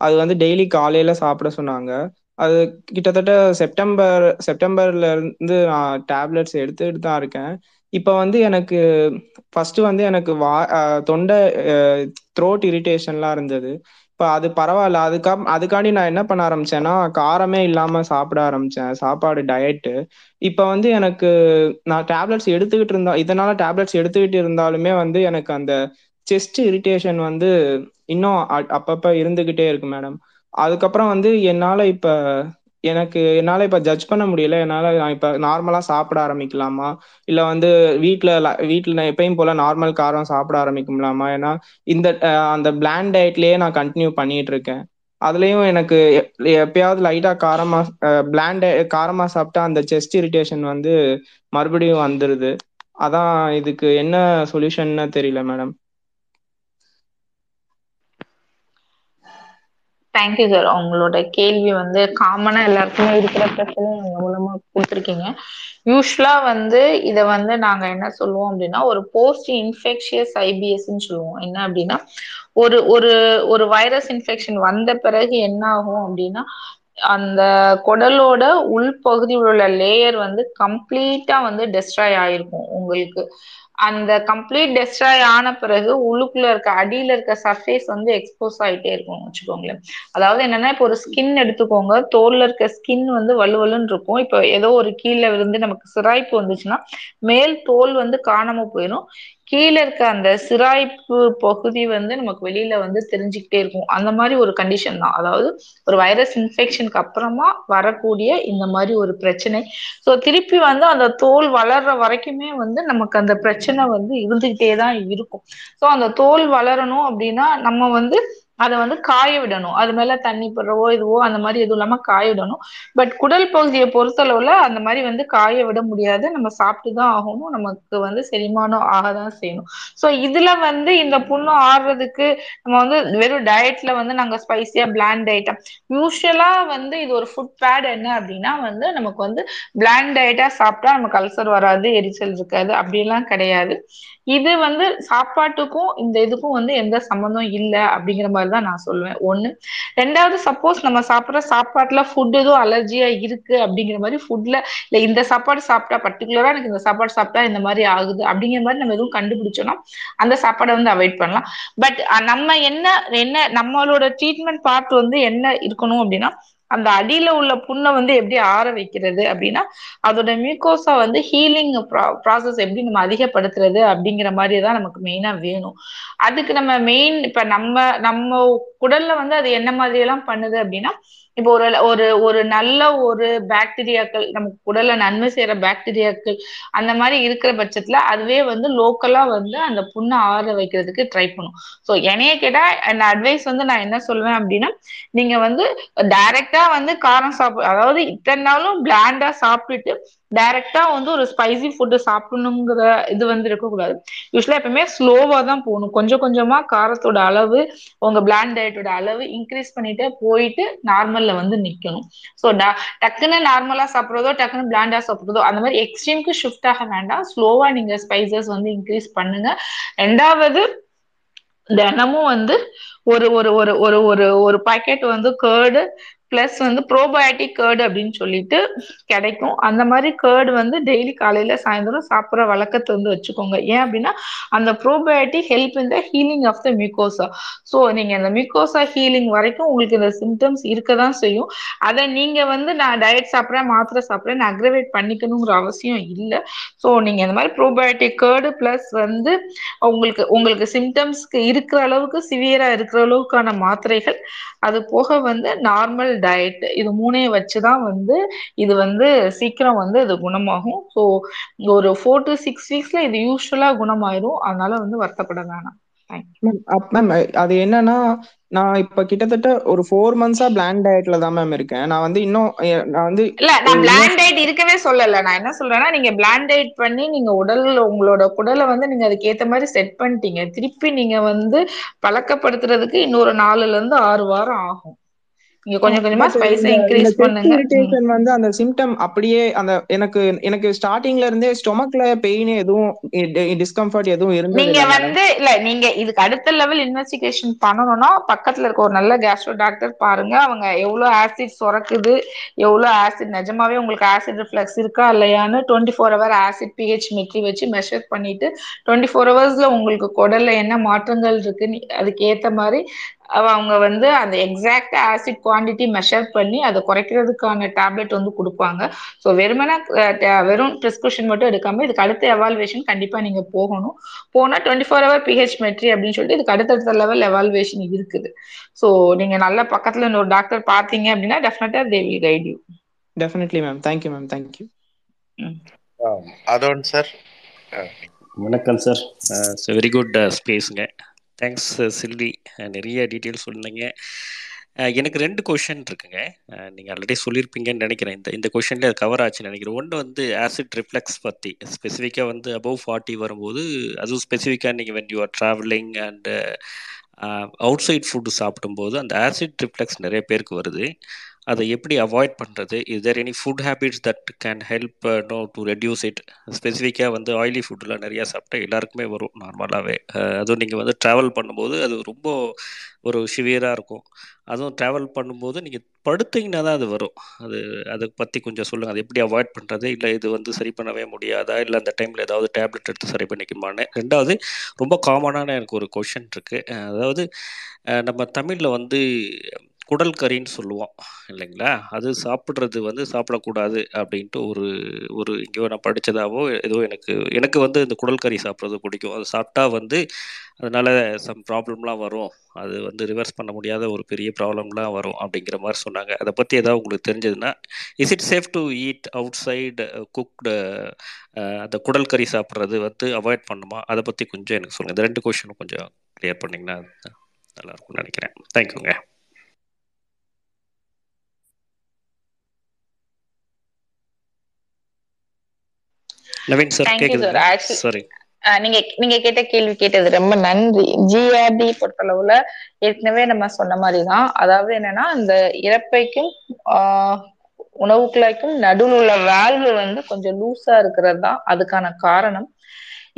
அது வந்து டெய்லி காலையில சாப்பிட சொன்னாங்க. அது கிட்டத்தட்ட செப்டம்பர் செப்டம்பர்ல இருந்து நான் டேப்லெட்ஸ் எடுத்துட்டு தான் இருக்கேன். இப்போ வந்து எனக்கு ஃபர்ஸ்ட் வந்து எனக்கு வா தொண்டை த்ரோட் இரிட்டேஷன்லாம் இருந்தது. இப்போ அது பரவாயில்ல. அதுக்கா அதுக்காண்டி நான் என்ன பண்ண ஆரம்பிச்சேன்னா காரமே இல்லாம சாப்பிட ஆரம்பிச்சேன். சாப்பாடு டயட்டு இப்போ வந்து எனக்கு நான் டேப்லெட்ஸ் எடுத்துக்கிட்டு இருந்தா இதனால டேப்லெட்ஸ் எடுத்துக்கிட்டு இருந்தாலுமே வந்து எனக்கு அந்த செஸ்ட் இரிட்டேஷன் வந்து இன்னும் அ- அப்பப்ப இருந்துகிட்டே இருக்கு மேடம் அதுக்கப்புறம் வந்து என்னால இப்ப எனக்கு என்னால இப்ப ஜட்ஜ் பண்ண முடியல. என்னால நான் இப்ப நார்மலா சாப்பிட ஆரம்பிக்கலாமா? இல்ல வந்து வீட்டில் வீட்டில் நான் எப்பயும் போல நார்மல் காரம் சாப்பிட ஆரம்பிக்கலாமா ஏன்னா இந்த அந்த பிளான் டயட்லயே நான் கண்டினியூ பண்ணிட்டு இருக்கேன். அதுலயும் எனக்கு எப்- எப்பயாவது லைட்டா காரமா பிளாண்ட் காரமா சாப்பிட்டா அந்த செஸ்ட் இரிட்டேஷன் வந்து மறுபடியும் வந்துருது. அதான் இதுக்கு என்ன சொல்யூஷன்னு தெரியல மேடம் தேங்க்யூ சார் உங்களோட கேள்வி வந்து காமனா எல்லாருக்குமே இருக்கிற பிரச்சனை நீங்க மூலமா கொடுத்துருக்கீங்க. யூஸ்வலா வந்து இதை வந்து நாங்க என்ன சொல்லுவோம் அப்படின்னா ஒரு போஸ்ட் இன்ஃபெக்ஷியஸ் ஐபிஎஸ்ன்னு சொல்லுவோம். என்ன அப்படின்னா ஒரு ஒரு ஒரு வைரஸ் இன்ஃபெக்ஷன் வந்த பிறகு என்ன ஆகும் அப்படின்னா அந்த குடலோட உள்பகுதியில் உள்ள லேயர் வந்து கம்ப்ளீட்டா வந்து டெஸ்ட்ராய் ஆயிருக்கும் உங்களுக்கு. அந்த கம்ப்ளீட் டெஸ்ட்ராய் ஆன பிறகு உள்ளுக்குள்ள இருக்க அடியில இருக்க சர்ஃபேஸ் வந்து எக்ஸ்போஸ் ஆகிட்டே இருக்கும் வச்சுக்கோங்களேன். அதாவது என்னன்னா இப்போ ஒரு ஸ்கின் எடுத்துக்கோங்க. தோல்ல இருக்க ஸ்கின் வந்து வலுவலுன்னு இருக்கும். இப்போ ஏதோ ஒரு கீழே விழுந்து நமக்கு சிராய்ப்பு வந்துச்சுன்னா மேல் தோல் வந்து காணாம போயிடும் கீழே இருக்க அந்த சிராய்ப்பு பகுதி வந்து நமக்கு வெளியில வந்து தெரிஞ்சுக்கிட்டே இருக்கும். அந்த மாதிரி ஒரு கண்டிஷன் தான். அதாவது ஒரு வைரஸ் இன்ஃபெக்ஷனுக்கு அப்புறமா வரக்கூடிய இந்த மாதிரி ஒரு பிரச்சனை. ஸோ திருப்பி வந்து அந்த தோல் வளர்ற வரைக்குமே வந்து நமக்கு அந்த பிரச்சனை வந்து இருந்துகிட்டே தான் இருக்கும். ஸோ அந்த தோல் வளரணும் அப்படின்னா நம்ம வந்து அதை வந்து காய விடணும். அது மேல தண்ணி படுறவோ இதுவோ அந்த மாதிரி எதுவும் இல்லாம காய விடணும். பட் குடல் பகுதியை பொறுத்தளவுல அந்த மாதிரி வந்து காய விட முடியாது. நம்ம சாப்பிட்டு தான் ஆகணும். நமக்கு வந்து செரிமானம் ஆக தான் செய்யணும். ஸோ இதுல வந்து இந்த புண்ணு ஆடுறதுக்கு நம்ம வந்து வெறும் டயட்ல வந்து நாங்க ஸ்பைசியா பிளாண்ட் ஐட்டம் யூஸ்வலா வந்து இது ஒரு ஃபுட் பேட் என்ன அப்படின்னா வந்து நமக்கு வந்து பிளாண்ட் டயட்டா சாப்பிட்டா நமக்கு அல்சர் வராது எரிச்சல் இருக்காது. அப்படிலாம் கிடையாது. இது வந்து சாப்பாட்டுக்கும் இந்த இதுக்கும் வந்து எந்த சம்மந்தம் இல்லை அப்படிங்கிற மாதிரி தான் நான் சொல்லுவேன். ஒண்ணு. ரெண்டாவது சப்போஸ் நம்ம சாப்பிட்ற சாப்பாட்டுல ஃபுட் எதுவும் அலர்ஜியா இருக்கு அப்படிங்கிற மாதிரி ஃபுட்ல இல்ல இந்த சாப்பாடு சாப்பிட்டா பர்டிகுலரா எனக்கு இந்த சாப்பாடு சாப்பிட்டா இந்த மாதிரி ஆகுது அப்படிங்கிற மாதிரி நம்ம எதுவும் கண்டுபிடிச்சோம்னா அந்த சாப்பாடை வந்து அவாய்ட் பண்ணலாம். பட் நம்ம என்ன என்ன நம்மளோட ட்ரீட்மெண்ட் பார்ட் வந்து என்ன இருக்கணும் அப்படின்னா அந்த அடியில உள்ள புண்ணை வந்து எப்படி ஆற வைக்கிறது அப்படின்னா அதோட மியூக்கோசா வந்து ஹீலிங் ப்ராசஸ் எப்படி நம்ம அதிகப்படுத்துறது அப்படிங்கிற மாதிரி தான் நமக்கு மெயினா வேணும். அதுக்கு நம்ம மெயின் இப்ப நம்ம நம்ம குடல்ல வந்து அது என்ன மாதிரி எல்லாம் பண்ணுது அப்படின்னா இப்போ ஒரு ஒரு ஒரு நல்ல ஒரு பாக்டீரியாக்கள் நமக்கு உடல்ல நன்மை செய்யற பாக்டீரியாக்கள் அந்த மாதிரி இருக்கிற பட்சத்துல அதுவே வந்து லோக்கலா வந்து அந்த புண்ணை ஆற வைக்கிறதுக்கு ட்ரை பண்ணும். ஸோ என்னைய கேட்டா அந்த அட்வைஸ் வந்து நான் என்ன சொல்லுவேன் அப்படின்னா நீங்க வந்து டைரக்டா வந்து காரம் சாப்பிடு அதாவது இத்தனை நாளும் பிளாண்டா சாப்பிட்டுட்டு டைரக்டா வந்து ஒரு ஸ்பைசி ஃபுட்டு சாப்பிடணுங்கிற இது வந்து இருக்கக்கூடாது. யூஸ்வலா எப்பவுமே ஸ்லோவா தான் போகணும். கொஞ்சம் கொஞ்சமா காரத்தோட அளவு உங்க பிளாண்ட் டயட்டோட அளவு இன்க்ரீஸ் பண்ணிட்டே போயிட்டு நார்மல்ல வந்து நிக்கணும். ஸோ டக்குன்னு நார்மலா சாப்பிட்றதோ டக்குன்னு பிளாண்டா சாப்பிட்றதோ அந்த மாதிரி எக்ஸ்ட்ரீம்க்கு ஷிஃப்ட் ஆக வேண்டாம். ஸ்லோவா நீங்க ஸ்பைசஸ் வந்து இன்க்ரீஸ் பண்ணுங்க. ரெண்டாவது தினமும் வந்து ஒரு ஒரு ஒரு ஒரு ஒரு ஒரு பாக்கெட் வந்து கேர்டு பிளஸ் வந்து ப்ரோபயோட்டிக் கேர்டு அப்படின்னு சொல்லிட்டு கிடைக்கும். அந்த மாதிரி கேர்டு வந்து டெய்லி காலையில சாயந்தரம் சாப்பிட்ற வழக்கத்தை வந்து வச்சுக்கோங்க. ஏன் அப்படின்னா அந்த ப்ரோபயோட்டிக் ஹெல்ப் இந்த healing of the mucosa so நீங்க இந்த மியூக்கோசா ஹீலிங் வரைக்கும் உங்களுக்கு இந்த சிம்டம்ஸ் இருக்க தான் செய்யும். அதை நீங்க வந்து நான் டயட் சாப்பிட்றேன் மாத்திரை சாப்பிட்றேன் அக்ரவேட் பண்ணிக்கணுங்கிற அவசியம் இல்லை. ஸோ நீங்க இந்த மாதிரி ப்ரோபயோட்டிக் கேர்டு பிளஸ் வந்து உங்களுக்கு உங்களுக்கு சிம்டம்ஸ்க்கு இருக்கிற அளவுக்கு சிவியரா இருக்கிற அளவுக்கான மாத்திரைகள். அது போக வந்து நார்மல் டயட் இது மூணையும் வச்சுதான் வந்து இது வந்து சீக்கிரம் வந்து இது குணமாகும். ஸோ ஒரு ஃபோர் டு சிக்ஸ் வீக்ஸ்ல இது யூஸ்வலா குணமாயிரும். அதனால வந்து வருத்தப்பட வேணாம். மேம் அது என்னன்னா நான் இப்ப கிட்டத்தட்ட ஒரு ஃபோர் மந்த்ஸா பிளான் டயட்ல தான் மேம் இருக்கேன். நான் வந்து இன்னும் நான் வந்து இல்ல நான் பிளான் டயட் இருக்கவே சொல்லல. நான் என்ன சொல்றேன்னா நீங்க பிளான் டயட் பண்ணி நீங்க உடல் உங்களோட குடலை வந்து நீங்க அதுக்கு ஏத்த மாதிரி செட் பண்ணிட்டீங்க. திருப்பி நீங்க வந்து பழக்கப்படுத்துறதுக்கு இன்னொரு நாலுல இருந்து ஆறு வாரம் ஆகும். நீங்க கொஞ்சம் கொஞ்சமா ஸ்பைஸை இன்க்ரீஸ் பண்ணுங்க. இரிட்டேஷன் வந்து அந்த சிம்டம் அப்படியே அந்த எனக்கு எனக்கு ஸ்டார்டிங்ல இருந்தே ஸ்டொமக்ல பெயின் எதுவும் டிஸ்கம்ஃபர்ட் எதுவும் இருந்தது நீங்க வந்து இல்ல நீங்க இதுக்கு அடுத்த லெவல் இன்வெஸ்டிகேஷன் பண்ணணும்னா பக்கத்துல இருக்க ஒரு நல்ல கேஸ்ட்ரோ டாக்டர் பாருங்க. அவங்க எவ்வளவு ஆசிட் சுரக்குது எவ்வளவு ஆசிட் நிஜமாவே உங்களுக்கு ஆசிட் ரிஃப்ளெக்ஸ் இருக்கா இல்லையான்னு twenty four hour acid pH metry வச்சு மெஷர் பண்ணிட்டு டுவெண்ட்டி ஃபோர் ஹவர்ஸ்ல உங்களுக்கு குடல்ல என்ன மாற்றங்கள் இருக்குன்னு அதுக்கு ஏத்த மாதிரி அவங்க வந்து அந்த எக்ஸாக்ட் ஆசிட் குவான்டிட்டி மெஷர் பண்ணி அதை குறைக்கிறதுக்கான டேப்லெட் வந்து கொடுப்பாங்க. ஸோ வெறுமனே வெறும் ப்ரிஸ்கிரிப்ஷன் மட்டும் எடுக்காம இதுக்கு அடுத்த எவால்வேஷன் கண்டிப்பா நீங்க போகணும். போனா twenty four hour pH metry அப்படின்னு சொல்லிட்டு இதுக்கு அடுத்தடுத்த லெவல் எவால்வேஷன் இருக்குது. ஸோ நீங்க நல்ல பக்கத்துல ஒரு டாக்டர் பார்த்தீங்க அப்படின்னா definitely they will guide you definitely ma'am thank you ma'am thank you அதோன் sir. வணக்கம் சார். வெரி குட் ஸ்பேஸுங்க தேங்க்ஸ் சில்வி நிறைய டீட்டெயில்ஸ் சொன்னீங்க. எனக்கு ரெண்டு கொஷின் இருக்குங்க. நீங்கள் ஆல்ரெடி சொல்லியிருப்பீங்கன்னு நினைக்கிறேன். இந்த இந்த கொஷின்லேயே அது கவர் ஆச்சுன்னு நினைக்கிறேன். ஒன்று வந்து ஆசிட் ரிஃப்ளெக்ஸ் பற்றி ஸ்பெசிஃபிக்காக வந்து அபவ் ஃபார்ட்டி வரும்போது அதுவும் ஸ்பெசிஃபிக்காக நீங்கள் when you are travelling and outside food சாப்பிடும்போது அந்த ஆசிட் ரிஃப்ளெக்ஸ் நிறைய பேருக்கு வருது. அதை எப்படி அவாய்ட் பண்ணுறது is there any food habits that can help no to reduce it ஸ்பெசிஃபிக்காக வந்து ஆயிலி ஃபுட்டெலாம் நிறையா சாப்பிட்டா எல்லாருக்குமே வரும் நார்மலாகவே அதுவும் நீங்கள் வந்து ட்ராவல் பண்ணும்போது அது ரொம்ப ஒரு சிவியராக இருக்கும். அதுவும் ட்ராவல் பண்ணும்போது நீங்கள் படுத்தீங்கன்னா தான் அது வரும். அது அதை பற்றி கொஞ்சம் சொல்லுங்கள் அது எப்படி அவாய்ட் பண்ணுறது இல்லை இது வந்து சரி பண்ணவே முடியாதா? இல்லை அந்த டைமில் ஏதாவது டேப்லெட் எடுத்து சரி பண்ணிக்குமான்னு? ரெண்டாவது ரொம்ப காமனான எனக்கு ஒரு கொஷின் இருக்குது அதாவது நம்ம தமிழில் வந்து குடல் கறின்னு சொல்லுவோம் இல்லைங்களா? அது சாப்பிட்றது வந்து சாப்பிடக்கூடாது அப்படின்ட்டு ஒரு ஒரு எங்கேயோ நான் படித்ததாவோ ஏதோ எனக்கு எனக்கு வந்து இந்த குடல் கறி சாப்பிட்றது பிடிக்கும். அது சாப்பிட்டா வந்து அதனால சம் ப்ராப்ளம்லாம் வரும். அது வந்து ரிவர்ஸ் பண்ண முடியாத ஒரு பெரிய ப்ராப்ளம்லாம் வரும் அப்படிங்கிற மாதிரி சொன்னாங்க. அதை பற்றி ஏதாவது உங்களுக்கு தெரிஞ்சதுன்னா is it safe to eat outside cooked அந்த குடல் கறி சாப்பிட்றது வந்து அவாய்ட் பண்ணுமா? அதை பற்றி கொஞ்சம் எனக்கு சொல்லுங்கள் இந்த ரெண்டு கொஷினும் கொஞ்சம் கிளியர் பண்ணிங்கன்னா நல்லா இருக்கும்னு நினைக்கிறேன். தேங்க்யூங்க நவீன் சார் கேக்குது. சாரி நீங்க நீங்க கேட்ட கேள்வி கேட்டது ரொம்ப நன்றி. ஜிஆர்டி பொறுத்தளவுல ஏற்கனவே நம்ம சொன்ன மாதிரிதான். அதாவது என்னன்னா இந்த இறப்பைக்கும் உணவு குழாய்க்கும் நடுவில் உள்ள வேல்வு வந்து கொஞ்சம் லூஸா இருக்கிறது தான் அதுக்கான காரணம்.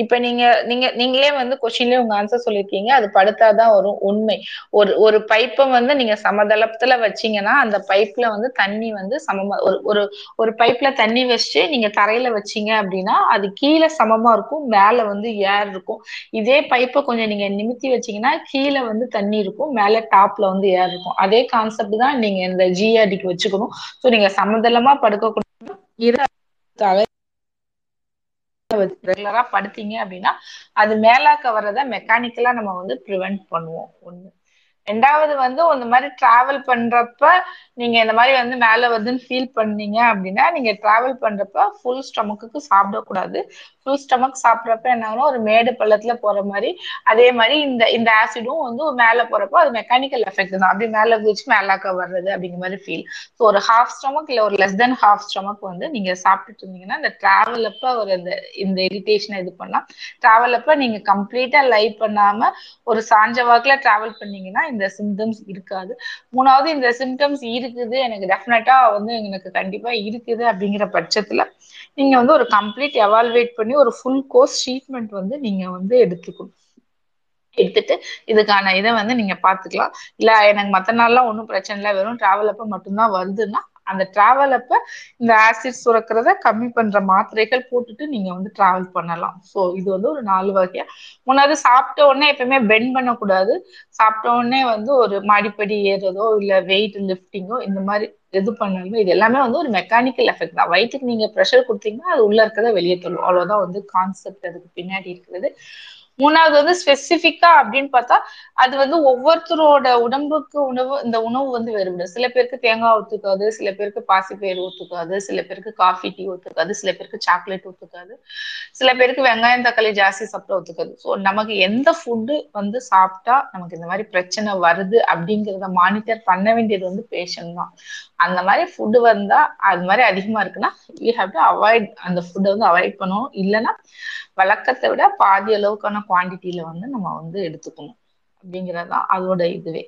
இப்ப நீங்க நீங்க நீங்களே வந்து கொஸ்டின்லயே உங்க ஆன்சர் சொல்லிருக்கீங்க. அது படுத்தாதான் வரும் உண்மை. ஒரு ஒரு பைப்பை வந்து நீங்க சமதளத்துல வச்சீங்கன்னா அந்த பைப்ல வந்து தண்ணி வந்து சமமா ஒரு ஒரு ஒரு பைப்ல தண்ணி வச்சு நீங்க தரையில வச்சீங்க அப்படின்னா அது கீழே சமமா இருக்கும் மேல வந்து ஏர் இருக்கும். இதே பைப்பை கொஞ்சம் நீங்க நிமித்தி வச்சீங்கன்னா கீழே வந்து தண்ணி இருக்கும் மேல டாப்ல வந்து ஏர் இருக்கும். அதே கான்செப்ட் தான் நீங்க இந்த ஜிஆர்டிக்கு வச்சுக்கணும். ஸோ நீங்க சமதளமா படுக்கக்கூடாது ரெகுலரா படுத்தீங்க அப்படின்னா அது மேலாக்க வர்றத மெக்கானிக்கலா நம்ம வந்து ப்ரிவென்ட் பண்ணுவோம். ஒண்ணு. ரெண்டாவது வந்து இந்த மாதிரி டிராவல் பண்றப்ப நீங்க இந்த மாதிரி வந்து மேல வருதுன்னு ஃபீல் பண்ணீங்க அப்படின்னா நீங்க டிராவல் பண்றப்ப ஃபுல் ஸ்டமக்கு சாப்பிடக்கூடாது ஃபுல் ஸ்டமக் சாப்பிட்றப்ப என்ன ஆகும் ஒரு மேடு பள்ளத்துல போற மாதிரி அதே மாதிரி இந்த இந்த ஆசிடும் வந்து மேல போறப்போ அது மெக்கானிக்கல் எஃபெக்ட் தான். அப்படி மேல குதிச்சு மேலாக்க வர்றது அப்படிங்கிற மாதிரி ஃபீல் ஸோ ஒரு ஹாஃப் ஸ்டமக் இல்ல ஒரு லெஸ் தென் ஹாஃப் ஸ்டமக் வந்து நீங்க சாப்பிட்டுட்டு இருந்தீங்கன்னா இந்த டிராவல் அப்ப ஒரு இந்த இந்த இரிட்டேஷனை இது பண்ணலாம். டிராவல் அப்ப நீங்க கம்ப்ளீட்டா லைவ் பண்ணாம ஒரு சாஞ்ச வாக்குல டிராவல் பண்ணீங்கன்னா இந்த சிம்டம்ஸ் இருக்காது. மூணாவது இந்த சிம்டம்ஸ் இருக்குது எனக்கு டெஃபினட்டா வந்து எனக்கு கண்டிப்பா இருக்குது அப்படிங்கிற பட்சத்துல நீங்க வந்து ஒரு கம்ப்ளீட் எவால்வேட் பண்ணி ஒரு ஃபுல் கோர்ஸ் ட்ரீட்மெண்ட் வந்து நீங்க வந்து எடுத்துக்கணும். எடுத்துட்டு இதுக்கான இதை வந்து நீங்க பாத்துக்கலாம் இல்ல எனக்கு மத்த நாள்லாம் ஒன்றும் பிரச்சனை இல்லை. வெறும் டிராவல் அப்ப மட்டும்தான் வருதுன்னா அந்த டிராவல் அப்ப இந்த ஆசிட் சுரக்கிறத கம்மி பண்ற மாத்திரைகள் போட்டுட்டு நீங்க வந்து டிராவல் பண்ணலாம். ஸோ இது வந்து ஒரு நாலு வகையா. முன்னாடி சாப்பிட்ட உடனே எப்பயுமே பெண்ட் பண்ணக்கூடாது. சாப்பிட்ட உடனே வந்து ஒரு மாடிப்படி ஏறுறதோ இல்ல வெயிட் லிஃப்டிங்கோ இந்த மாதிரி இது பண்ணாலுமே இது எல்லாமே வந்து ஒரு மெக்கானிக்கல் எஃபெக்ட் தான். வயிற்றுக்கு நீங்க ப்ரெஷர் கொடுத்தீங்கன்னா அது உள்ள இருக்கிறத வெளியே தள்ளும். அவ்வளவுதான் வந்து கான்செப்ட் அதுக்கு பின்னாடி இருக்கிறது. மூணாவது வந்து ஸ்பெசிபிக்கா அப்படின்னு பார்த்தா அது வந்து ஒவ்வொருத்தரோட உடம்புக்கு உணவு இந்த உணவு வந்து வேறுபடும் சில பேருக்கு தேங்காய் ஒத்துக்காது சில பேருக்கு பாசிப்பயிறு ஒத்துக்காது சில பேருக்கு காஃபி டீ ஒத்துக்காது சில பேருக்கு சாக்லேட் ஒத்துக்காது சில பேருக்கு வெங்காயம் தக்காளி ஜாஸ்தி சாப்பிட்டா ஒத்துக்காது ஸோ நமக்கு எந்த ஃபுட்டு வந்து சாப்பிட்டா நமக்கு இந்த மாதிரி பிரச்சனை வருது அப்படிங்கிறத மானிட்டர் பண்ண வேண்டியது வந்து பேஷண்ட் தான். அந்த மாதிரி ஃபுட்டு வந்தா அது மாதிரி அதிகமா இருக்குன்னா யூ ஹாவ் டு அவாய்ட் அந்த ஃபுட்டை வந்து அவாய்ட் பண்ணணும் இல்லைன்னா வழக்கத்தை விட பாதி அளவுக்கான குவான்டிட்டியில வந்து நம்ம வந்து எடுத்துக்கணும். அப்படிங்கறதுதான் அதோட இதுவே.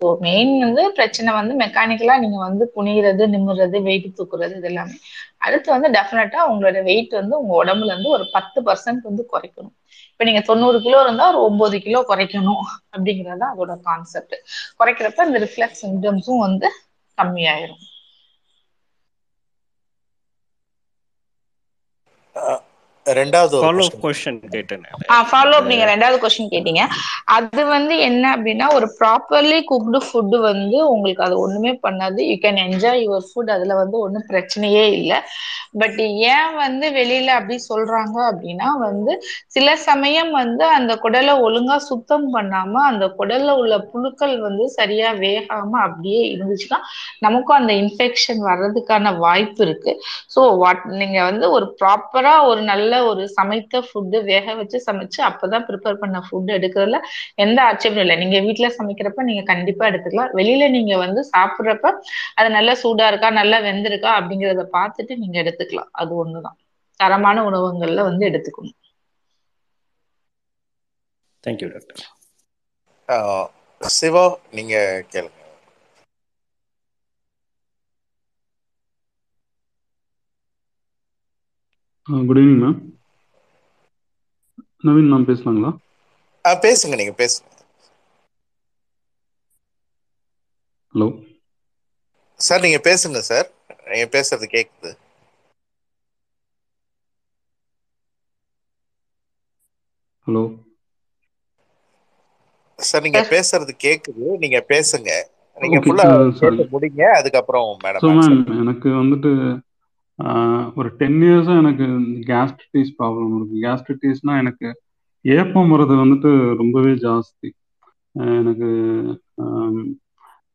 ஸோ மெயின் வந்து பிரச்சனை வந்து மெக்கானிக்கலா நீங்க வந்து குனிகிறது நிமிடுறது வெயிட் தூக்குறது இது எல்லாமே அடுத்து வந்து டெஃபினட்டா உங்களோட வெயிட் வந்து உங்க உடம்புல இருந்து ஒரு பத்து பர்சன்ட் வந்து குறைக்கணும். இப்ப நீங்க தொண்ணூறு கிலோ இருந்தா ஒரு ஒன்பது கிலோ குறைக்கணும். அப்படிங்கறது அதோட கான்செப்ட் குறைக்கிறப்ப இந்த ரிஃப்ளெக்ஸ் சிம்டம்ஸும் வந்து கம்மியாயிரும். ரெண்டாவது ஃபாலோ கொஸ்டின் கொஸ்டின் கேட்டேன். ஆ ஃபாலோ அப் நீங்க ரெண்டாவது கொஸ்டின் கேட்டீங்க. அது வந்து என்ன அப்படின்னா ஒரு ப்ராப்பர்லி குக்டு ஃபுட் வந்து உங்களுக்கு அது ஒண்ணுமே பண்ணாது. You can enjoy your food அதுல வந்து ஒன்றும் பிரச்சனையே இல்லை. பட் ஏன் வந்து வெளியில அப்படி சொல்றாங்க அப்படின்னா வந்து சில சமயம் வந்து அந்த குடலை ஒழுங்கா சுத்தம் பண்ணாம அந்த குடல்ல உள்ள புழுக்கள் வந்து சரியா வேகாம அப்படியே இருந்துச்சுன்னா நமக்கும் அந்த இன்ஃபெக்ஷன் வர்றதுக்கான வாய்ப்பு இருக்கு. ஸோ வாட் நீங்க வந்து ஒரு ப்ராப்பரா ஒரு நல்ல ஒரு சமைத்த ஃபுட்டு வேக வச்சு சமைச்சு அப்பதான் ப்ரிப்பேர் பண்ண ஃபுட் எடுக்கிறதுல எந்த ஆட்சேபம் இல்லை. நீங்க வீட்ல சமைக்கிறப்ப நீங்க கண்டிப்பா எடுத்துக்கலாம். வெளியில நீங்க வந்து சாப்பிட்றப்ப அது நல்லா சூடா இருக்கா நல்லா வெந்திருக்கா அப்படிங்கிறத பார்த்துட்டு நீங்க எடுத்துக்கலாம். அது ஒண்ணுதான். தரமான உணவுகள்ல வந்து எடுத்துக்கணும். தேங்க்யூ டாக்டர் சிவா நீங்க கேளுங்க. Good evening ma'am Naveen ma'am பேசலாங்களா? ஆ பேசுங்க நீங்க பேசுங்க. ஹலோ சார் நீங்க பேசுங்க சார். நீங்க பேசுறது கேக்குது. ஹலோ சார் நீங்க பேசுறது கேக்குது. நீங்க பேசுங்க. நீங்க ஃபுல்லா முடிங்க. அதுக்கப்புறம் மேடம் எனக்கு வந்துட்டு ஒரு டென் இயர்ஸாக எனக்கு கேஸ்ட்ரிட்டிஸ் ப்ராப்ளம் இருக்கு. கேஸ்ட்ரிட்டிஸ்னால் எனக்கு ஏப்பம் வர்றது வந்துட்டு ரொம்பவே ஜாஸ்தி. எனக்கு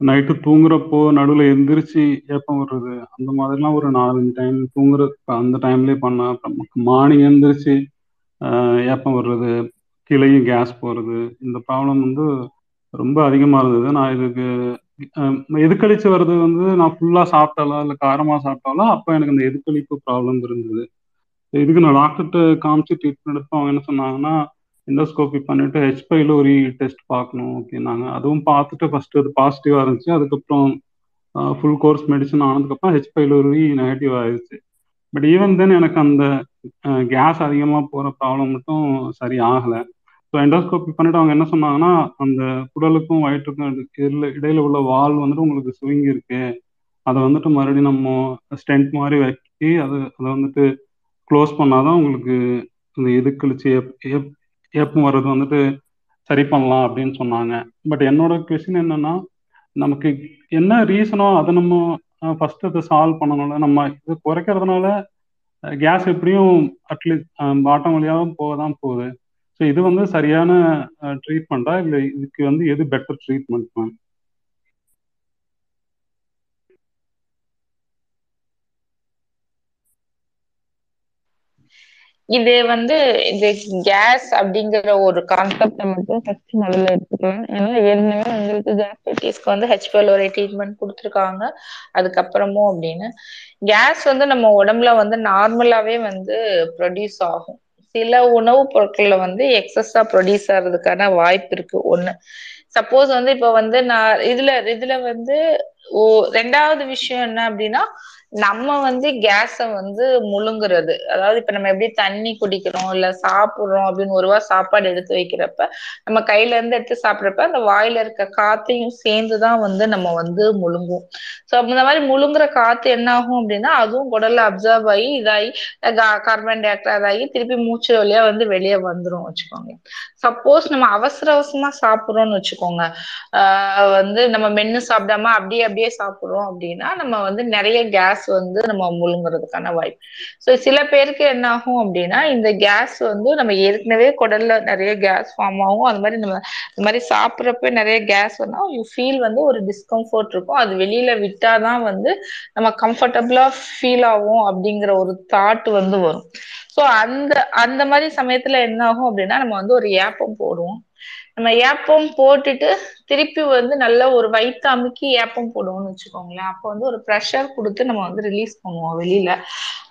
நைட்டு தூங்குறப்போ நடுவில் எந்திரிச்சு ஏப்பம் வர்றது அந்த மாதிரிலாம் ஒரு நாலஞ்சு டைம் தூங்குற அந்த டைம்லேயே பண்ண அப்புறம் மார்னிங் எந்திரிச்சு ஏப்பம் வர்றது கீழேயும் கேஸ் போகிறது இந்த ப்ராப்ளம் வந்து ரொம்ப அதிகமாக இருந்தது. நான் இதுக்கு எதுக்களிச்சு வர்றது வந்து நான் ஃபுல்லாக சாப்பிட்டாலோ இல்லை காரமாக சாப்பிட்டாலோ அப்போ எனக்கு அந்த எதுக்களிப்பு ப்ராப்ளம் இருந்தது. இதுக்கு நான் டாக்டர்கிட்ட காமிச்சு ட்ரீட்மெண்ட் எடுப்போம் அவங்க என்ன சொன்னாங்கன்னா எண்டோஸ்கோபி பண்ணிட்டு ஹெச்பைல ஒரு டெஸ்ட் பார்க்கணும் அப்படின்னாங்க. அதுவும் பார்த்துட்டு ஃபர்ஸ்ட் அது பாசிட்டிவாக இருந்துச்சு. அதுக்கப்புறம் ஃபுல் கோர்ஸ் மெடிசன் ஆனதுக்கப்புறம் ஹெச் ஒரு நெகட்டிவ் ஆயிடுச்சு. பட் ஈவன் தென் எனக்கு அந்த கேஸ் அதிகமாக போகிற ப்ராப்ளம் மட்டும் சரி ஆகலை ஸோ எண்டோஸ்கோபி பண்ணிட்டு அவங்க என்ன சொன்னாங்கன்னா அந்த குடலுக்கும் வயிற்றுக்கும் இடையில இடையில உள்ள வால் வந்துட்டு உங்களுக்கு சுவிங்கி இருக்கு. அதை வந்துட்டு மறுபடியும் நம்ம ஸ்டென்ட் மாதிரி வைக்கி அது அதை வந்துட்டு க்ளோஸ் பண்ணாதான் உங்களுக்கு இந்த எதுக்கழிச்சு ஏப் ஏப் ஏப்பம் வர்றது வந்துட்டு சரி பண்ணலாம் அப்படின்னு சொன்னாங்க. பட் என்னோட கொஸ்டின் என்னன்னா நமக்கு என்ன ரீசனோ அதை நம்ம ஃபர்ஸ்ட் அதை சால்வ் பண்ணணும்ல? நம்ம இது குறைக்கிறதுனால கேஸ் எப்படியும் அட்லீஸ்ட் பாட்டம் வழியாகவும் போக தான் போகுது. ஸோ இது வந்து சரியான ட்ரீட்மெண்ட்டா இல்லை இதுக்கு வந்து எது பெட்டர் ட்ரீட்மெண்ட் மேம் இது வந்து இது கேஸ் அப்படிங்கிற ஒரு கான்செப்டை மட்டும் ஃபர்ஸ்ட் முதல்ல எடுத்துக்கலாம் ஏன்னா ஏற்கனவே உங்களுக்கு கேஸ்ட்ரைட்டிஸ்க்கு வந்து ஹெச்பிஎல் ஒரு ட்ரீட்மெண்ட் கொடுத்துருக்காங்க. அதுக்கப்புறமும் அப்படின்னு. கேஸ் வந்து நம்ம உடம்புல வந்து நார்மலாவே வந்து ப்ரொடியூஸ் ஆகும். சில உணவுப் பொருட்கள்ல வந்து எக்ஸஸா ப்ரொடியூஸ் ஆகிறதுக்கான வாய்ப்பு இருக்கு ஒண்ணு. சப்போஸ் வந்து இப்ப வந்து நான் இதுல இதுல வந்து ஓ ரெண்டாவது விஷயம் என்ன அப்படின்னா நம்ம வந்து கேஸ வந்து முழுங்குறது. அதாவது இப்ப நம்ம எப்படி தண்ணி குடிக்கிறோம் இல்ல சாப்பிடுறோம் அப்படின்னு ஒருவா சாப்பாடு எடுத்து வைக்கிறப்ப நம்ம கையில இருந்து எடுத்து சாப்பிடுறப்ப அந்த வாயில இருக்க காத்தையும் சேர்ந்துதான் வந்து நம்ம வந்து முழுங்குவோம். சோ இந்த மாதிரி முழுங்குற காத்து என்ன ஆகும் அப்படின்னா அதுவும் குடல்ல அப்சர்வ் ஆகி இதாகி கார்பன் டை ஆக்சைடு ஆகி திருப்பி மூச்சு வழியா வந்து வெளியே வந்துரும் வச்சுக்கோங்க. சப்போஸ் நம்ம அவசர அவசரமா சாப்பிடுறோம்னு வச்சுக்கோங்க. ஆஹ் வந்து நம்ம மென்னு சாப்பிடாம அப்படியே அப்படியே சாப்பிடுறோம் அப்படின்னா நம்ம வந்து நிறைய கேஸ் வந்து நம்ம முழுங்குறதுக்கான வாய்ப்பு. ஸோ சில பேருக்கு என்ன ஆகும் அப்படின்னா இந்த கேஸ் வந்து நம்ம ஏற்கனவே குடல்ல நிறைய கேஸ் ஃபார்ம் ஆகும். அது மாதிரி நம்ம இந்த மாதிரி சாப்பிட்றப்ப நிறைய கேஸ் வந்தா யூ ஃபீல் வந்து ஒரு டிஸ்கம்ஃபர்ட் இருக்கும். அது வெளியில விட்டாதான் வந்து நம்ம கம்ஃபர்டபுளா ஃபீல் ஆகும் அப்படிங்கிற ஒரு தாட் வந்து வரும். ஸோ அந்த அந்த மாதிரி சமயத்துல என்ன ஆகும் அப்படின்னா நம்ம வந்து ஒரு ஏப்பம் போடுவோம். நம்ம ஏப்பம் போட்டுட்டு திருப்பி வந்து நல்ல ஒரு வயிற்று அமுக்கி ஏப்பம் போடுவோம்னு வச்சுக்கோங்களேன். அப்போ வந்து ஒரு ப்ரெஷர் கொடுத்து நம்ம வந்து ரிலீஸ் பண்ணுவோம் வெளியில.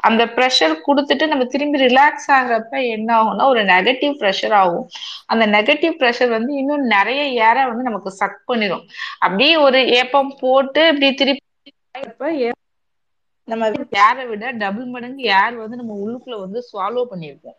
அந்த ப்ரெஷர் கொடுத்துட்டு நம்ம திரும்பி ரிலாக்ஸ் ஆகுறப்ப என்ன ஆகும்னா ஒரு நெகட்டிவ் ப்ரெஷர் ஆகும். அந்த நெகட்டிவ் ப்ரெஷர் வந்து இன்னும் நிறைய ஏர வந்து நமக்கு சக் பண்ணிடும் அப்படியே ஒரு ஏப்பம் போட்டு இப்படி திருப்பி நம்ம ஏரை விட டபுள் மடங்கு ஏர் வந்து நம்ம உள்ளுக்குள்ள வந்து ஸ்வாலோ பண்ணியிருப்போம்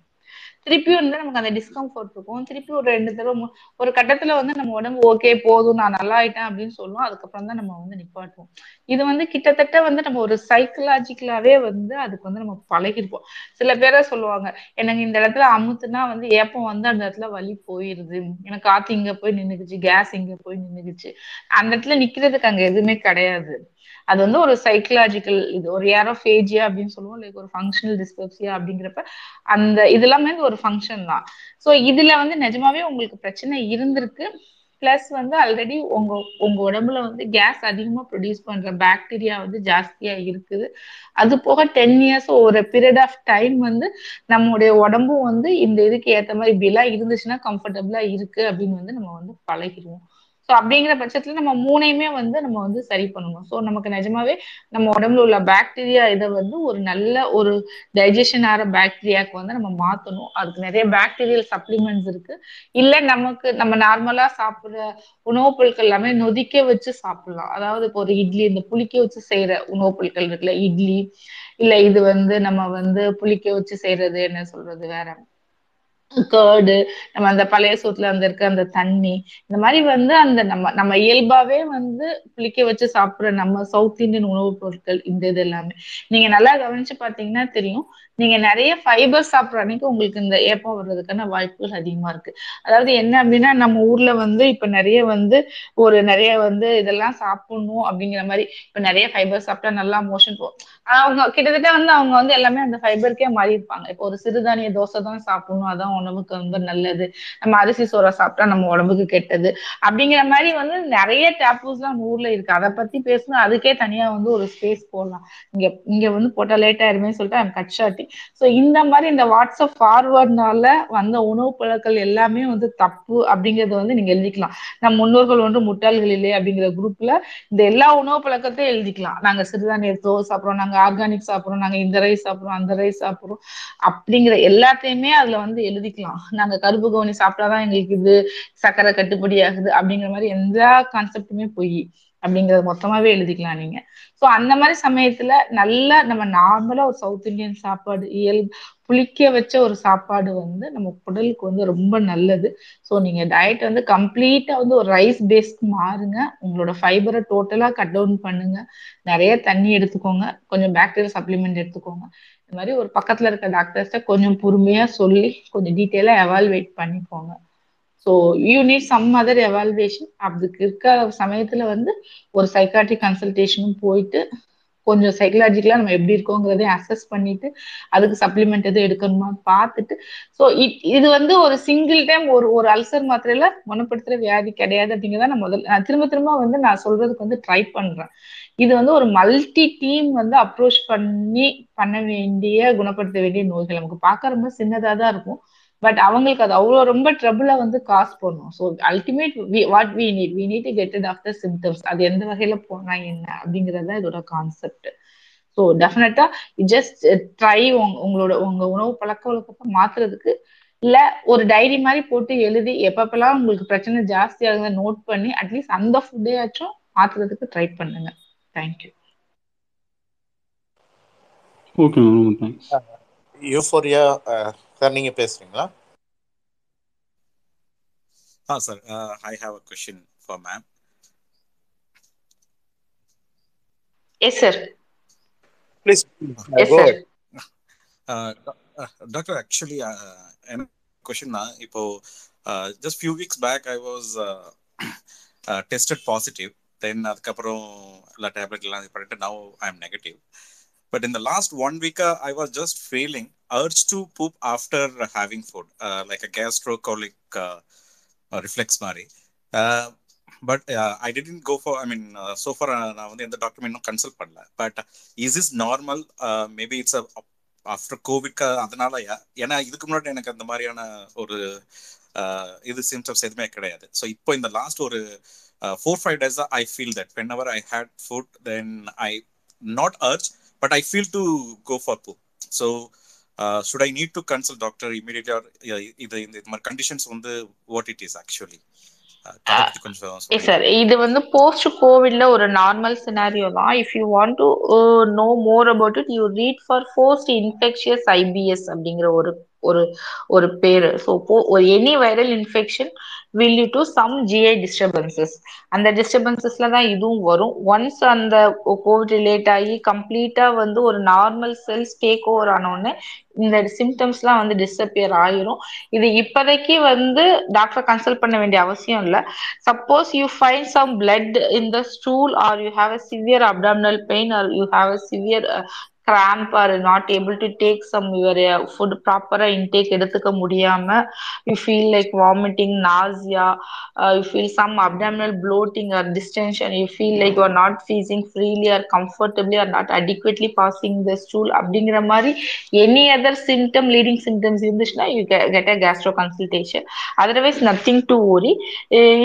திருப்பியும் வந்து நமக்கு அந்த டிஸ்கம்ஃபர்ட் இருக்கும். திருப்பி ஒரு ரெண்டு தடவை ஒரு கட்டத்துல வந்து நம்ம உடம்பு ஓகே போதும் நான் நல்லா ஆயிட்டேன் அப்படின்னு சொல்லுவோம். அதுக்கப்புறம் தான் நம்ம வந்து நிப்பாட்டுவோம். இது வந்து கிட்டத்தட்ட வந்து நம்ம ஒரு சைக்கலாஜிக்கலாவே வந்து அதுக்கு வந்து நம்ம பழகிருப்போம். சில பேரை சொல்லுவாங்க எனக்கு இந்த இடத்துல அமுத்துனா வந்து ஏப்பம் வந்து அந்த இடத்துல வலி போயிருது. எனக்கு காத்து இங்க போய் நின்னுக்குச்சு கேஸ் இங்க போய் நின்னுக்குச்சு. அந்த இடத்துல நிக்கிறதுக்கு அங்க எதுவுமே கிடையாது. அது வந்து ஒரு சைக்கலாஜிக்கல் இது ஒரு ஏரோஃபேஜியா அப்படின்னு சொல்லுவோம் லைக் ஒரு ஃபங்க்ஷனல் டிஸ்பெப்சியா அப்படிங்கிறப்ப அந்த இதெல்லாமே ஒரு ஃபங்க்ஷன் தான். ஸோ இதுல வந்து நிஜமாவே உங்களுக்கு பிரச்சனை இருந்திருக்கு. பிளஸ் வந்து ஆல்ரெடி உங்க உங்க உடம்புல வந்து கேஸ் அதிகமா ப்ரொடியூஸ் பண்ற பாக்டீரியா வந்து ஜாஸ்தியா இருக்குது. அது போக டென் இயர்ஸ் ஒரு பீரியட் ஆஃப் டைம் வந்து நம்மளுடைய உடம்பும் வந்து இந்த இதுக்கு ஏத்த மாதிரி இப்படி எல்லாம் இருந்துச்சுன்னா கம்ஃபர்டபுளா இருக்கு அப்படின்னு வந்து நம்ம வந்து பழகிடுவோம். ஸோ அப்படிங்கிற பட்சத்துல நம்ம மூணையுமே வந்து நம்ம வந்து சரி பண்ணணும். ஸோ நமக்கு நிஜமாவே நம்ம உடம்புல உள்ள பாக்டீரியா இதை வந்து ஒரு நல்ல ஒரு டைஜஷன் ஆகிற பாக்டீரியாவுக்கு வந்து நம்ம மாற்றணும் அதுக்கு நிறைய பாக்டீரியல் சப்ளிமெண்ட்ஸ் இருக்கு. இல்லை நமக்கு நம்ம நார்மலா சாப்பிட்ற உணவுப் பொருட்கள் எல்லாமே நொதிக்க வச்சு சாப்பிடலாம். அதாவது இப்போ ஒரு இட்லி இந்த புளிக்க வச்சு செய்யற உணவுப் பொருட்கள் இருக்குல்ல இட்லி. இல்ல இது வந்து நம்ம வந்து புளிக்க வச்சு செய்யறது என்ன சொல்றது வேற கேர்டு நம்ம அந்த பழைய சோத்துல அந்த இருக்க அந்த தண்ணி இந்த மாதிரி வந்து அந்த நம்ம நம்ம இயல்பாவே வந்து புளிக்க வச்சு சாப்பிடுற நம்ம சவுத் இந்தியன் உணவுப் பொருட்கள் இந்த இது எல்லாமே. நீங்க நல்லா கவனிச்சு பாத்தீங்கன்னா தெரியும். நீங்க நிறைய ஃபைபர் சாப்பிட்ற அன்னைக்கு உங்களுக்கு இந்த ஏப்பம் வர்றதுக்கான வாய்ப்புகள் அதிகமா இருக்கு. அதாவது என்ன அப்படின்னா நம்ம ஊர்ல வந்து இப்ப நிறைய வந்து ஒரு நிறைய வந்து இதெல்லாம் சாப்பிடணும் அப்படிங்கிற மாதிரி இப்ப நிறைய ஃபைபர் சாப்பிட்டா நல்லா மோஷன் போகும் அவங்க கிட்டத்தட்ட வந்து அவங்க வந்து எல்லாமே அந்த ஃபைபருக்கே மாறி இருப்பாங்க. இப்போ ஒரு சிறுதானிய தோசை தான் சாப்பிடணும் அதான் உடம்புக்கு ரொம்ப நல்லது. நம்ம அரிசி சோறை சாப்பிட்டா நம்ம உடம்புக்கு கெட்டது அப்படிங்கிற மாதிரி வந்து நிறைய டேப்பூஸ் நம்ம ஊர்ல இருக்கு. அதை பத்தி பேசணும். அதுக்கே தனியா வந்து ஒரு ஸ்பேஸ் போடலாம். இங்க இங்க வந்து போட்டா லேட் ஆயிருமே சொல்லிட்டு ஐம் கட் ஸோ இந்த மாதிரி இந்த வாட்ஸ்அப் ஃபார்வர்ட்னால வந்த உணவு பழக்கங்கள் எல்லாமே வந்து தப்பு அப்படிங்கறத வந்து நீங்க எழுதிக்கலாம். நம் முன்னோர்கள் ஒன்று முட்டாள்கள் இல்லை அப்படிங்கிற குரூப்ல இந்த எல்லா உணவு பழக்கத்தையும் எழுதிக்கலாம். நாங்க சிறுதானியத்தோ சாப்பிட்றோம் சாப்பிடுறோம் நாங்க ஆர்கானிக் சாப்பிடுறோம் நாங்க இந்த ரைஸ் சாப்பிடுறோம் அந்த ரைஸ் சாப்பிடுறோம் அப்படிங்கிற எல்லாத்தையுமே அதுல வந்து எழுதிக்கலாம். நாங்க கருப்பு கவுனி சாப்பிட்டாதான் எங்களுக்கு இது சக்கரை கட்டுப்படி ஆகுது அப்படிங்கிற மாதிரி எந்த கான்செப்டுமே போய். அப்படிங்கறது மொத்தமாவே எழுதிக்கலாம் நீங்க. சோ அந்த மாதிரி சமயத்துல நல்லா நம்ம நார்மலா ஒரு சவுத் இந்தியன் சாப்பாடு இயல் புளிக்க வச்ச ஒரு சாப்பாடு வந்து நம்ம உடலுக்கு வந்து ரொம்ப நல்லது. ஸோ நீங்க டயட் வந்து கம்ப்ளீட்டா வந்து ஒரு ரைஸ் பேஸ்க்கு மாறுங்க. உங்களோட ஃபைபரை டோட்டலா கட் டவுன் பண்ணுங்க. நிறைய தண்ணி எடுத்துக்கோங்க. கொஞ்சம் பாக்டீரியல் சப்ளிமெண்ட் எடுத்துக்கோங்க. இந்த மாதிரி ஒரு பக்கத்துல இருக்க டாக்டர்ஸ்ட கொஞ்சம் பொறுமையா சொல்லி கொஞ்சம் டீட்டெயிலா எவால்வேட் பண்ணிக்கோங்க. So you need some other evaluation அதுக்கு இருக்க சமயத்துல வந்து ஒரு சைக்காட்ரிக் கன்சல்டேஷனும் போயிட்டு கொஞ்சம் சைக்கலாஜிக்கலா நம்ம எப்படி இருக்கோங்கிறதையும் அசஸ் பண்ணிட்டு அதுக்கு சப்ளிமெண்ட் எதுவும் எடுக்கணுமா பார்த்துட்டு. ஸோ இது வந்து ஒரு சிங்கிள் டைம் ஒரு ஒரு அல்சர் மாத்திரையில குணப்படுத்துற வியாதி கிடையாது அப்படிங்கிறத நான் முதல்ல நான் திரும்ப திரும்ப வந்து நான் சொல்றதுக்கு வந்து ட்ரை பண்றேன். இது வந்து ஒரு மல்டி டீம் வந்து அப்ரோச் பண்ணி பண்ண வேண்டிய குணப்படுத்த வேண்டிய நோய்கள். நமக்கு பார்க்க ரொம்ப சின்னதாக தான் இருக்கும். பட் அவங்களுக்கு அது அவ்வளோ ரொம்ப ட்ரபிளா வந்து காசு பண்ணும் so ultimate what we need we need get it off the symptoms அது எந்த வகையில போனா என்ன அப்படிங்கறது இதோட concept so definitely just try உங்களோட உங்க உணவு பழக்க வழக்கத்தை மாத்துறதுக்கு இல்ல ஒரு டைரி மாதிரி போட்டு எழுதி எப்பப்பெல்லாம் உங்களுக்கு பிரச்சனை ஜாஸ்தி ஆகுதுன்னு நோட் பண்ணி அட்லீஸ்ட் அந்த ஃபுட்டையாச்சும் மாத்துறதுக்கு ட்ரை பண்ணுங்க. Thank you okay ma'am thanks Euphoria sir நீங்க பேசுறீங்களா Ah, sir, uh, I have a question for ma'am. Yes sir please yes sir Uh, uh, doctor, actually, uh, and question na, இப்போ uh, just few weeks back I was uh, uh, tested positive. Then அதுக்கப்புறம் எல்லா tablet எல்லாம் பண்ணிட்டு now I'm negative. But in the last one week, uh, I was just feeling urge to poop after having food, uh, like a gastrocolic uh, uh reflex மாதிரி. But I didn't go for I mean so far நான் வந்து எந்த டாக்டரும் இன்னும் consult பண்ணல. But is is normal maybe it's after கோவிட்க்கு அதனால ஏன்னா இதுக்கு முன்னாடி எனக்கு அந்த மாதிரியான ஒரு uh, இது சிம்டம்ஸ் எதுவுமே கிடையாது. ஸோ இப்போ இந்த லாஸ்ட் ஒரு four five days I feel that whenever I had food then I not urge but I feel to go for poo so should I need to consult doctor immediately இது இந்த மாதிரி conditions வந்து what it is actually sir இது வந்து post கோவிட்ல ஒரு normal scenario தான். If you want to know more about it you read for post infectious IBS அப்படிங்கிற ஒரு ஒரு ஒரு பேரு. ஸோ ஒரு any viral infection will you to some GI disturbances அந்த டிஸ்டர்பன்சஸ்ல தான் இதுவும் வரும். ஒன்ஸ் அந்த கோவிட் ரிலேட் ஆகி கம்ப்ளீட்டா வந்து ஒரு நார்மல் செல்ஸ் டேக் ஓவர் ஆனோடனே இந்த சிம்டம்ஸ்லாம் வந்து டிஸப்பியர் ஆயிரும். இது இப்போதைக்கு வந்து டாக்டர் கன்சல்ட் பண்ண வேண்டிய அவசியம் இல்லை. Suppose you find some blood in the stool or you have a severe abdominal pain or you have a severe cramp or not able to take some your food ப்ராப்பரா intake எடுத்துக்க முடியாம you feel like vomiting nausea you feel some abdominal bloating or distention you feel like you are not passing freely or comfortably or not adequately passing the stool அப்படிங்கிற மாதிரி any other symptom leading symptoms இருந்துச்சுன்னா you get a gastro consultation otherwise nothing to worry.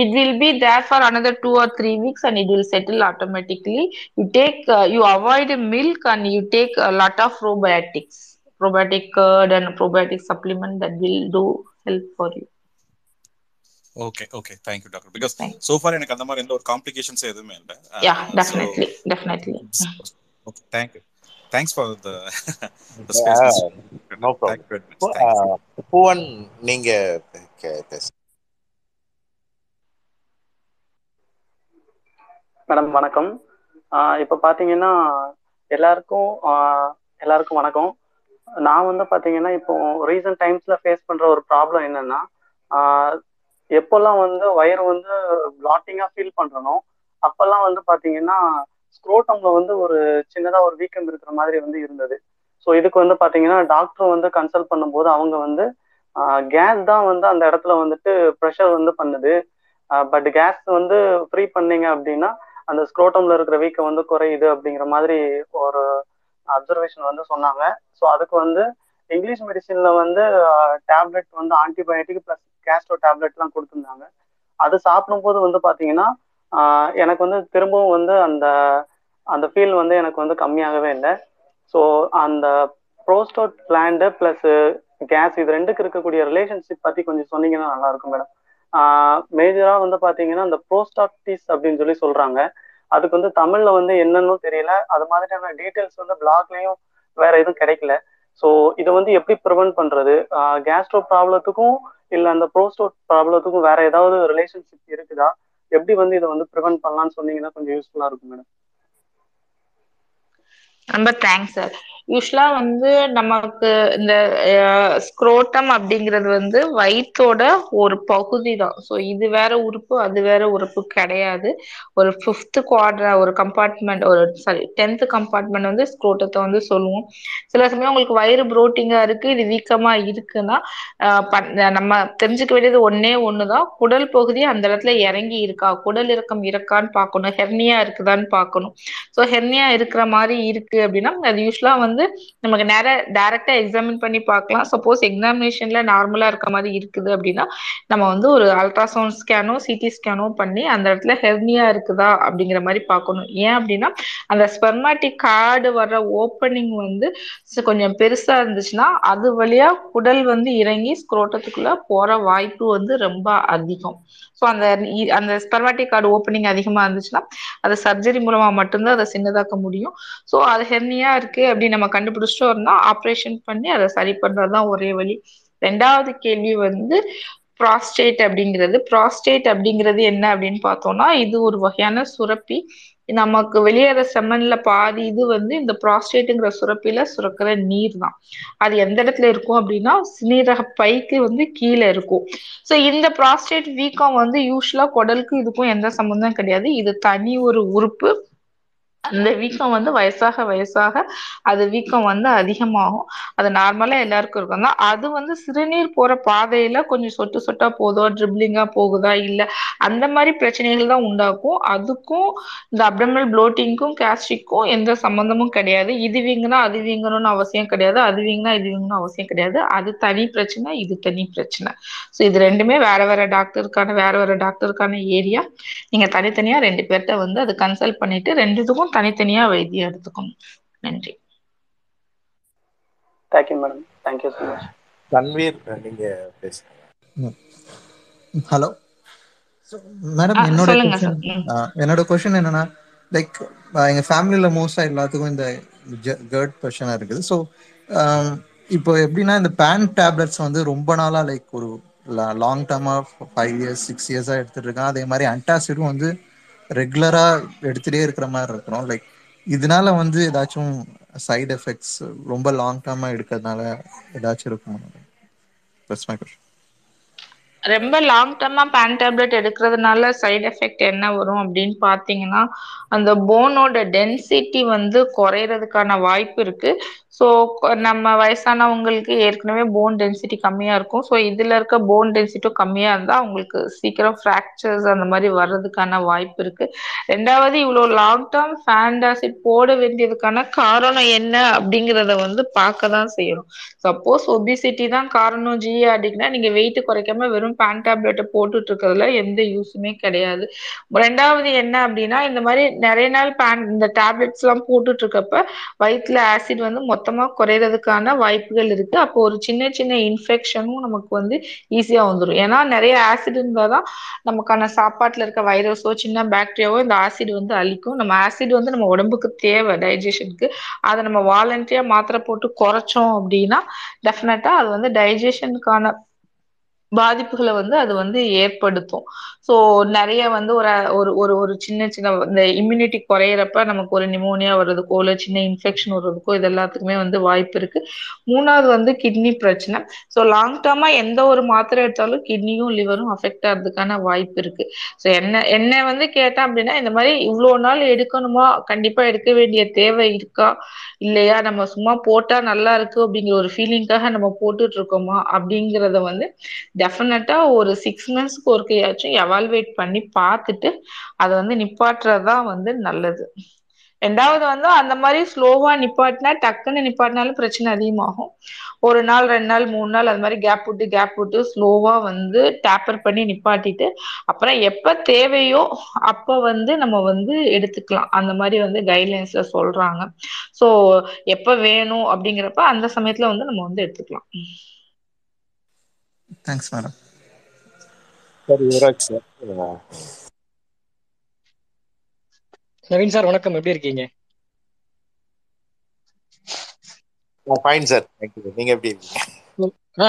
It will be there for another two or three weeks and it will settle automatically you take you avoid milk and you take a lot of probiotics. Probiotic curd and probiotic supplement that will do help for you. Okay okay thank you doctor because so far எனக்கு அந்த மாதிரி எந்த ஒரு complications எதுவுமே இல்லை. Yeah definitely definitely. Okay thank you thanks for the space no problem Poovan நீங்க madam வணக்கம். ஆஹ் இப்ப பாத்தீங்கன்னா எல்லாருக்கும் எல்லாருக்கும் வணக்கம். நான் வந்து பாத்தீங்கன்னா இப்போ ரீசன்ட் டைம்ஸ்ல ஃபேஸ் பண்ற ஒரு ப்ராப்ளம் என்னன்னா எப்போல்லாம் வந்து வயிறு வந்து பிளாட்டிங்கா ஃபீல் பண்றனோ அப்பெல்லாம் வந்து பாத்தீங்கன்னா ஸ்க்ரோட்டம்ல வந்து ஒரு சின்னதா ஒரு வீக்கம் இருக்கிற மாதிரி வந்து இருந்தது. ஸோ இதுக்கு வந்து பாத்தீங்கன்னா டாக்டர் வந்து கன்சல்ட் பண்ணும்போது அவங்க வந்து கேஸ் தான் வந்து அந்த இடத்துல வந்துட்டு ப்ரெஷர் வந்து பண்ணுது. பட் கேஸ் வந்து ஃப்ரீ பண்ணீங்க அப்படின்னா அந்த ஸ்க்ரோட்டம்ல இருக்கிற வீக்கம் வந்து குறையுது அப்படிங்கிற மாதிரி ஒரு அப்சர்வேஷன் வந்து சொன்னாங்க. ஸோ அதுக்கு வந்து இங்கிலீஷ் மெடிசின்ல வந்து டேப்லெட் வந்து ஆன்டிபயோட்டிக் ப்ளஸ் கேஸ்ட்ரோ டேப்லெட்லாம் கொடுத்துருந்தாங்க. அது சாப்பிடும்போது வந்து பார்த்தீங்கன்னா எனக்கு வந்து திரும்பவும் வந்து அந்த அந்த ஃபீல் வந்து எனக்கு வந்து கம்மியாகவே இல்லை. ஸோ அந்த ப்ரோஸ்டோட் பிளான்டு ப்ளஸ் கேஸ் இது ரெண்டுக்கு இருக்கக்கூடிய ரிலேஷன்ஷிப் பற்றி கொஞ்சம் சொன்னீங்கன்னா நல்லா இருக்கும் மேடம். மேஜராக வந்து பார்த்தீங்கன்னா அந்த ப்ரோஸ்டாக்டிஸ் அப்படின்னு சொல்லி சொல்கிறாங்க அதுக்கு வந்து தமிழில் வந்து என்னன்னு தெரியல. அது மாதிரியான டீட்டெயில்ஸ் வந்து பிளாக்லயும் வேற எதுவும் கிடைக்கல. ஸோ இதை வந்து எப்படி ப்ரிவென்ட் பண்ணுறது கேஸ்ட்ரோ ப்ராப்ளத்துக்கும் இல்லை அந்த ப்ரோஸ்டோட் ப்ராப்ளத்துக்கும் வேற ஏதாவது ரிலேஷன்ஷிப் இருக்குதா? எப்படி வந்து இதை வந்து ப்ரிவென்ட் பண்ணலாம்னு சொன்னீங்கன்னா கொஞ்சம் யூஸ்ஃபுல்லாக இருக்கும் மேடம் ரொம்ப தேங்க்ஸ் சார் யூஸ்வலா வந்து நமக்கு இந்த ஸ்க்ரோட்டம் அப்படிங்கிறது வந்து வயிற்றோட ஒரு பகுதி தான். ஸோ இது வேற உறுப்பு அது வேற உறுப்பு கிடையாது. ஒரு ஃபிஃப்த் குவாட்ர ஒரு கம்பார்ட்மெண்ட் ஒரு சாரி டென்த் கம்பார்ட்மெண்ட் வந்து ஸ்க்ரோட்டத்தை வந்து சொல்லுவோம். சில சமயம் உங்களுக்கு வயிறு புரோட்டிங்கா இருக்கு இது வீக்கமா இருக்குன்னா நம்ம தெரிஞ்சுக்க வேண்டியது ஒன்னே ஒண்ணுதான். குடல் பகுதி அந்த இடத்துல இறங்கி இருக்கா? குடல் இறக்கம் இருக்கான்னு பார்க்கணும். ஹெர்னியா இருக்குதான்னு பார்க்கணும். ஸோ ஹெர்னியா இருக்கிற மாதிரி இருக்கு. அப்படின்னா அது யூஸ்வலா வந்து நமக்கு நேர டைரக்டா எக்ஸாமின் பண்ணி பார்க்கலாம். சப்போஸ் எக்ஸாமினேஷன்ல நார்மலா இருக்க மாதிரி இருக்குது அப்படின்னா நம்ம வந்து ஒரு அல்ட்ராசவுண்ட் ஸ்கேனோ சிடி ஸ்கேனோ பண்ணி அந்த இடத்துல ஹெர்னியா இருக்குதா அப்படிங்கிற மாதிரி பார்க்கணும். ஏன் அப்படின்னா அந்த ஸ்பெர்மாட்டிக் கார்டு வர்ற ஓப்பனிங் வந்து கொஞ்சம் பெருசா இருந்துச்சுன்னா அது வழியா குடல் வந்து இறங்கி ஸ்க்ரோட்டத்துக்குள்ள போற வாய்ப்பு வந்து ரொம்ப அதிகம். ஸோ அந்த அந்த ஸ்பெர்மாட்டிக் கார்டு ஓப்பனிங் அதிகமா இருந்துச்சுன்னா அதை சர்ஜரி மூலமா மட்டும்தான் அதை சின்னதாக்க முடியும். ஸோ அது ஹெர்னியா இருக்கு அப்படின்னு நம்ம கண்டுபிடிச்சிட்டோம்னா ஆப்ரேஷன் பண்ணி அதை சரி பண்றதுதான் ஒரே வழி. ரெண்டாவது கேள்வி வந்து ப்ராஸ்டேட் அப்படிங்கிறது. ப்ராஸ்டேட் அப்படிங்கிறது என்ன அப்படின்னு பார்த்தோம்னா இது ஒரு வகையான சுரப்பி. நமக்கு வெளியேற செம்மன்ல பாதி இது வந்து இந்த ப்ராஸ்டேட்டுங்கிற சுரப்பில சுரக்கிற நீர் தான் அது எந்த இடத்துல இருக்கும் அப்படின்னா சிநீரக பைக்கு வந்து கீழே இருக்கும். ஸோ இந்த ப்ராஸ்டேட் வீக்கம் வந்து யூஸ்வலா குடலுக்கு இதுக்கும் எந்த சம்பந்தம் கிடையாது. இது தனி ஒரு உறுப்பு. அந்த வீக்கம் வந்து வயசாக வயசாக அது வீக்கம் வந்து அதிகமாகும். அது நார்மலா எல்லாருக்கும் இருக்கும். தான் அது வந்து சிறுநீர் போற பாதையில கொஞ்சம் சொட்டு சொட்டா போதோ ட்ரிப்ளிங்கா போகுதா இல்ல அந்த மாதிரி பிரச்சனைகள் தான் உண்டாக்கும் அதுக்கும் இந்த அப்டமல் ப்ளோட்டிங்க்கும் கேஸ்ட்ரிக்கும் எந்த சம்பந்தமும் கிடையாது. இது வீங்கினா அது வீங்கணும்னு அவசியம் கிடையாது. அது வீங்கினா இது வீங்கணும் அவசியம் கிடையாது. அது தனி பிரச்சனை இது தனி பிரச்சனை. ஸோ இது ரெண்டுமே வேற வேற டாக்டருக்கான வேற வேற டாக்டருக்கான ஏரியா. நீங்க தனித்தனியா ரெண்டு பேர்கிட்ட வந்து அது கன்சல்ட் பண்ணிட்டு ரெண்டுத்துக்கும் தனித்தனியா வைத்தியம் எடுத்துக்கணும் நன்றி. Thank you madam thank you so much Tanveer நீங்க பேசுங்க. ஹலோ மேடம் என்னோட என்னோட கொஸ்டின் என்னன்னா லைக் எங்க ஃபேமிலியில மோஸ்டா எல்லாத்துக்கும் இந்த கர்ட் பிரச்சனை இருக்குது. ஸோ இப்போ எப்படின்னா இந்த பேன் டேப்லெட்ஸ் வந்து ரொம்ப நாளா லைக் ஒரு லாங் டேர்மா ஃபைவ் இயர்ஸ் சிக்ஸ் இயர்ஸா எடுத்துட்டு இருக்கேன் அதே மாதிரி அன்டாசிடும் வந்து ரெகுலரா எடுத்துட்டே இருக்கிற மாதிரி இருக்கிறோம் லைக் இதனால வந்து ஏதாச்சும் சைடு எஃபெக்ட்ஸ் ரொம்ப லாங் டேர்மா எடுக்கிறதுனால ஏதாச்சும் இருக்குமா? தட்ஸ் மை கொஸ்டின் ரொம்ப லாங் டேர்மா பேன் டேப்லெட் எடுக்கிறதுனால சைடு எஃபெக்ட் என்ன வரும் அப்படின்னு பார்த்தீங்கன்னா அந்த போனோட டென்சிட்டி வந்து குறையிறதுக்கான வாய்ப்பு இருக்கு. ஸோ நம்ம வயசானவங்களுக்கு ஏற்கனவே போன் டென்சிட்டி கம்மியாக இருக்கும். ஸோ இதில் இருக்க போன் டென்சிட்டியும் கம்மியாக இருந்தால் அவங்களுக்கு சீக்கிரம் ஃப்ராக்சர்ஸ் அந்த மாதிரி வர்றதுக்கான வாய்ப்பு இருக்கு. ரெண்டாவது இவ்வளோ லாங் டேர்ம் ஃபேண்டாசிட் போட வேண்டியதுக்கான காரணம் என்ன அப்படிங்கிறத வந்து பார்க்க தான் செய்யணும். சப்போஸ் ஒபிசிட்டி தான் காரணம். ஜிஆர்டிக்குனா நீங்கள் வெயிட் குறைக்காம வெறும் பேன் டேப்லெட்டை போட்டுட்டு இருக்கிறதுல எந்த யூஸுமே கிடையாது. ரெண்டாவது என்ன அப்படின்னா இந்த மாதிரி நிறைய நாள் பேன் இந்த டேப்லெட்ஸ் எல்லாம் போட்டுட்டு இருக்கப்ப வயிற்றுல ஆசிட் வந்து மொத்த மொத்தமா குறையிறதுக்கான வாய்ப்புகள் இருக்கு. அப்போ ஒரு சின்ன சின்ன இன்ஃபெக்ஷனும் நமக்கு வந்து ஈஸியா வந்துடும் ஏன்னா நிறைய ஆசிட் இருந்தால் தான் நமக்கான சாப்பாட்டில் இருக்க வைரஸோ சின்ன பாக்டீரியாவோ இந்த ஆசிட் வந்து அழிக்கும். நம்ம ஆசிட் வந்து நம்ம உடம்புக்கு தேவை டைஜஷனுக்கு அதை நம்ம வாலண்டியா மாத்திரை போட்டு குறைச்சோம் அப்படின்னா டெஃபினட்டா அது வந்து டைஜஷனுக்கான பாதிப்புகளை வந்து அது வந்து ஏற்படுத்தும். ஸோ நிறைய வந்து ஒரு ஒரு ஒரு ஒரு சின்ன சின்ன இந்த இம்யூனிட்டி குறையிறப்ப நமக்கு ஒரு நிமோனியா வர்றதுக்கோ இல்லை சின்ன இன்ஃபெக்ஷன் வர்றதுக்கோ இது எல்லாத்துக்குமே வந்து வாய்ப்பு இருக்கு. மூணாவது வந்து கிட்னி பிரச்சனை. ஸோ லாங் டேர்மா எந்த ஒரு மாத்திரை எடுத்தாலும் கிட்னியும் லிவரும் அஃபெக்ட் ஆகிறதுக்கான வாய்ப்பு இருக்கு. ஸோ என்ன என்ன வந்து கேட்டேன் அப்படின்னா இந்த மாதிரி இவ்வளோ நாள் எடுக்கணுமா? கண்டிப்பா எடுக்க வேண்டிய தேவை இருக்கா? இல்லையா? நம்ம சும்மா போட்டா நல்லா இருக்கு அப்படிங்கிற ஒரு ஃபீலிங்காக நம்ம போட்டுட்டு இருக்கோமா? அப்படிங்கிறத வந்து டெஃபினட்டா ஒரு சிக்ஸ் மந்த்ஸ்க்கு ஒருக்கையாச்சும் எவால்வேட் பண்ணி பார்த்துட்டு அதை வந்து நிப்பாட்டுறதுதான் வந்து நல்லது. ரெண்டாவது வந்து அந்த மாதிரி ஸ்லோவா நிப்பாட்டினா டக்குன்னு நிப்பாட்டினாலும் பிரச்சனை அதிகமாகும். ஒரு நாள் ரெண்டு நாள் மூணு நாள் அது மாதிரி கேப் விட்டு கேப் விட்டு ஸ்லோவா வந்து டேப்பர் பண்ணி நிப்பாட்டிட்டு அப்புறம் எப்ப தேவையோ அப்ப வந்து நம்ம வந்து எடுத்துக்கலாம். அந்த மாதிரி வந்து கைட்லைன்ஸ்ல சொல்றாங்க. ஸோ எப்ப வேணும் அப்படிங்கிறப்ப அந்த சமயத்துல வந்து நம்ம வந்து எடுத்துக்கலாம். Thanks madam sir Yuvaraj sir. Naveen sir வணக்கம். எப்படி இருக்கீங்க? Fine sir. தேங்க்யூ நீங்க எப்படி இருக்கீங்க?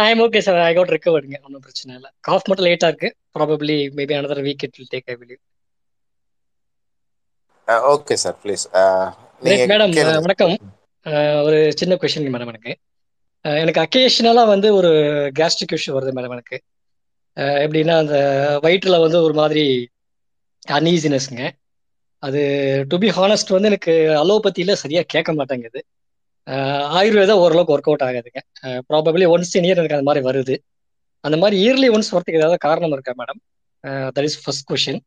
I am okay sir I got ரிகவர்டுங்க ஒன்றும் பிரச்சனை இல்லை. காஃப் மட்டும் லேட்டாக இருக்கு. Probably maybe another week it will take I believe okay sir please madam வணக்கம். ஒரு சின்ன கொஷின் மேடம் எனக்கு. எனக்கு அக்கேஷனலாக வந்து ஒரு கேஸ்ட்ரிக் இஷ்யூ வருது மேடம் எனக்கு. எப்படின்னா அந்த வயிற்றில் வந்து ஒரு மாதிரி அன்ஈசினஸ்ங்க அது டு பி ஹானஸ்ட் வந்து எனக்கு அலோபதியில் சரியாக கேட்க மாட்டேங்குது. ஆயுர்வேதம் ஓரளவுக்கு ஒர்க் அவுட் ஆகாதுங்க. ப்ராபப்ளி ஒன்ஸ் இன் இயர் எனக்கு அந்த மாதிரி வருது. அந்த மாதிரி இயர்லி ஒன்ஸ் வரதுக்கு ஏதாவது காரணம் இருக்கா madam that is first question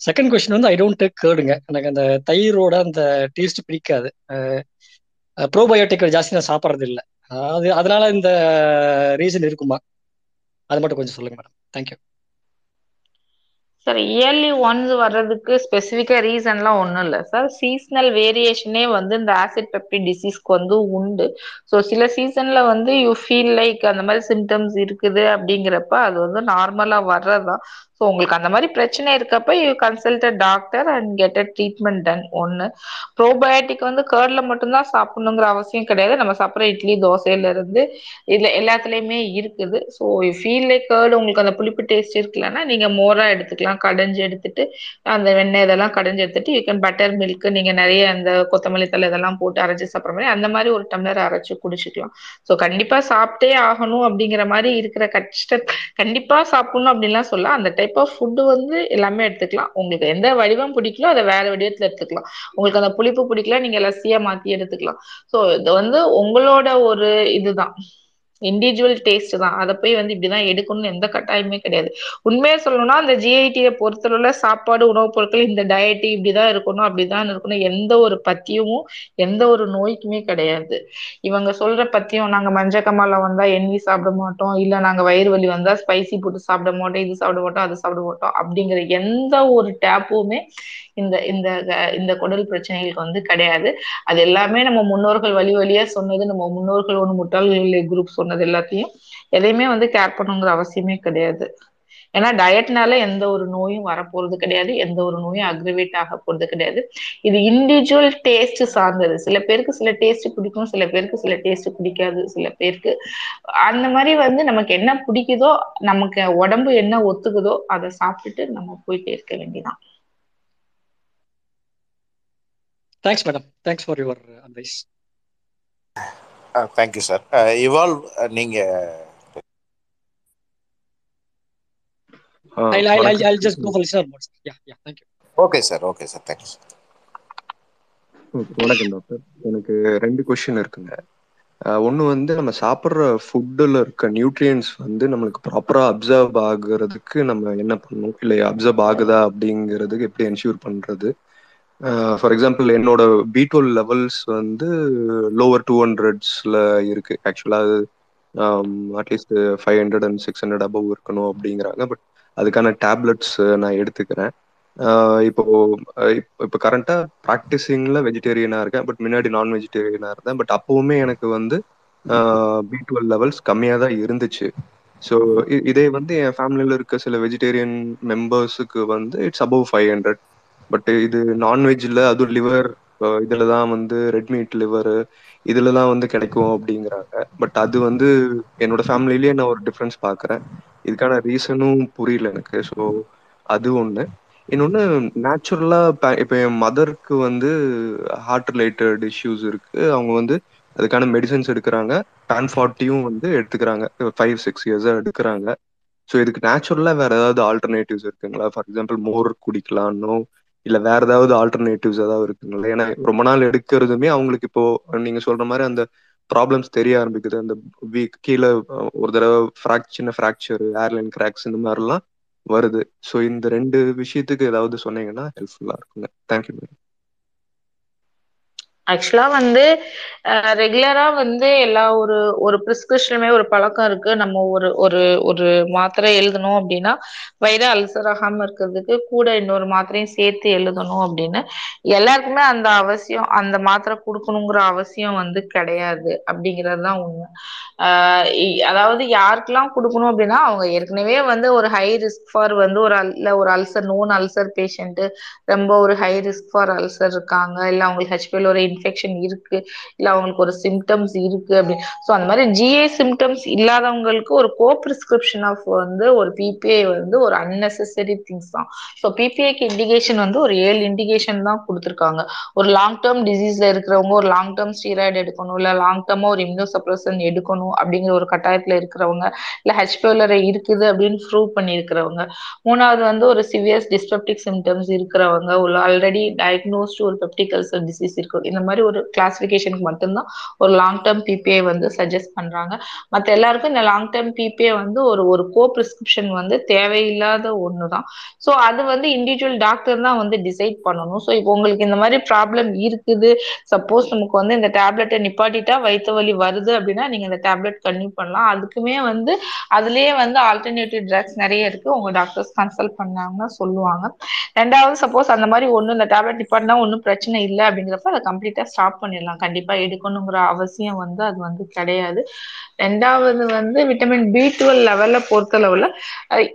second question வந்து ஐ டோன்ட் டேக் கேர்டுங்க எனக்கு அந்த தயிரோட அந்த டேஸ்ட் பிடிக்காது. ப்ரோபயோட்டிக் ஜாஸ்தி நான் சாப்பிட்றது இல்லை அது அதனால இந்த ரீசன் இருக்குமா? அது மட்டும் கொஞ்சம் சொல்லுங்க madam thank you sir early once வர்றதுக்கு ஸ்பெசிஃபிக்கா ரீசன்லாம் ஒன்றும் இல்லை. சார் சீசனல் வேரியேஷனே வந்து இந்த ஆசிட் பெப்டி டிசீஸ்க்கு வந்து உண்டு. ஸோ சில சீசன்ல வந்து யூ ஃபீல் லைக் அந்த மாதிரி சிம்டம்ஸ் இருக்குது அப்படிங்கிறப்ப அது வந்து நார்மலா வர்றதுதான். ஸோ உங்களுக்கு அந்த மாதிரி பிரச்சனை இருக்கப்ப you consult a doctor and get a treatment done ஒன்று ப்ரோபயோட்டிக் வந்து கேர்டில் மட்டும்தான் சாப்பிடணுங்கிற அவசியம் கிடையாது. நம்ம சாப்பிட்ற இட்லி தோசையில இருந்து எல்லாத்துலேயுமே இருக்குது. So you feel like curd உங்களுக்கு அந்த புளிப்பு டேஸ்ட் இருக்கலன்னா நீங்கள் மோராக எடுத்துக்கலாம். கடைஞ்சு எடுத்துட்டு அந்த வெண்ணெய் இதெல்லாம் கடைஞ்சு எடுத்துட்டு யூ கேன் பட்டர் மில்க் நீங்கள் நிறைய அந்த கொத்தமல்லி தலை இதெல்லாம் போட்டு அரைச்சி சாப்பிட்ற மாதிரி அந்த மாதிரி ஒரு டம்ளர் அரைச்சு குடிச்சிக்கலாம். ஸோ கண்டிப்பாக சாப்பிட்டே ஆகணும் அப்படிங்கிற மாதிரி இருக்கிற கஷ்ட கண்டிப்பாக சாப்பிடணும் அப்படின்லாம் சொல்ல அந்த டைப் கண்டிப்பா ஃபுட்டு வந்து எல்லாமே எடுத்துக்கலாம். உங்களுக்கு எந்த வடிவம் பிடிக்கலோ அதை வேற வடிவத்துல எடுத்துக்கலாம். உங்களுக்கு அந்த புளிப்பு பிடிக்கல நீங்க லஸ்ஸியா மாத்தி எடுத்துக்கலாம். சோ இது வந்து உங்களோட ஒரு இதுதான். இண்டிவிஜுவல் டேஸ்ட் தான். அதை போய் வந்து இப்படிதான் எடுக்கணும்னு எந்த கட்டாயமே கிடையாது. உண்மையா சொல்லணும்னா அந்த ஜிஐடியை பொறுத்தளவுல சாப்பாடு உணவுப் பொருட்கள் இந்த டயட்டு இப்படிதான் இருக்கணும் அப்படிதான் இருக்கணும் எந்த ஒரு பத்தியமும் எந்த ஒரு நோய்க்குமே கிடையாது. இவங்க சொல்ற பத்தியம் நாங்க மஞ்சக்கமால வந்தா எண்ணி சாப்பிட மாட்டோம் இல்ல நாங்க வயிறு வலி வந்தா ஸ்பைசி போட்டு சாப்பிட மாட்டோம் இது சாப்பிட மாட்டோம் அது சாப்பிட மாட்டோம் அப்படிங்கிற எந்த ஒரு டேப்புமே இந்த இந்த இந்த குடல் பிரச்சனைகளுக்கு வந்து கிடையாது. அது எல்லாமே நம்ம முன்னோர்கள் வழி வழியா சொன்னது நம்ம முன்னோர்கள் ஒன்று முட்டாள்கள் குரூப் சொன்னது எல்லாத்தையும் எதையுமே வந்து கேர் பண்ணுங்கிற அவசியமே கிடையாது. ஏன்னா டயட்னால எந்த ஒரு நோயும் வரப்போறது கிடையாது எந்த ஒரு நோயும் அக்ரிவேட் ஆக போறது கிடையாது. இது இண்டிவிஜுவல் டேஸ்ட் சார்ந்தது. சில பேருக்கு சில டேஸ்ட் பிடிக்கும் சில பேருக்கு சில டேஸ்ட் பிடிக்காது சில பேருக்கு அந்த மாதிரி வந்து நமக்கு என்ன பிடிக்குதோ நமக்கு உடம்பு என்ன ஒத்துக்குதோ அதை சாப்பிட்டுட்டு நம்ம போயிட்டே இருக்க வேண்டியதான் thanks madam thanks for your advice thank you sir evolve நீங்க I'll, I'll, I'll, I'll just go for listener modes. Yeah, yeah, thank you. Okay sir okay sir thanks வணக்கம் டாக்டர் எனக்கு ரெண்டு கொஸ்டின் இருக்குங்க. ஒன்று வந்து நம்ம சாப்பிட்ற ஃபுட்டில் இருக்க நியூட்ரியன்ஸ் வந்து நம்மளுக்கு ப்ராப்பராக அப்சர்வ் ஆகுறதுக்கு நம்ம என்ன பண்ணணும்? இல்லை அப்சர்வ் ஆகுதா அப்படிங்கிறதுக்கு எப்படி என்ஷூர் பண்ணுறது ஃபார் எக்ஸாம்பிள் என்னோட பி டுவெல் லெவல்ஸ் வந்து லோவர் டூ ஹண்ட்ரட்ஸில் இருக்கு. ஆக்சுவலாக அது at least five hundred and six hundred above இருக்கணும் அப்படிங்கிறாங்க. பட் அதுக்கான டேப்லெட்ஸ் நான் எடுத்துக்கிறேன். இப்போ இப்போ கரண்டாக ப்ராக்டிஸிங்கில் வெஜிடேரியனாக இருக்கேன். பட் முன்னாடி நான் வெஜிடேரியனாக இருந்தேன். பட் அப்போவுமே எனக்கு வந்து பி டுவெல் லெவல்ஸ் கம்மியாக தான் இருந்துச்சு. ஸோ இதே வந்து என் ஃபேமிலியில் இருக்க சில வெஜிடேரியன் மெம்பர்ஸுக்கு வந்து it's above five hundred but இது நான்வெஜ்ஜில் அதுவும் லிவர் இதில் தான் வந்து ரெட் மீட் லிவரு இதில் தான் வந்து கிடைக்கும் அப்படிங்கிறாங்க. பட் அது வந்து என்னோட ஃபேமிலிலேயே நான் ஒரு டிஃப்ரென்ஸ் பாக்குறேன் இதுக்கான ரீசனும் புரியல எனக்கு. ஸோ அது ஒன்று இன்னொன்று நேச்சுரலாக இப்போ என் மதருக்கு வந்து ஹார்ட் ரிலேட்டட் இஷ்யூஸ் இருக்கு. அவங்க வந்து அதுக்கான மெடிசன்ஸ் எடுக்கிறாங்க. பேன் ஃபார்ட்டியும் வந்து எடுத்துக்கிறாங்க. ஃபைவ் சிக்ஸ் இயர்ஸாக எடுக்கிறாங்க. ஸோ இதுக்கு நேச்சுரலாக வேற ஏதாவது ஆல்டர்னேட்டிவ்ஸ் இருக்குங்களா? ஃபார் எக்ஸாம்பிள் மோர் குடிக்கலாம்னோ இல்லை வேற ஏதாவது ஆல்டர்னேட்டிவ்ஸ் ஏதாவது இருக்குங்களா? ஏன்னா ரொம்ப நாள் எடுக்கிறதுமே அவங்களுக்கு இப்போ நீங்க சொல்ற மாதிரி அந்த ப்ராப்ளம்ஸ் தெரிய ஆரம்பிக்குது. அந்த வீக் கீழே ஒரு தடவை ஃப்ராக் சின்ன ஃப்ராக்சர் ஏர்லைன் கிராக்ஸ் இந்த மாதிரிலாம் வருது. ஸோ இந்த ரெண்டு விஷயத்துக்கு ஏதாவது சொன்னீங்கன்னா ஹெல்ப்ஃபுல்லா இருக்குங்க. தேங்க்யூ மேடம் ஆக்சுவலா வந்து ரெகுலரா வந்து எல்லா ஒரு ஒரு ப்ரிஸ்கிரிப்ஷனுமே ஒரு பழக்கம் இருக்கு. நம்ம ஒரு ஒரு ஒரு மாத்திரை எழுதணும் அப்படின்னா வயிறு அல்சர் ஆகாம இருக்கிறதுக்கு கூட இன்னொரு மாத்திரையும் சேர்த்து எழுதணும் அப்படின்னு. எல்லாருக்குமே அந்த அவசியம் அந்த மாத்திரை கொடுக்கணுங்கிற அவசியம் வந்து கிடையாது அப்படிங்கிறது தான் உண்மை. அதாவது யாருக்கெல்லாம் கொடுக்கணும் அப்படின்னா அவங்க ஏற்கனவே வந்து ஒரு ஹை ரிஸ்க் ஃபார் வந்து ஒரு இல்ல ஒரு அல்சர் நோன் அல்சர் பேஷண்ட் ரொம்ப ஒரு ஹை ரிஸ்க் ஃபார் அல்சர் இருக்காங்க. இல்ல அவங்களுக்கு ஹெச்பியில் ஒரு இன்ஃபெக்ஷன் இருக்கு இல்ல அவங்களுக்கு ஒரு சிம்டம்ஸ் இருக்கு அப்படின்னு ஸோ அந்த மாதிரி ஜிஏ சிம்டம்ஸ் இல்லாதவங்களுக்கு ஒரு கோ பிரிஸ்கிரிப்ஷன் ஆஃப் வந்து ஒரு பிபிஐ வந்து ஒரு அன்னெசரி திங்ஸ் தான். ஸோ பிபிஐக்கு இண்டிகேஷன் வந்து ஒரு ஏழு இண்டிகேஷன் தான் கொடுத்துருக்காங்க. ஒரு லாங் டேர்ம் டிசீஸ்ல இருக்கிறவங்க ஒரு லாங் டேர்ம் ஸ்டீராய்டு எடுக்கணும் இல்ல லாங் டேர்மா ஒரு இம்யூனோசப்ரஷன் எடுக்கணும் அப்படிங்கிற ஒரு கட்டாயத்துல இருக்கிறவங்க இல்ல ஹெச்பிஎல்ஆர் இருக்குது அப்படின்னு ப்ரூவ் பண்ணியிருக்கிறவங்க. மூணாவது வந்து ஒரு சிவியஸ் டிஸ்பெப்டிக் சிம்டம்ஸ் இருக்கிறவங்க ஒரு ஆல்ரெடி டயக்னோஸ்டு ஒரு பெப்டிக் அல்சர் டிசீஸ் இருக்கு. இந்த மாதிரி ஒரு கிளாசிபிகேஷனுக்கு மட்டும்தான் ஒரு லாங் டேர்ம் பிபிஐ வந்து சஜஸ்ட் பண்றாங்க. மற்ற எல்லாருக்கும் இந்த லாங் டேர்ம் பிபிஐ வந்து ஒரு ஒரு கோ பிரிஸ்கிரிப்ஷன் வந்து தேவையில்லாத ஒன்று தான் ஸோ அது வந்து இண்டிவிஜுவல் டாக்டர் தான் வந்து டிசைட் பண்ணணும். ஸோ இப்போ உங்களுக்கு இந்த மாதிரி ப்ராப்ளம் இருக்குது. சப்போஸ் நமக்கு வந்து இந்த டேப்லெட்டை நிப்பாட்டிட்டா வயிற்று வலி வருது அப்படின்னா நீங்க இந்த டேப்லெட் கன்டினியூ பண்ணலாம். அதுக்குமே வந்து அதுலயே வந்து ஆல்டர்னேட்டிவ் ட்ரக்ஸ் நிறைய இருக்கு. உங்க டாக்டர்ஸ் கன்சல்ட் பண்ணாங்கன்னா சொல்லுவாங்க. ரெண்டாவது சப்போஸ் அந்த மாதிரி ஒன்றும் இந்த டேப்லெட் நிப்பாட்டினா ஒன்றும் பிரச்சனை இல்லை அப்படிங்கிறப்ப அதை கம்ப்ளீட்டா ஸ்டாப் பண்ணிடலாம். கண்டிப்பா எடுக்கணுங்கிற அவசியம் வந்து அது வந்து கிடையாது. ரெண்டாவது வந்து விட்டமின் பி டுவெல் லெவல்ல பொறுத்த பொறுத்தளவுல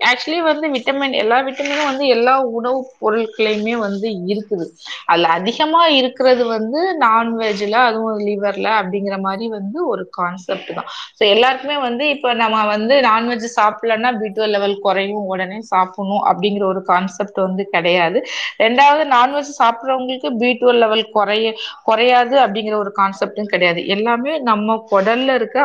ஆக்சுவலி வந்து விட்டமின் எல்லா விட்டமினும் வந்து எல்லா உணவு பொருட்களையுமே வந்து இருக்குது. அதுல அதிகமா இருக்கிறது வந்து நான்வெஜ்ல அதுவும் லிவர்ல அப்படிங்கிற மாதிரி வந்து ஒரு கான்செப்ட் தான். ஸோ எல்லாருக்குமே வந்து இப்ப நம்ம வந்து நான்வெஜ் சாப்பிடலன்னா பி டுவெல் லெவல் குறையும் உடனே சாப்பிடணும் அப்படிங்கிற ஒரு கான்செப்ட் வந்து கிடையாது. ரெண்டாவது நான்வெஜ் சாப்பிட்றவங்களுக்கு பி டுவெல் லெவல் குறைய குறையாது அப்படிங்கிற ஒரு கான்செப்டும் கிடையாது. எல்லாமே நம்ம குடல்ல இருக்க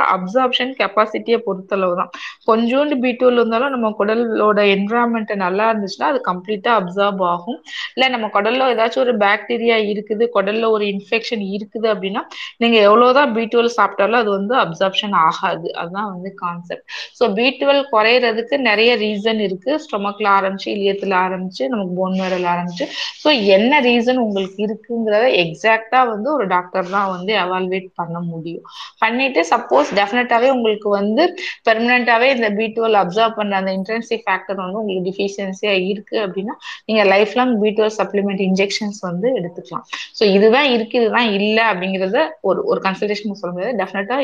அப்சார்ப்ஷன் கெப்பாசிட்டியை பொறுத்தளவு தான் கொஞ்சோண்டு பி டுவெல் இருந்தாலும் நம்ம குடலோட என்விரான்மெண்ட் நல்லா இருந்துச்சுன்னா அது கம்ப்ளீட்டா அப்சார்ப் ஆகும். இல்ல நம்ம குடல்ல ஏதாச்சும் ஒரு பாக்டீரியா இருக்குது குடல்ல ஒரு இன்ஃபெக்ஷன் இருக்குது அப்படின்னா நீங்க எவ்வளவுதான் பி டுவெல் சாப்பிட்டாலும் அது வந்து அப்சார்ப்ஷன் ஆகாது. அதுதான் வந்து கான்செப்ட் ஸோ பி டுவெல் குறையறதுக்கு நிறைய ரீசன் இருக்கு. ஸ்டொமக்ல ஆரம்பிச்சு இலியத்துல ஆரம்பிச்சு நமக்கு போன் மேடல் ஆரம்பிச்சு. ஸோ என்ன ரீசன் உங்களுக்கு இருக்குங்கிறத எக்ஸாக்டா வந்து ஒரு டாக்டர் தான் வந்து அவால்வேட் பண்ண முடியும். பண்ணிட்டு சப்போஸ் டெஃபினட்டா டெஃபினட்டாவே உங்களுக்கு வந்து பெர்மனண்டாவே இந்த பி டுவெல் அப்சர்வ் பண்ற அந்த இன்டென்சிவ் ஃபேக்டர் வந்து உங்களுக்கு டிஃபிஷியன்சியா இருக்கு அப்படின்னா நீங்க life long B twelve supplement injections வந்து எடுத்துக்கலாம். ஸோ இதுதான் இருக்கு இதுதான் இல்லை அப்படிங்கிறத ஒரு ஒரு கன்சல்டேஷன் சொல்ல முடியாது டெஃபினட்டா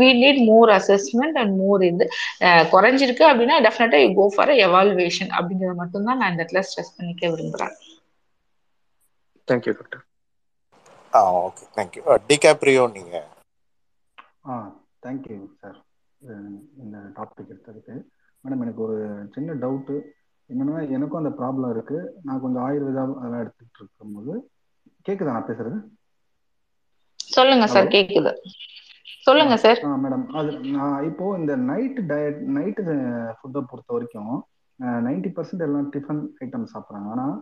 we need more assessment and more இது குறைஞ்சிருக்கு அப்படின்னா definitely you go for evaluation அப்படிங்கிறத மட்டும்தான் நான் இந்த இடத்துல ஸ்ட்ரெஸ் பண்ணிக்க விரும்புறேன். தேங்க்யூ டாக்டர் ஆ ஓகே தேங்க்யூ டிகாப்ரியோ நீங்க. ஆ. தேங்க்யூ சார் இந்த டாபிக் எடுத்ததுக்கு. மேடம் எனக்கு ஒரு சின்ன டவுட்டு என்னன்னா எனக்கும் அந்த ப்ராப்ளம் இருக்கு. நான் கொஞ்சம் ஆயுர்வேதா அதெல்லாம் எடுத்துட்டு இருக்கும்போது கேக்குதா நான் பேசுறது? சொல்லுங்க சார்? கேக்குது. சொல்லுங்க சார் ஆ மேடம் அது நான் இப்போ இந்த நைட் டயட் நைட்டு ஃபுட்டை பொறுத்த வரைக்கும் நைன்டி பர்சன்ட் எல்லாம் டிஃபன் ஐட்டம் சாப்பிட்றாங்க. ஆனால்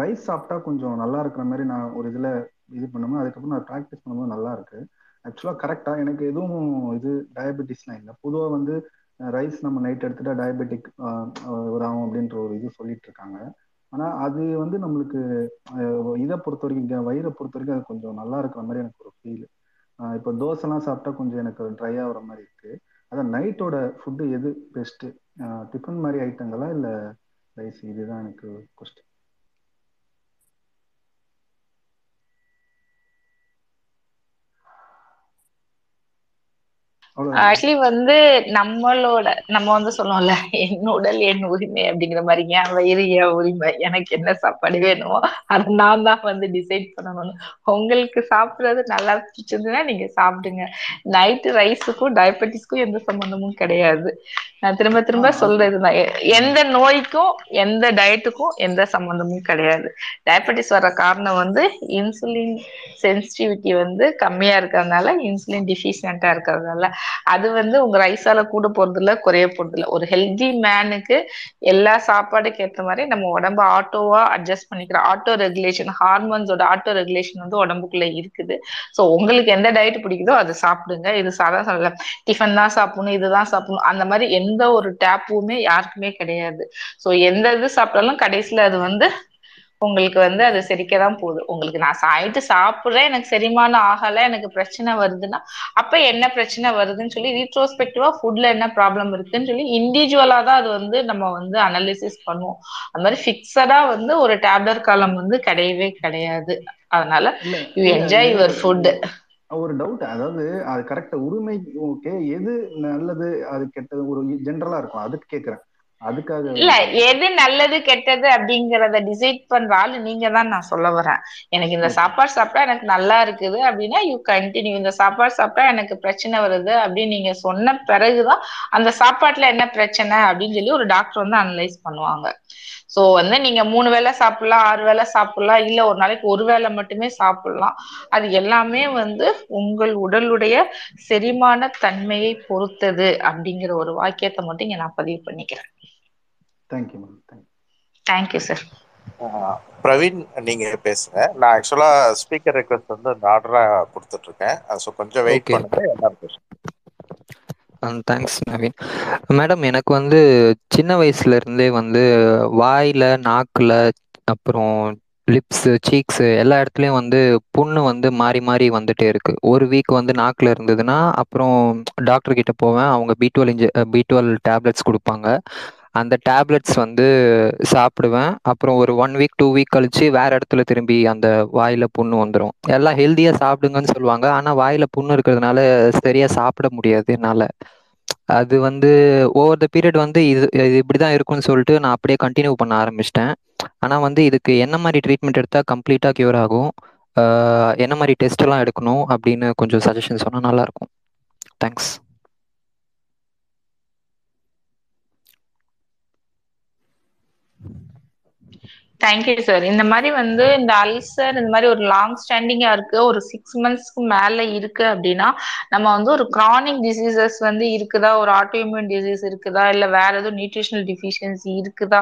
ரைஸ் சாப்பிட்டா கொஞ்சம் நல்லா இருக்கிற மாதிரி நான் ஒரு இதில் இது பண்ணும்போது அதுக்கப்புறம் நான் ப்ராக்டிஸ் பண்ணும்போது நல்லா இருக்கு. ஆக்சுவலாக கரெக்டாக எனக்கு எதுவும் இது டயபெட்டிஸ்லாம் இல்லை. பொதுவாக வந்து ரைஸ் நம்ம நைட் எடுத்துட்டா டயபெட்டிக் ஆகும் அப்படின்ற ஒரு இது சொல்லிட்டு இருக்காங்க. ஆனால் அது வந்து நம்மளுக்கு இதை பொறுத்த வரைக்கும் வயிறை பொறுத்த வரைக்கும் அது கொஞ்சம் நல்லா இருக்கிற மாதிரி எனக்கு ஒரு ஃபீல் இப்போ தோசைலாம் சாப்பிட்டா கொஞ்சம் எனக்கு ட்ரை ஆகிற மாதிரி இருக்கு. அதான் நைட்டோட ஃபுட்டு எது பெஸ்ட்டு டிஃபன் மாதிரி ஐட்டங்களா இல்லை ரைஸ் இதுதான் எனக்கு கொஸ்டின் ஆக்சுவலி வந்து நம்மளோட நம்ம வந்து சொல்லுவோம்ல என் உடல் என் உரிமை அப்படிங்கிற மாதிரி என் வயிறு என் உரிமை எனக்கு என்ன சாப்பாடு வேணுமோ அதை நான் தான் வந்து டிசைட் பண்ணணும்னு. உங்களுக்கு சாப்பிடுறது நல்லா பிடிச்சிருந்ததுன்னா நீங்க சாப்பிடுங்க. நைட்டு ரைஸுக்கும் டயபெட்டிஸ்க்கும் எந்த சம்பந்தமும் கிடையாது. நான் திரும்ப திரும்ப சொல்றது தான் எ- எந்த நோய்க்கும் எந்த டயட்டுக்கும் எந்த சம்பந்தமும் கிடையாது. டயபெட்டிஸ் வர காரணம் வந்து இன்சுலின் சென்சிட்டிவிட்டி வந்து கம்மியா இருக்கிறதுனால இன்சுலின் டிஃபிஷியண்டா இருக்கிறதுனால. அது வந்து உங்க ரைஸால கூட போறது இல்ல குறைய போறது இல்ல ஒரு ஹெல்தி மேனுக்கு எல்லா சாப்பாடுக்கு ஏற்ற மாதிரி நம்ம உடம்ப ஆட்டோவா அட்ஜஸ்ட் பண்ணிக்கிறோம். ஆட்டோ ரெகுலேஷன் ஹார்மோன்ஸோட ஆட்டோ ரெகுலேஷன் வந்து உடம்புக்குள்ள இருக்குது. ஸோ உங்களுக்கு எந்த டயட் பிடிக்குதோ அதை சாப்பிடுங்க. இது சாதா சொல்லல டிஃபன் தான் சாப்பிடணும் இதுதான் சாப்பிடணும். அந்த மாதிரி எந்த ஒரு டேப்புமே யாருக்குமே கிடையாது. ஸோ எந்த இது சாப்பிட்டாலும் கடைசியில அது வந்து உங்களுக்கு வந்து அது செரிக்க தான் போகுது. உங்களுக்கு நான் சாயிட்டு சாப்பிடுறேன் எனக்கு செரிமானம் ஆகல எனக்கு பிரச்சனை வருதுன்னா அப்ப என்ன பிரச்சனை வருதுன்னு சொல்லி ரீட்ரோஸ்பெக்டிவா ஃபுட்ல என்ன ப்ராப்ளம் இருக்குன்னு சொல்லி இண்டிவிஜுவலா தான் அது வந்து நம்ம வந்து அனலிசிஸ் பண்ணுவோம். அந்த மாதிரி ஃபிக்ஸடா வந்து ஒரு டேப்லெட் காலம் வந்து கிடையவே கிடையாது. அதனால யூ என்ஜாய் யுவர் ஃபுட் ஒரு டவுட் அதாவது அது கரெக்டா உரிமை ஓகே எது நல்லது அது கெட்டது ஒரு ஜென்ரலா இருக்கும் அதுக்கு கேக்குறேன். அதுக்காக இல்ல எது நல்லது கெட்டது அப்படிங்கறத டிசைட் பண்ற ஆளு நீங்க தான் நான் சொல்ல வரேன். எனக்கு இந்த சாப்பாடு சாப்பிட்டா எனக்கு நல்லா இருக்குது அப்படின்னா யூ கண்டினியூ இந்த சாப்பாடு சாப்பிட்டா எனக்கு பிரச்சனை வருது அப்படின்னு நீங்க சொன்ன பிறகுதான் அந்த சாப்பாட்டுல என்ன பிரச்சனை அப்படின்னு சொல்லி ஒரு டாக்டர் வந்து அனலைஸ் பண்ணுவாங்க. சோ வந்து நீங்க மூணு வேளை சாப்பிடலாம் ஆறு வேளை சாப்பிடலாம் இல்ல ஒரு நாளைக்கு ஒரு வேளை மட்டுமே சாப்பிடலாம். அது எல்லாமே வந்து உங்கள் உடலுடைய செரிமான தன்மையை பொறுத்தது அப்படிங்கிற ஒரு வாக்கியத்தை மட்டும் இங்க நான் பதிவு பண்ணிக்கிறேன். Thank you ma'am thank you thank you sir Praveen நீங்க பேசுங்க. நான் ஆக்சுவலா ஸ்பீக்கர் ரெக்வஸ்ட் வந்து அந்த ஆர்டரா கொடுத்துட்டு இருக்கேன் ஸோ கொஞ்சம் வெயிட் பண்ணுங்க எல்லாரும் பேசுங்க. தேங்க்ஸ் நவீன். மேடம் எனக்கு வந்து சின்ன வயசுல இருந்தே வந்து வாயில நாக்குல அப்புறம் லிப்ஸு சீக்ஸு எல்லா இடத்துலையும் வந்து புண்ணு வந்து மாறி மாறி வந்துட்டே இருக்கு. ஒரு வீக் வந்து நாக்கில் இருந்ததுன்னா அப்புறம் டாக்டர் கிட்ட போவேன். அவங்க பி டுவெல் இன்ஜெ பி டுவெல் டேப்லெட்ஸ் கொடுப்பாங்க. அந்த டேப்லெட்ஸ் வந்து சாப்பிடுவேன். அப்புறம் ஒரு ஒன் வீக் டூ வீக் கழிச்சு வேற இடத்துல திரும்பி அந்த வாயில புண்ணு வந்துடும் எல்லாம் ஹெல்த்தியாக சாப்பிடுங்கன்னு சொல்லுவாங்க. ஆனால் வாயில புண்ணு இருக்கிறதுனால சரியா சாப்பிட முடியாது என்னால். அது வந்து ஓவர் த பீரியட் வந்து இது இது இப்படி தான் இருக்கும்னு சொல்லிட்டு நான் அப்படியே கண்டினியூ பண்ண ஆரம்பிச்சிட்டேன். ஆனால் வந்து இதுக்கு என்ன மாதிரி ட்ரீட்மெண்ட் எடுத்தால் கம்ப்ளீட்டாக க்யூர் ஆகும்? என்ன மாதிரி டெஸ்ட் எல்லாம் எடுக்கணும் அப்படின்னு கொஞ்சம் சஜஷன் சொன்னால் நல்லாயிருக்கும் தேங்க்ஸ் தேங்க்யூ சார் இந்த மாதிரி வந்து இந்த அல்சர் இந்த மாதிரி ஒரு லாங் ஸ்டாண்டிங்கா இருக்கு ஒரு சிக்ஸ் மந்த்ஸ்க்கு மேல இருக்கு அப்படின்னா நம்ம வந்து ஒரு கிரானிக் டிசீசஸ் வந்து இருக்குதா? ஒரு ஆட்டோஇம்யூன் டிசீஸ் இருக்குதா? இல்ல வேற எதுவும் நியூட்ரிஷனல் டிஃபிஷியன்சி இருக்குதா?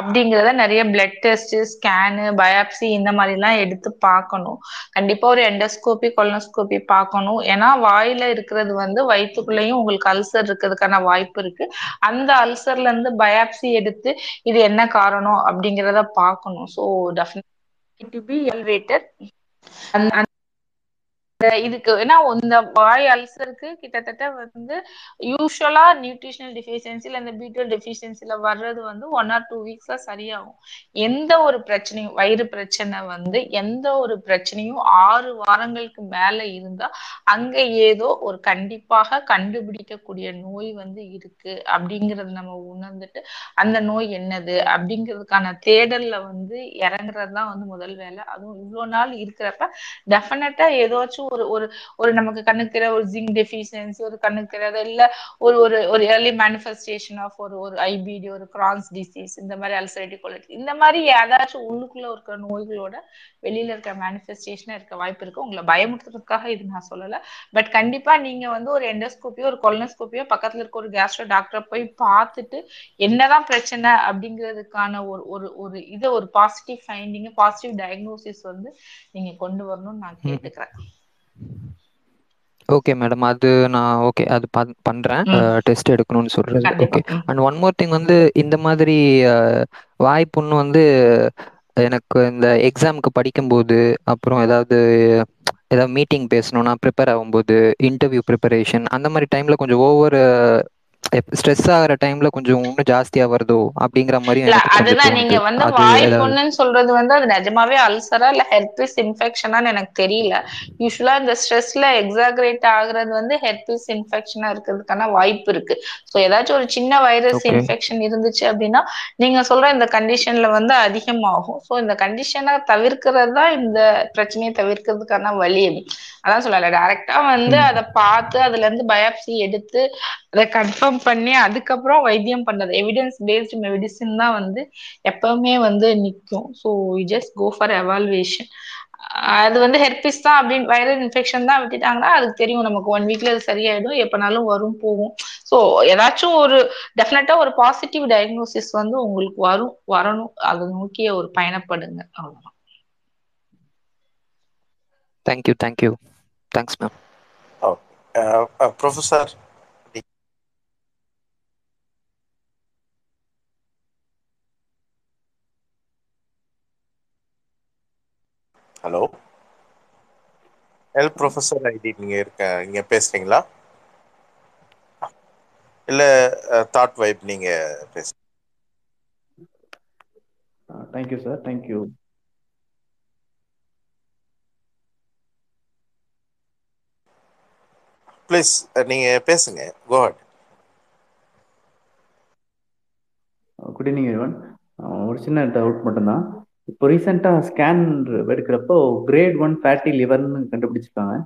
அப்படிங்கிறத நிறைய பிளட் டெஸ்ட் ஸ்கேனு பயாப்சி இந்த மாதிரி எல்லாம் எடுத்து பார்க்கணும். கண்டிப்பா ஒரு எண்டோஸ்கோபி கொலனோஸ்கோபி பார்க்கணும். ஏன்னா வாயில இருக்கிறது வந்து வயிற்றுக்குள்ளேயும் உங்களுக்கு அல்சர் இருக்கிறதுக்கான வாய்ப்பு இருக்கு. அந்த அல்சர்ல இருந்து பயாப்சி எடுத்து இது என்ன காரணம் அப்படிங்கிறத பார்க்கணும். So definite to be elevated அந்த இதுக்கு ஏன்னா இந்த வாய் அல்சருக்கு கிட்டத்தட்ட வந்து யூஸ்வலா நியூட்ரிஷனல் டெஃபிஷியன்சி இந்த பீட்டல் டெஃபிஷியன்சில வர்றது வந்து ஒன் ஆர் டூ வீக்ஸ்ல சரியாகும். எந்த ஒரு பிரச்சனையும் வயிறு பிரச்சனை வந்து எந்த ஒரு பிரச்சனையும் ஆறு வாரங்களுக்கு மேல இருந்தா அங்க ஏதோ ஒரு கண்டிப்பாக கண்டுபிடிக்கக்கூடிய நோய் வந்து இருக்கு அப்படிங்கறது நம்ம உணர்ந்துட்டு அந்த நோய் என்னது அப்படிங்கிறதுக்கான தேடல்ல வந்து இறங்குறது தான் வந்து முதல் வேலை. அதுவும் இவ்வளவு நாள் இருக்கிறப்ப டெஃபினட்டா ஏதாச்சும் ஒரு ஒரு ஒரு நமக்கு கண்ணுக்கு தெரியாத ஒரு ஜிங்க் டெஃபிஷியன்சி ஒரு கண்ணுக்கு தெரியாத இல்ல ஒரு ஒரு ஒரு ஏர்லி மேனிஃபெஸ்டேஷன் ஆஃப் ஒரு ஒரு ஐபிடி ஒரு கிரான்ஸ் டிசீஸ் இந்த மாதிரி அல்சரேட்டிவ் கொலிட்டிஸ் இந்த மாதிரி ஏதாச்சும் உள்ளுக்குள்ள இருக்கிற நோய்களோட வெளியில இருக்கிற மேனிஃபெஸ்டேஷனா இருக்க வாய்ப்பு இருக்கு. உங்களை பயமுறுத்துறதுக்காக இது நான் சொல்லல. பட் கண்டிப்பா நீங்க வந்து ஒரு எண்டோஸ்கோப்பியோ ஒரு கொலனோஸ்கோப்பியோ பக்கத்துல இருக்க ஒரு கேஸ்ட்ரோ டாக்டரை போய் பார்த்துட்டு என்னதான் பிரச்சனை அப்படிங்கிறதுக்கான ஒரு ஒரு ஒரு இது ஒரு பாசிட்டிவ் ஃபைண்டிங் பாசிட்டிவ் டயக்னோசிஸ் வந்து நீங்க கொண்டு வரணும்னு நான் கேட்டுக்கிறேன். ஓகே மேடம் அது நான் ஓகே அது பண் பண்ணுறேன் டெஸ்ட் எடுக்கணும்னு கண்டிப்பா. Okay and one more thing வந்து இந்த மாதிரி வாய்ப்புண்ணு வந்து எனக்கு இந்த எக்ஸாமுக்கு படிக்கும்போது அப்புறம் ஏதாவது ஏதாவது மீட்டிங் பேசணும்னா ப்ரிப்பேர் ஆகும்போது இன்டர்வியூ ப்ரிப்பரேஷன் அந்த மாதிரி டைமில் கொஞ்சம் ஓவர் ஸ்ட்ரெஸ் ஆகிற டைமில் கொஞ்சம் இன்னும் ஜாஸ்தியாக வருதோ அப்படிங்கிற கொஞ்சம் அதுதான் நீங்க வந்து அது வாய் ஏதாவது புண்ணுன்னு சொல்றது வந்து அது நிஜமாவே அல்சரா இல்ல ஹெர்பிஸ் இன்ஃபெக்ஷனான்னு எனக்கு தெரியல. யூஸ்வலா இந்த ஸ்ட்ரெஸ்ல எக்ஸாகரேட் ஆகுறது வந்து ஹெர்பிஸ் இன்ஃபெக்ஷனா இருக்கிறதுக்கான வாய்ப்பு இருக்கு. ஸோ ஏதாச்சும் ஒரு சின்ன வைரஸ் இன்ஃபெக்ஷன் இருந்துச்சு அப்படின்னா நீங்க சொல்ற இந்த கண்டிஷன்ல வந்து அதிகமாகும். ஸோ இந்த கண்டிஷனை தவிர்க்கிறது தான் இந்த பிரச்சனையை தவிர்க்கிறதுக்கான வழி. அதான் சொல்லல டைரக்டா வந்து அதை பார்த்து அதுல இருந்து பயாப்சி எடுத்து அதை கன்ஃபார்ம் பண்ணி அதுக்கப்புறம் வைத்தியம் பண்றது எவிடன்ஸ் பேஸ்டு மெடிசின் தான் வந்து எப்பவுமே வந்து நிற்கும் so just go for evaluation அது வந்து ஹெர்பிஸ் தான் அப்படின்னு வைரல் இன்ஃபெக்ஷன் தான் விட்டுட்டாங்கன்னா அதுக்கு தெரியும் நமக்கு. ஒன் வீக்ல அது சரியாயிடும். எப்பனாலும் வரும் போகும். ஸோ ஏதாச்சும் ஒரு டெஃபினட்டா ஒரு பாசிட்டிவ் டயக்னோசிஸ் வந்து உங்களுக்கு வரும் வரணும். அதை நோக்கிய ஒரு பயணப்படுங்க. அவ்வளவுதான். Thank you thank you thanks ma'am professor hello? L professor ID நீங்க இருக்க நீங்க பேசுறீங்களா? இல்ல தாட் வைப் நீங்க பேச தேங்க்யூ சார் தேங்க்யூ ப்ளீஸ் நீங்க பேசுங்க. கோஹட் குட் ஈவினிங் ஒரு சின்ன டவுட் மட்டும்தான். இப்போ ரீசெண்டாக ஸ்கேன் எடுக்கிறப்போ கிரேட் ஒன் ஃபேட்டி லிவர்னு கண்டுபிடிச்சிருக்காங்க.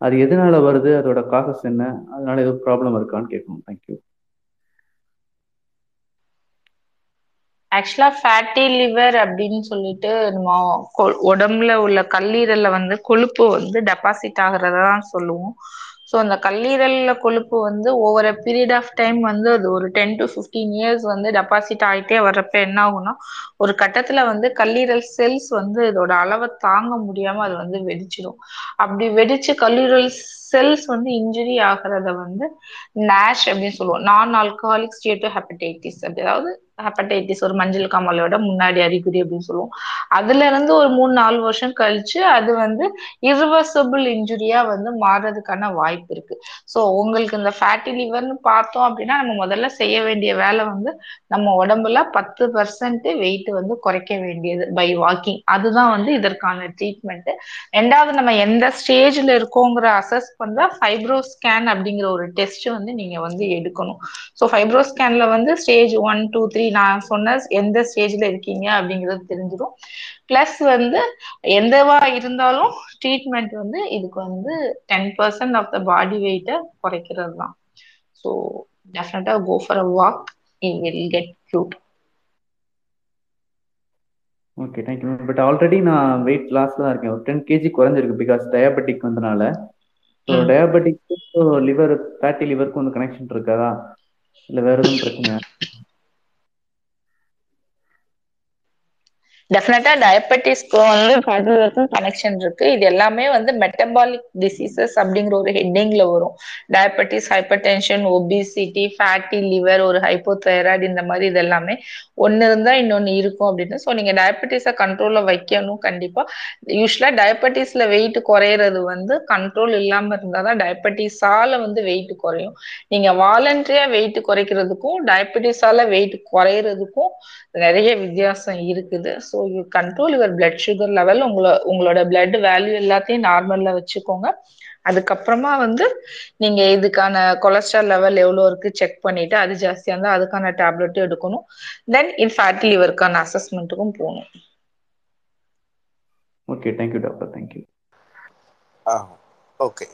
அது எதனால வருது? அதோட காசஸ் என்ன? அதனால ஏதோ ப்ராப்ளம் இருக்கான்னு கேட்கணும். தேங்க்யூ ஆக்சுவலா ஃபேட்டி லிவர் அப்படின்னு சொல்லிட்டு நம்ம உடம்புல உள்ள கல்லீரல்ல வந்து கொழுப்பு வந்து டெபாசிட் ஆகுறத தான் சொல்லுவோம். ஸோ அந்த கல்லீரல்ல கொழுப்பு வந்து ஓவர் பீரியட் ஆஃப் டைம் வந்து அது ஒரு டென் டு ஃபிஃப்டீன் இயர்ஸ் வந்து டெபாசிட் ஆகிட்டே வர்றப்ப என்ன ஆகும்னா ஒரு கட்டத்துல வந்து கல்லீரல் செல்ஸ் வந்து இதோட அளவை தாங்க முடியாம அது வந்து வெடிச்சிடும். அப்படி வெடிச்சு கல்லீரல் செல்ஸ் வந்து இன்ஜுரி ஆகிறத வந்து நேஷ் அப்படின்னு சொல்லுவோம். நான் ஆல்கஹாலிக் ஸ்டேட்டோ ஹெப்படைட்டிஸ் அப்படி அதாவது ஹெப்படைட்டிஸ் ஒரு மஞ்சள் காமாலையோட முன்னாடி அறிகுறி அப்படின்னு சொல்லுவோம். அதுல இருந்து ஒரு மூணு நாலு வருஷம் கழிச்சு அது வந்து இரிவர்சபிள் இன்ஜுரியா வந்து மாறுறதுக்கான வாய்ப்பு இருக்கு. ஸோ உங்களுக்கு இந்த ஃபேட்டி லிவர்னு பார்த்தோம் அப்படின்னா நம்ம முதல்ல செய்ய வேண்டிய வேலை வந்து நம்ம உடம்புல பத்து பர்சன்ட் வெயிட் வந்து குறைக்க வேண்டியது பை வாக்கிங் அதுதான் வந்து இதற்கான ட்ரீட்மெண்ட் ரெண்டாவது நம்ம எந்த ஸ்டேஜ்ல இருக்கோங்கிற அசஸ் பண்ற ஃபைப்ரோ ஸ்கேன் அப்படிங்கிற ஒரு டெஸ்ட் வந்து நீங்க வந்து எடுக்கணும். ஸோ ஃபைப்ரோ ஸ்கேன்ல வந்து ஸ்டேஜ் ஒன் டூ த்ரீ நான் சொன்ன எந்த ஸ்டேஜ்ல இருக்கீங்க அப்படிங்கிறது தெரிஞ்சிடும் ப்ளஸ் வந்து எந்தவா இருந்தாலும் ட்ரீட்மெண்ட் வந்து இதுக்கு வந்து ten percent of the body வெயிட்டை குறைக்கிறது தான் ஸோ டெஃபினட்டா go for a walk you will get cute okay thank you but already நான் வெயிட் லாஸ்ல தான் இருக்கேன். ஒரு டென் கேஜி குறைஞ்சிருக்கு பிகாஸ் டயபெட்டிக் வந்தனால. ஸோ ம். டயபெட்டிக்கும் லிவர் ஃபேட்டி லிவருக்கும் வந்து கனெக்ஷன் இருக்காதா? இல்லை வேற எதுவும் பிரச்சனை டெஃபினட்டா டயபெட்டிஸ்க்கும் வந்து ஃபேட்டி லிவருக்கும் கனெக்ஷன் இருக்கு. இது எல்லாமே வந்து மெட்டபாலிக் டிசீசஸ் அப்படிங்கிற ஒரு ஹெட்டிங்ல வரும். Diabetes hypertension obesity fatty liver ஒரு ஹைப்போதைராய்டு இந்த மாதிரி இது எல்லாமே ஒன்னு இருந்தா இன்னொன்னு இருக்கும் அப்படின்னு. ஸோ நீங்க டயபெட்டிஸை கண்ட்ரோல்ல வைக்கணும் கண்டிப்பா. யூஸ்வலா டயபெட்டிஸ்ல வெயிட் குறையிறது வந்து கண்ட்ரோல் இல்லாம இருந்தாதான் டயபெட்டிஸால வந்து வெயிட் குறையும். நீங்க வாலண்டரியா வெயிட் குறைக்கிறதுக்கும் டயபெட்டிஸால வெயிட் குறையிறதுக்கும் நிறைய வித்தியாசம் இருக்குது. So you control your blood sugar level உங்களோட உங்களோட பிளட் வேல்யூ எல்லாத்தையும் நார்மல்ல வச்சுக்கோங்க. அதுக்கப்புறமா வந்து நீங்க இதுக்கான கொலஸ்ட்ரால் லெவல் எவ்வளோ இருக்கு செக் பண்ணிட்டு அது ஜாஸ்தியா இருந்தா அதுக்கான டேப்லெட்டும் எடுக்கணும். தென் இன் ஃபேட்டி லிவருக்கான அசஸ்மெண்ட்டுக்கும் போகணும். Okay thank you doctor thank you okay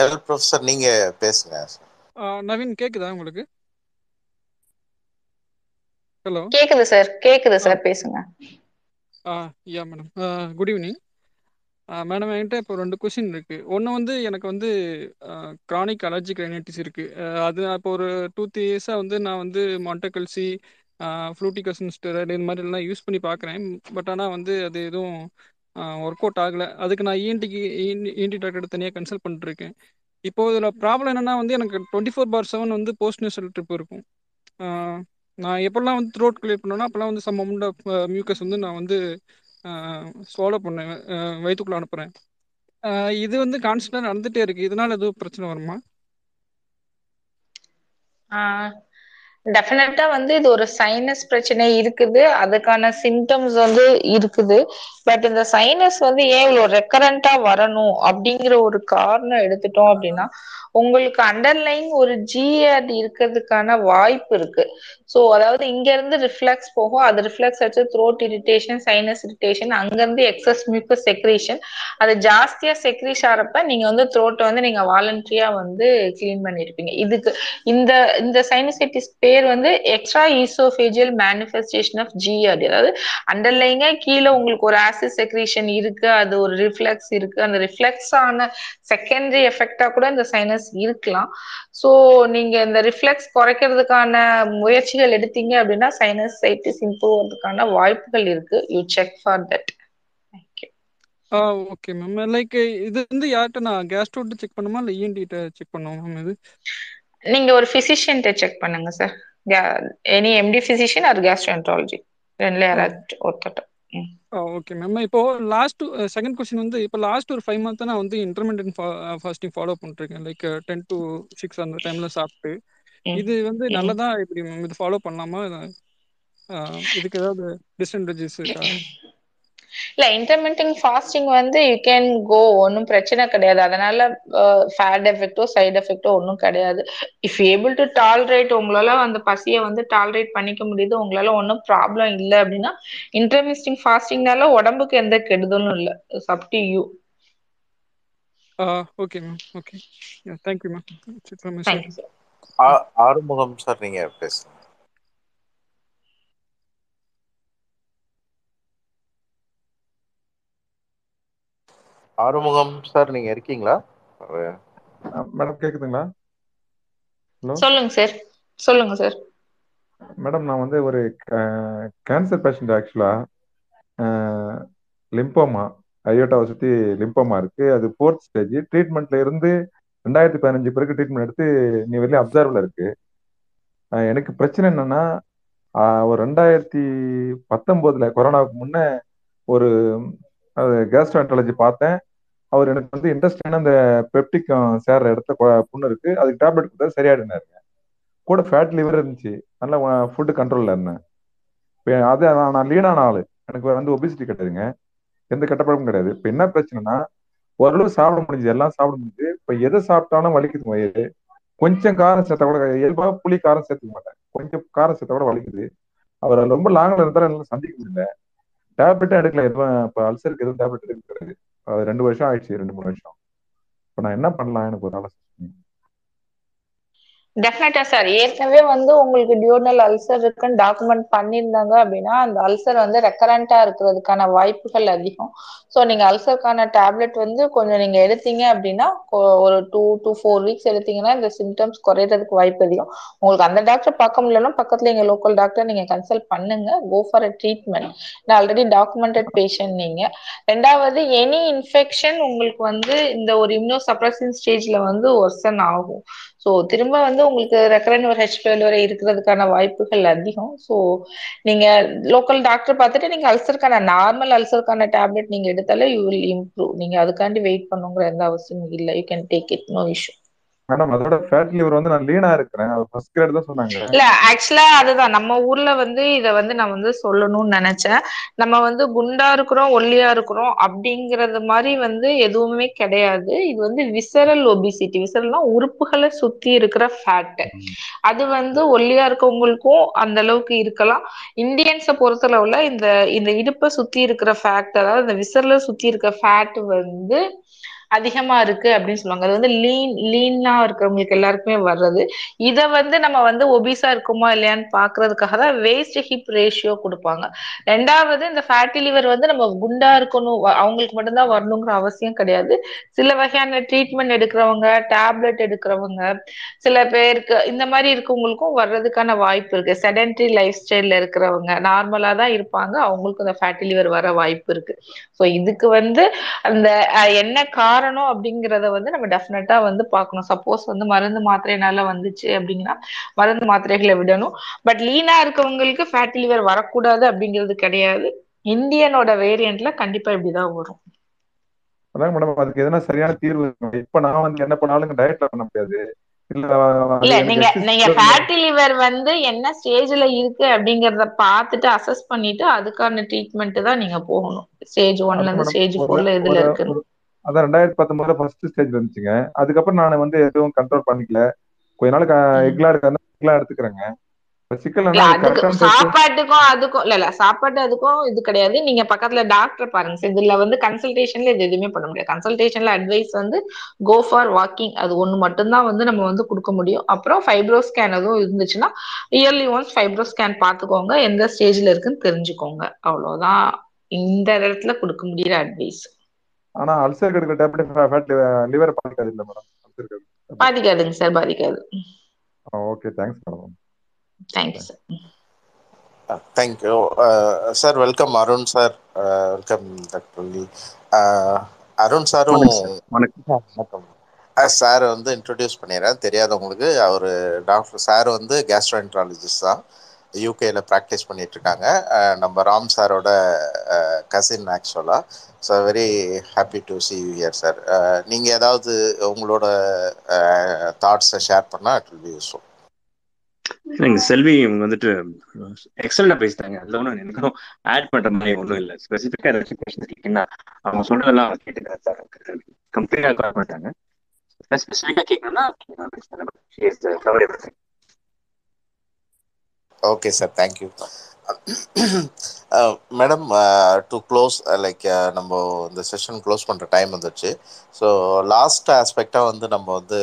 L professor நீங்க பேசுங்க நவீன் கேக்குதா உங்களுக்கு? ஹலோ கேக்குது சார் கேக்குது சார் பேசுங்க. Yeah madam good evening madam என்கிட்ட இப்போ ரெண்டு கொஷின் இருக்கு. ஒன்று வந்து எனக்கு வந்து க்ரானிக் அலர்ஜி ரைனைட்டிஸ் இருக்கு. அது நான் இப்போ ஒரு டூ த்ரீ இயர்ஸாக வந்து நான் வந்து மாண்டக்கல்சி ஃப்ளூட்டிகசன் ஸ்டெராய்டு இந்த மாதிரி எல்லாம் யூஸ் பண்ணி பார்க்குறேன் பட் ஆனால் வந்து அது எதுவும் ஒர்க் அவுட் ஆகலை. அதுக்கு நான் இஎன்டிக்கு இஎன்டி டாக்டர் தனியாக கன்சல்ட் பண்ணிட்டுருக்கேன் இப்போ இதில் ப்ராப்ளம் என்னன்னா வந்து எனக்கு டுவெண்ட்டி ஃபோர் பார் செவன் வந்து போஸ்ட் நேசல் ட்ரிப் இருக்கும். நான் எப்போல்லாம் வந்து த்ரோட் கிளியர் பண்ணேன்னா அப்போல்லாம் வந்து சம் அமௌண்ட் ஆஃப் மியூக்கஸ் வந்து நான் வந்து ஸ்வாலோ பண்ணேன் வயிற்றுக்குள்ள அனுப்புறேன். அனுப்புகிறேன் இது வந்து கான்ஸ்டன்டாக நடந்துகிட்டே இருக்கு. இதனால எதுவும் பிரச்சனை வருமா? டெஃபினட்டா வந்து இது ஒரு சைனஸ் பிரச்சனை இருக்குது. அதுக்கான சிம்டம்ஸ் வந்து இருக்குது. பட் இந்த சைனஸ் வந்து ஏன் இவ்வளவு ரெக்கரண்டா வரணும் அப்படிங்கிற ஒரு காரணம் எடுத்துட்டோம் அப்படின்னா உங்களுக்கு அண்டர்லைங் ஒரு ஜிஆர்டி இருக்கிறதுக்கான வாய்ப்பு இருக்கு. ஸோ அதாவது இங்க இருந்து ரிஃப்ளெக்ஸ் போகும். அது ரிஃப்ளெக்ஸ் ஆச்சு த்ரோட் இரிட்டேஷன் சைனஸ் இரிட்டேஷன் அங்கிருந்து எக்ஸஸ் மியூக்கஸ் செக்ரேஷன் அது ஜாஸ்தியா செக்ரீஸ் ஆறப்ப நீங்க வந்து த்ரோட்டை வந்து நீங்க வாலண்டரியா வந்து கிளீன் பண்ணிருப்பீங்க. இதுக்கு இந்த இந்த சைனசைட்டிஸ் பேர் வந்து extra oesophageal manifestation of GRD அதாவது அண்டர்லைங்க கீழே உங்களுக்கு ஒரு ஆசிட் செக்ரீஷன் இருக்கு அது ஒரு ரிஃப்ளெக்ஸ் இருக்கு. அந்த ரிஃப்ளெக்ஸ் ஆன செகண்டரி எஃபெக்டா கூட இந்த சைனஸ் இருக்கலாம். ஸோ நீங்க இந்த ரிஃப்ளெக்ஸ் குறைக்கிறதுக்கான முயற்சிகள் எடுத்தீங்க அப்படின்னா சைனசைட்டிஸ் இம்ப்ரூவ் ஆகிறதுக்கான வாய்ப்புகள் இருக்கு. You check for that ah okay ma'am like இது வந்து யார்கிட்ட நான் கேஸ்ட்ரோட்ட செக் பண்ணுமா? இல்லை இஎன்டிட்ட செக் பண்ணுமா மேம் இது? நீங்க ஒரு பிசிஷியன்ட்ட செக் பண்ணுங்க sir any MD physician or gastroenterology ரெண்டுல யாராச்சும் ஒருத்தட்ட ஓகே மேம் இப்போ லாஸ்ட் செகண்ட் கொஸ்டின் வந்து இப்போ லாஸ்ட் ஒரு ஃபைவ் மந்த் நான் வந்து இன்டர்மீடியன் ஃபாஸ்டிங் ஃபாலோ பண்ணிருக்கேன் லைக் டென் டு சிக்ஸ் அந்த டைம்ல சாப்பிட்டு. இது வந்து நல்லதா எப்படி மேம் இது ஃபாலோ பண்ணலாமா? இதுக்கு ஏதாவது டிஸ்அட்வான்டேஜஸ் இருக்கா? இல்ல இன்டர்மீடியன் ஃபாஸ்டிங் வந்து யூ கேன் கோ ஒன்றும் பிரச்சனை கிடையாது. அதனால ஃபேட் எஃபெக்டோ சைடு எஃபெக்டோ ஒன்றும் கிடையாது. இஃப் ஏபிள் டு டாலரேட் உங்களால அந்த பசியை வந்து டாலரேட் பண்ணிக்க முடியுது உங்களால ஒன்றும் ப்ராப்ளம் இல்லை அப்படின்னா இன்டர்மிஸ்டிங் ஃபாஸ்டிங்னால உடம்புக்கு எந்த கெடுதலும் இல்லை. It's up to you okay ma'am okay thank you ma'am Arumugam sir நீங்க பேசுங்க. ஆறுமுகம் சார் நீங்க இருக்கீங்களா? மேடம் கேக்குதுங்களா? ஹலோ? சொல்லுங்க சார் சொல்லுங்க சார். மேடம் நான் வந்து ஒரு கேன்சர் பேஷண்ட் ஆக்சுவலா லிம்போமா ஐயோட்டாவை சுற்றி லிம்போமா இருக்கு. அது ஃபோர்த் ஸ்டேஜ் ட்ரீட்மெண்ட்ல இருந்து ரெண்டாயிரத்தி பதினஞ்சு பிறகு ட்ரீட்மெண்ட் எடுத்து நீ வெளியே அப்சர்வ்ல இருக்கு. எனக்கு பிரச்சனை என்னன்னா ஒரு ரெண்டாயிரத்தி பத்தொன்பதுல கொரோனாவுக்கு முன்ன ஒரு அது கேஸ்ட்ரோஎன்டாலஜி பார்த்தேன். அவர் எனக்கு வந்து இன்ட்ரெஸ்டான அந்த பெப்டிக்கம் சேர்ற இடத்த புண்ணு இருக்கு. அதுக்கு டேப்லெட் கொடுத்தா சரியாயிடுனாரு கூட ஃபேட் லிவர் இருந்துச்சு. நல்லா ஃபுட்டு கண்ட்ரோலில் இருந்தேன். இப்போ அது நான் லீனான ஆள். எனக்கு வந்து ஒபிசிட்டி கிடையாதுங்க. எந்த கட்டப்படமும் கிடையாது. இப்போ என்ன பிரச்சனைனா ஓரளவு சாப்பிட முடிஞ்சது. எல்லாம் சாப்பிட முடிஞ்சது. இப்போ எதை சாப்பிட்டாலும் வலிக்குது வயிறு. கொஞ்சம் காரம் சேர்த்தா கூட இயல்பாக புளி காரம் சேர்த்துக்க மாட்டேன். கொஞ்சம் காரம் சேர்த்தா கூட வலிக்குது. அவர் ரொம்ப லாங்கில் இருந்தாலும் எல்லாம் சந்திக்க முடியல. டேப்லெட்டும் எடுக்கல. எதுவும் இப்போ அல்சருக்கு எதுவும் டேப்லெட் எடுக்கிறது ரெண்டு வருஷம் ஆயிடுச்சு ரெண்டு மூணு வருஷம். இப்போ நான் என்ன பண்ணலாம்? எனக்கு ஒரு ஆலோசனை. டெஃபினட்டா சார் ஏற்கனவே வந்து உங்களுக்கு டியூனல் அல்சர் இருக்குன்னு டாக்குமெண்ட் பண்ணியிருந்தாங்க அப்படின்னா அந்த அல்சர் வந்து ரெக்கரண்டா இருக்கிறதுக்கான வாய்ப்புகள் அதிகம். ஸோ நீங்க அல்சருக்கான டேப்லெட் வந்து கொஞ்சம் நீங்க எடுத்தீங்க அப்படின்னா ஒரு டூ டு ஃபோர் வீக்ஸ் எடுத்தீங்கன்னா இந்த சிம்டம்ஸ் குறையறதுக்கு வாய்ப்பு அதிகம். உங்களுக்கு அந்த டாக்டர் பார்க்க முடியலன்னா பக்கத்துல எங்க லோக்கல் டாக்டர் நீங்க கன்சல்ட் பண்ணுங்க. கோ ஃபார் அ ட்ரீட்மெண்ட் நான் ஆல்ரெடி டாக்குமெண்டட் பேஷண்ட் நீங்க. ரெண்டாவது எனி இன்ஃபெக்ஷன் உங்களுக்கு வந்து இந்த ஒரு இம்னோ சப்ரஸின் ஸ்டேஜ்ல வந்து ஒர்சன் ஆகும். ஸோ திரும்ப வந்து உங்களுக்கு ரெக்கரண்ட் ஒரு ஹெச் வரை இருக்கிறதுக்கான வாய்ப்புகள் அதிகம். ஸோ நீங்க லோக்கல் டாக்டர் பார்த்துட்டு நீங்க அல்சருக்கான நார்மல் அல்சருக்கான டேப்லெட் நீங்க எடுத்தாலே யூ வில் இம்ப்ரூவ் நீங்க அதுக்காண்டி வெயிட் பண்ணுங்கிற எந்த அவசியம் இல்லை. You can take it no issue madam அதோட ஃபேட் லிவர் வந்து நான் லீனா இருக்கிறேன். அது ஃபர்ஸ்ட் கிரேட் தான் சொன்னாங்க. இல்ல ஆக்சுவலா அதுதான். நம்ம ஊர்ல வந்து இத வந்து நான் வந்து சொல்லணும்னு நினைச்சேன். நம்ம வந்து குண்டா இருக்கிறோம் ஒல்லியா இருக்கிறோம் அப்படிங்கறது மாதிரி வந்து எதுவுமே கிடையாது. இது வந்து விசரல் ஒபிசிட்டி விசரல்னா உறுப்புகளை சுத்தி இருக்கிற ஃபேட் அது வந்து ஒல்லியா இருக்கவங்களுக்கும் அந்த அளவுக்கு இருக்கலாம். இந்தியன்ஸை பொறுத்தளவுல இந்த இந்த இடுப்பை சுத்தி இருக்கிற ஃபேட் அதாவது இந்த விசரல சுத்தி இருக்க ஃபேட் வந்து அதிகமா இருக்கு அப்படின்னு சொல்லுவாங்க. அது வந்து லீன் லீனா இருக்கிறவங்களுக்கு எல்லாருக்குமே வர்றது. இதை வந்து நம்ம வந்து ஒபிசா இருக்குமா இல்லையான்னு பாக்குறதுக்காக தான் வேஸ்ட் ஹிப் ரேஷியோ கொடுப்பாங்க. ரெண்டாவது இந்த ஃபேட்டி லிவர் வந்து நம்ம குண்டா இருக்கணும். அவங்களுக்கு மட்டும்தான் வரணுங்கிற அவசியம் கிடையாது. சில வகையான ட்ரீட்மெண்ட் எடுக்கிறவங்க டேப்லெட் எடுக்கிறவங்க சில பேருக்கு இந்த மாதிரி இருக்கவங்களுக்கும் வர்றதுக்கான வாய்ப்பு இருக்கு. செடன்டரி லைஃப் ஸ்டைல்ல இருக்கிறவங்க நார்மலா தான் இருப்பாங்க. அவங்களுக்கும் இந்த ஃபேட்டி லிவர் வர வாய்ப்பு இருக்கு. ஸோ இதுக்கு வந்து அந்த என்ன என்ன காரணம் அப்படிங்கறத வந்து நம்ம டெஃபினட்டா வந்து பார்க்கணும். சப்போஸ் வந்து மருந்து மாத்திரைனால வந்துச்சு அப்படின்னா மருந்து மாத்திரைகளை விடணும். பட் லீனா இருக்கவங்களுக்கு ஃபேட்டி லிவர் வரக்கூடாது அப்படிங்கிறது கிடையாது. இந்தியனோட வேரியன்ட்ல கண்டிப்பா இப்படிதான் வரும். அதான் மேடம் அதுக்கு எதனா சரியான தீர்வு. இப்ப நான் வந்து என்ன பண்ணாலும் டயட்ல பண்ண முடியாது. இல்ல நீங்க நீங்க ஃபேட்டி லிவர் வந்து என்ன ஸ்டேஜ்ல இருக்கு அப்படிங்கறத பார்த்துட்டு அசஸ் பண்ணிட்டு அதுக்கான ட்ரீட்மெண்ட் தான் நீங்க போகணும். ஸ்டேஜ் ஒன்ல இருந்து ஸ்டேஜ் ஃபோர்ல இருக்குன்னு ஒரு- அதான் ரெண்டாயிரத்தி பத்தொன்பதுல ஃபர்ஸ்ட் ஸ்டேஜ் இருந்துச்சுங்க அதுக்கப்புறம் நான் வந்து எதுவும் கண்ட்ரோல் பண்ணிக்கல. கொஞ்ச நாளுக்கு எக்லா இருக்க எக்லா எடுத்துக்கிறேங்க. சாப்பாட்டுக்கும் அதுக்கும் இல்ல இல்ல சாப்பாட்டு அதுக்கும் இது கிடையாது. நீங்க பக்கத்துல டாக்டர் பாருங்க. இதுல வந்து கன்சல்டேஷன்ல இது எதுவுமே பண்ண முடியாது. கன்சல்டேஷன்ல அட்வைஸ் வந்து கோ ஃபார் வாக்கிங் அது ஒண்ணு மட்டும்தான் வந்து நம்ம வந்து கொடுக்க முடியும். அப்புறம் ஃபைப்ரோ ஸ்கேன் எதுவும் இருந்துச்சுன்னா இயர்லி ஒன்ஸ் ஃபைப்ரோ ஸ்கேன் பார்த்துக்கோங்க. எந்த ஸ்டேஜ்ல இருக்குன்னு தெரிஞ்சுக்கோங்க. அவ்வளவுதான். இந்த இடத்துல கொடுக்க முடியிற அட்வைஸ் ஆனா அல்சர் எடுக்கிற டேப்லெட் ஃபேட் லிவர் பாதிக்காது இல்ல மேடம். அல்சர் பாதிக்காதுங்க சார் பாதிக்காது. Okay thanks madam. Thank you sir. Thank you sir welcome. Arun sir welcome doctor Arun சாரும் வணக்கம் சார். வணக்கம். வணக்கம். சார் வந்து இன்ட்ரடியூஸ் பண்ணிடுறேன். தெரியாதவங்களுக்கு அவர் டாக்டர் சார் வந்து கேஸ்ட்ரோஎன்ட்ராலஜிஸ்ட் தான். யூகேல ப்ராக்டிஸ் பண்ணிட்டு இருக்காங்க நம்ம ராம் சாரோட கசின் ஆக்சுவலாக so very happy to see you here sir நீங்கள் ஏதாவது உங்களோட தாட்ஸை ஷேர் பண்ணால் இட் வில் பி யூஸ்ஃபுல் எனக்கு செல்வி வந்துட்டு எக்ஸலண்டா பேசிட்டாங்க. அதுல ஒன்றும் எனக்கும் ஆட் பண்ற மாதிரி ஒன்றும் இல்லை. ஸ்பெசிஃபிக்கா ஏதாச்சும் கொஸ்டின் இருக்கீங்கன்னா அவங்க சொல்றதெல்லாம் அவங்க சார் கம்ப்ளீட்டா கவர் பண்ணிட்டாங்க. ஸ்பெசிஃபிக்கா கேட்கணும்னா okay sir thank you madam to close like நம்ம இந்த செஷன் க்ளோஸ் பண்ணுற டைம் வந்துச்சு ஸோ லாஸ்ட் ஆஸ்பெக்டாக வந்து நம்ம வந்து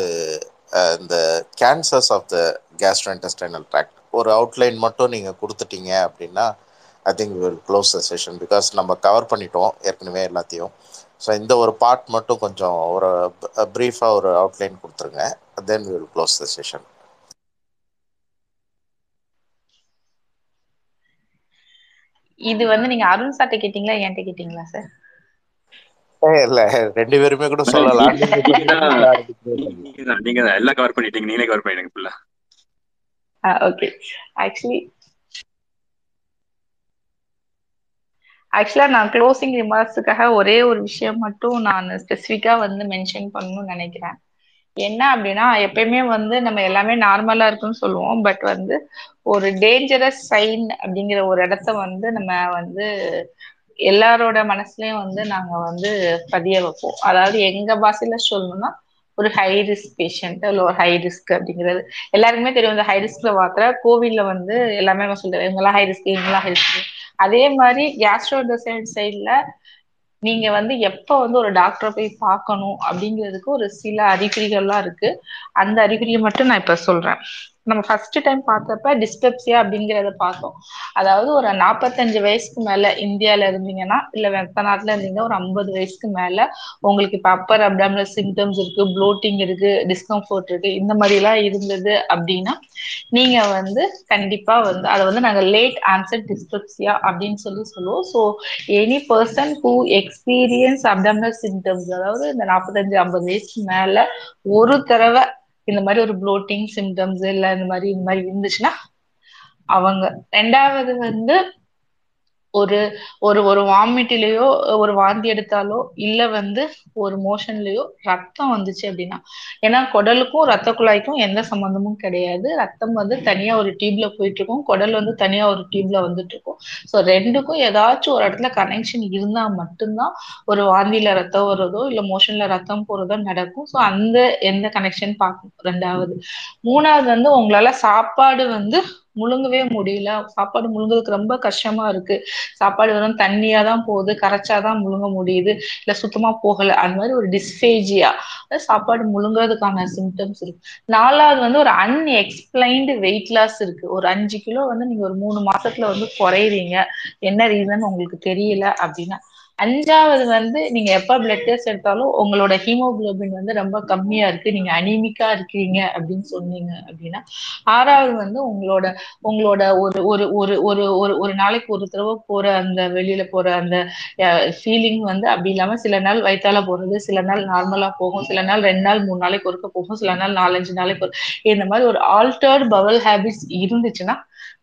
uh, இந்த cancers of the gastrointestinal tract ஒரு அவுட்லைன் மட்டும் நீங்கள் கொடுத்துட்டீங்க அப்படின்னா I think will close the session because நம்ம கவர் பண்ணிட்டோம் ஏற்கனவே எல்லாத்தையும். ஸோ இந்த ஒரு பார்ட் மட்டும் கொஞ்சம் ஒரு ப்ரீஃபாக ஒரு அவுட்லைன் கொடுத்துருங்க. Then will close the session இது வந்து நீங்க அருண் சார்ட்ட கேட்டீங்களா என்கிட்ட கேட்டீங்களா சார்? இல்ல ரெண்டு பேருமே கூட சொல்லலாம். நீங்க எல்லாம் கவர் பண்ணிட்டீங்க நீங்களே கவர் பண்ணிடுங்க ஃபுல்லா ஓகே ஆக்சுவலி ஆக்சுவலா நான் க்ளோசிங் ரிமார்க்ஸுக்காக ஒரே ஒரு விஷயம் மட்டும் நான் ஸ்பெசிஃபிக்கா வந்து மென்ஷன் பண்ணணும்னு நினைக்கிறேன். என்ன அப்படின்னா எப்பயுமே வந்து நம்ம எல்லாமே நார்மலா இருக்குன்னு சொல்லுவோம். பட் வந்து ஒரு டேஞ்சரஸ் சைன் அப்படிங்கிற ஒரு இடத்த வந்து நம்ம வந்து எல்லாரோட மனசுலயும் வந்து நாங்க வந்து பதிய வைப்போம். அதாவது எங்க பாஷையில சொல்லணும்னா ஒரு ஹை ரிஸ்க் பேஷண்ட் இல்லை ஒரு ஹை ரிஸ்க் அப்படிங்கிறது. எல்லாருக்குமே தெரியும் இந்த ஹை ரிஸ்க்ல மாத்திர கோவில்ல வந்து எல்லாமே நம்ம சொல்லுவோம் இவங்கெல்லாம் ஹை ரிஸ்க் இவங்கெல்லாம் ஹை ரிஸ்க் அதே மாதிரி கேஸ்ட்ரோடசைட் சைட்ல நீங்க வந்து எப்ப வந்து ஒரு டாக்டரை போய் பார்க்கணும் அப்படிங்கிறதுக்கு ஒரு சில அறிகுறிகள்லாம் இருக்கு. அந்த அறிகுறியை மட்டும் நான் இப்ப சொல்றேன். நம்ம ஃபர்ஸ்ட் டைம் பார்த்தப்ப டிஸ்பெப்சியா அப்படிங்கிறத பார்த்தோம். அதாவது ஒரு நாற்பத்தஞ்சு வயசுக்கு மேல இந்தியால இருந்தீங்கன்னா இல்ல வெத்த நாட்டுல இருந்தீங்கன்னா ஒரு ஐம்பது வயசுக்கு மேல உங்களுக்கு இப்ப அப்பர் அப்டாமினல் சிம்டம்ஸ் இருக்கு ப்ளோட்டிங் இருக்கு டிஸ்கம்ஃபர்ட் இருக்கு இந்த மாதிரி எல்லாம் இருந்தது அப்படின்னா நீங்க வந்து கண்டிப்பா வந்து அதை வந்து நாங்க லேட் ஆன்சர் டிஸ்பெப்சியா அப்படின்னு சொல்லி சொல்லுவோம். So any person who experience abdominal symptoms அதாவது இந்த நாற்பத்தஞ்சு ஐம்பது வயசுக்கு மேல ஒரு தடவை இந்த மாதிரி ஒரு ப்ளோட்டிங் சிம்டம்ஸ் இல்ல இந்த மாதிரி இந்த மாதிரி இருந்துச்சுன்னா அவங்க ரெண்டாவது வந்து ஒரு ஒரு ஒரு வாமிட்டிலேயோ ஒரு வாந்தி எடுத்தாலோ இல்ல வந்து ஒரு மோஷன்லயோ ரத்தம் வந்துச்சு அப்படின்னா. ஏன்னா குடலுக்கும் ரத்த குழாய்க்கும் எந்த சம்பந்தமும் கிடையாது. ரத்தம் வந்து தனியா ஒரு டியூப்ல போயிட்டு இருக்கும் குடல் வந்து தனியா ஒரு டியூப்ல வந்துட்டு இருக்கும் ஸோ ரெண்டுக்கும் ஏதாச்சும் ஒரு இடத்துல கனெக்ஷன் இருந்தா மட்டும்தான் ஒரு வாந்தியில ரத்தம் வர்றதோ இல்ல மோஷன்ல ரத்தம் போறதோ நடக்கும். ஸோ அந்த எந்த கனெக்ஷன் பார்க்கும் ரெண்டாவது. மூணாவது வந்து உங்களால சாப்பாடு வந்து முழுங்கவே முடியல. சாப்பாடு முழுங்குறதுக்கு ரொம்ப கஷ்டமா இருக்கு. சாப்பாடு வெறும் தண்ணியா தான் போகுது. கரைச்சாதான் முழுங்க முடியுது. இல்ல சுத்தமா போகல. அந்த மாதிரி ஒரு டிஸ்பேஜியா சாப்பாடு முழுங்குறதுக்கான சிம்டம்ஸ் இருக்கு. நாலாவது வந்து ஒரு அன்எக்ஸ்பிளைன்டு வெயிட் லாஸ் இருக்கு. ஒரு அஞ்சு கிலோ வந்து நீங்க ஒரு மூணு மாசத்துல வந்து குறையிறீங்க. என்ன ரீசன் உங்களுக்கு தெரியல அப்படின்னா அஞ்சாவது வந்து நீங்க எப்ப பிளட் டெஸ்ட் எடுத்தாலும் உங்களோட ஹீமோகுளோபின் வந்து ரொம்ப கம்மியா இருக்கு. நீங்க அனிமிக்கா இருக்கீங்க அப்படின்னு சொன்னீங்க அப்படின்னா ஆறாவது வந்து உங்களோட உங்களோட ஒரு ஒரு ஒரு ஒரு ஒரு ஒரு நாளைக்கு ஒரு தடவை போற அந்த வெளியில போற அந்த ஃபீலிங் வந்து அப்படி இல்லாம சில நாள் வயிற்றால போறது சில நாள் நார்மலா போகும் சில நாள் ரெண்டு நாள் மூணு நாளைக்கு ஒருக்க போகும் சில நாள் நாலஞ்சு நாளைக்கு இந்த மாதிரி ஒரு ஆல்டர்ட் பவல் ஹேபிட்ஸ் இருந்துச்சுன்னா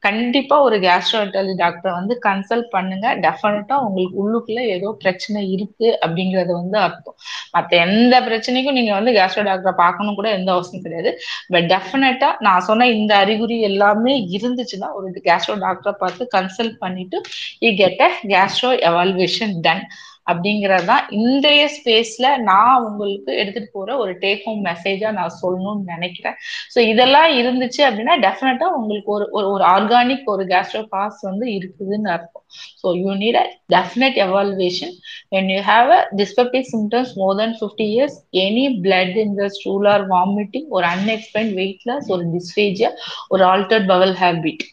கண்டிப்பா ஒரு கேஸ்ட்ரோஎன்டாலஜி டாக்டரை வந்து கன்சல்ட் பண்ணுங்க. டெஃபினட்டா உங்களுக்கு உள்ளுக்குள்ள ஏதோ பிரச்சனை இருக்கு அப்படிங்கறது வந்து அர்த்தம். மத்த எந்த பிரச்சனைக்கும் நீங்க வந்து கேஸ்ட்ரோ டாக்டரை பார்க்கணும் கூட எந்த அவசியம் கிடையாது. பட் டெஃபினட்டா நான் சொன்ன இந்த அறிகுறி எல்லாமே இருந்துச்சுன்னா ஒரு கேஸ்ட்ரோ டாக்டரை பார்த்து கன்சல்ட் பண்ணிட்டு you get a gastro evaluation done அப்படிங்கறதுதான் இன்றைய ஸ்பேஸ்ல நான் உங்களுக்கு எடுத்துட்டு போற ஒரு டேக் ஹோம் மெசேஜா நான் சொல்லணும்னு நினைக்கிறேன். ஸோ இதெல்லாம் இருந்துச்சு அப்படின்னா டெஃபினட்டா உங்களுக்கு ஒரு ஒரு ஒரு ஆர்கானிக் ஒரு கேஸ்ட்ரோ பாஸ் வந்து இருக்குதுன்னு அர்த்தம். So you need a definite evaluation when you have a dyspeptic symptoms more than fifty years any blood in the stool or vomiting ஒரு அன்எக்ஸ்பிளைன் வெயிட் லாஸ் ஒரு டிஸ்பேஜியா ஒரு ஆல்டர்ட் பவல் ஹேபிட்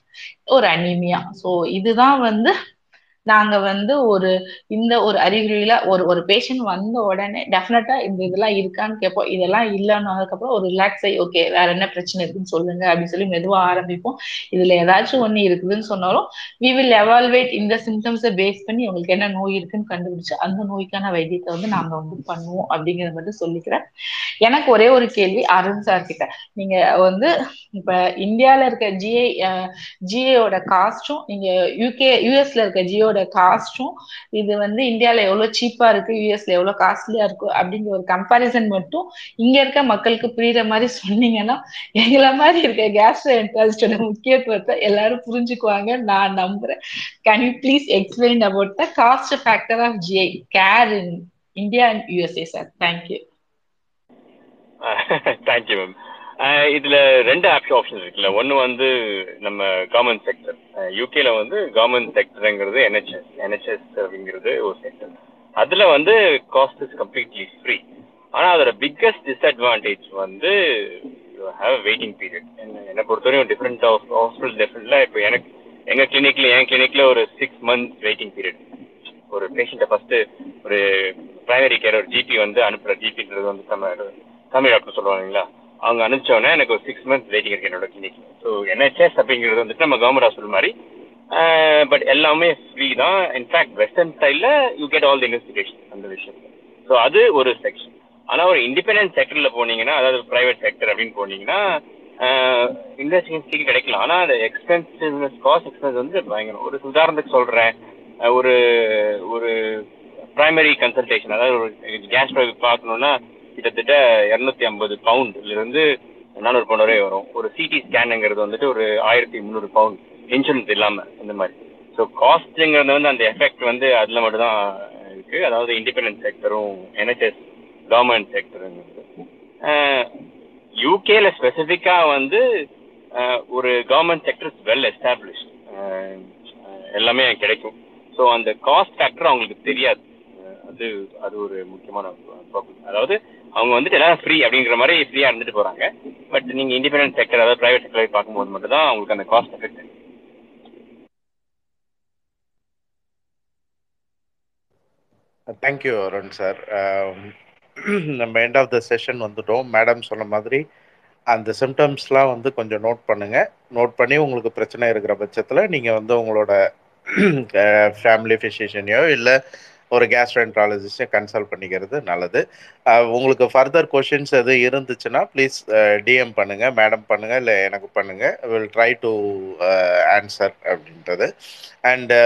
ஒரு anaemia so இதுதான் வந்து நாங்க வந்து ஒரு இந்த ஒரு அறிகுறியில ஒரு ஒரு பேஷண்ட் வந்த உடனே டெஃபினட்டா இந்த இதெல்லாம் இருக்கான்னு கேட்போம். இதெல்லாம் இல்லைன்னு அதுக்கப்புறம் ஒரு ரிலாக்ஸ் ஆகி ஓகே வேற என்ன பிரச்சனை இருக்குன்னு சொல்லுங்க அப்படின்னு சொல்லி மெதுவா ஆரம்பிப்போம். இதுல ஏதாச்சும் ஒண்ணு இருக்குதுன்னு சொன்னாலும் வி வில் எவால்வேட் இந்த சிம்டம்ஸை பேஸ் பண்ணி உங்களுக்கு என்ன நோய் இருக்குன்னு கண்டுபிடிச்சு அந்த நோய்க்கான வைத்தியத்தை வந்து நாங்க வந்து பண்ணுவோம் அப்படிங்கறத மட்டும் சொல்லிக்கிறேன். எனக்கு ஒரே ஒரு கேள்வி அருண் சார் கிட்ட. நீங்க வந்து இப்ப இந்தியால இருக்க ஜிஐ ஜிஏயோட காஸ்டும் நீங்க யூகே யூஎஸ்ல இருக்க ஜியோட காஸ்டும் இது வந்து இந்தியால எவ்வளவு சீப்பா இருக்கு யூஎஸ்ல எவ்வளவு காஸ்ட்லியா இருக்கு அப்படிங்கிற ஒரு கம்பாரிசன் மட்டும் இங்க இருக்க மக்களுக்கு புரியுற மாதிரி சொன்னீங்கன்னா எங்களை மாதிரி இருக்க கேஸ்ட்ரோஎன்டாலஜிஸ்டோட முக்கியத்துவத்தை எல்லாரும் புரிஞ்சுக்குவாங்க. நான் நம்புறேன். Can you please explain about the cost factor of GI care in India and USA sir thank you thank you ma'am இதுல ரெண்டு ஆப்ஷன் ஆப்ஷன் இருக்குல்ல. ஒன்னு வந்து நம்ம கவர்மெண்ட் செக்டர் யூகேல வந்து கவர்மெண்ட் செக்டருங்கிறது என்ஹெச்எஸ் என்ஹெச்எஸ் அப்படிங்கிறது ஒரு செக்டர் அதுல வந்து காஸ்ட் இஸ் கம்ப்ளீட்லி ஃப்ரீ ஆனா அதோட பிக்கஸ்ட் டிஸ்அட்வான்டேஜ் வந்து யூ ஹாவ் வெயிட்டிங் பீரியட் என்னை பொறுத்தவரையும் டிஃப்ரெண்ட் ஹாஸ்பிட்டல் டிஃப்ரெண்ட்ல இப்போ எனக்கு எங்க கிளினிக்ல என் கிளினிக்ல ஒரு சிக்ஸ் மந்த்ஸ் வெயிட்டிங் பீரியட் ஒரு பேஷண்ட்டை ஃபர்ஸ்ட் ஒரு பிரைமரி கேர் ஒரு ஜிபி வந்து அனுப்புற ஜிபின்றது வந்து தமிழ் தமிழ் டாக்டர் சொல்லுவாங்களா அவங்க அனுப்பிச்சோடனே எனக்கு ஒரு சிக்ஸ் மந்த்ஸ் வெயிட்டிங் இருக்கு என்னோட கிளினிக் ஸோ என்ஹெச்எஸ் அப்படிங்கிறது வந்துட்டு நம்ம கவர்மெண்ட் ஹாஸ்பிட்டல் மாதிரி. பட் எல்லாமே ஃப்ரீ தான். இன்ஃபேக்ட் வெஸ்டர்ன் ஸ்டைலில் you get all the investigation அந்த விஷயம். ஸோ அது ஒரு செக்ஷன் ஆனால் ஒரு இண்டிபெண்டன்ட் செக்டரில் போனீங்கன்னா அதாவது ப்ரைவேட் செக்டர் அப்படின்னு போனீங்கன்னா இன்வெஸ்டிகேஷன் கிடைக்கலாம். ஆனால் அந்த எக்ஸ்பென்சிவ்னஸ் காஸ்ட் எக்ஸ்பென்ஸ் வந்து பயங்கரம். ஒரு உதாரணத்துக்கு சொல்கிறேன் ஒரு ஒரு ப்ரைமரி கன்சல்டேஷன் அதாவது ஒரு கேஸ் பார்க்கணுன்னா கிட்டத்தட்ட இரநூத்தி ஐம்பது பவுண்ட்ல இருந்து நானூறு பவுண்ட் வரை வரும். ஒரு சிடி ஸ்கேனுங்கிறது வந்துட்டு ஒரு ஆயிரத்தி முந்நூறு பவுண்ட் இன்சூரன்ஸ் இல்லாம இந்த மாதிரி. ஸோ காஸ்ட்டுங்கிறது வந்து அந்த எஃபெக்ட் வந்து அதுல மட்டும்தான் இருக்கு. அதாவது இண்டிபெண்டன்ட் செக்டரும் என்ஹெச்எஸ் கவர்மெண்ட் செக்டருங்கிறது யூகேல ஸ்பெசிஃபிக்கா வந்து ஒரு கவர்மெண்ட் செக்டர் வெல் எஸ்டாப்ளிஷ் எல்லாமே கிடைக்கும். ஸோ அந்த காஸ்ட் ஃபேக்டர் அவங்களுக்கு தெரியாது. வந்து அது ஒரு முக்கியமான ப்ராப்ளம் அதாவது அவங்க வந்துட்டு எல்லாரும் ஃப்ரீ அப்படிங்கிற மாதிரி ஃப்ரீயா இருந்துட்டு போகிறாங்க பட் நீங்கள் இண்டிபெண்டன்ட் செக்டர் அதாவது ப்ரைவேட் செக்டர் பார்க்கும்போது மட்டும் தான் உங்களுக்கு அந்த cost effect thank you Arun sir நம்ம எண்ட் ஆஃப் த செஷன் வந்துட்டோம். மேடம் சொன்ன மாதிரி அந்த சிம்டம்ஸ்லாம் வந்து கொஞ்சம் நோட் பண்ணுங்க. நோட் பண்ணி உங்களுக்கு பிரச்சனை இருக்கிற பட்சத்தில் நீங்கள் வந்து உங்களோட ஃபேமிலி ஃபிசிஷியனையோ இல்லை ஒரு கேஸ்ட்ரென்ட்ராலஜிஸ்டையும் கன்சல்ட் பண்ணிக்கிறது நல்லது. உங்களுக்கு ஃபர்தர் கொஷின்ஸ் எது இருந்துச்சுன்னா ப்ளீஸ் டிஎம் பண்ணுங்கள் மேடம் பண்ணுங்கள் இல்லை எனக்கு பண்ணுங்கள் வில் ட்ரை டு ஆன்சர் அப்படின்றது. அண்டு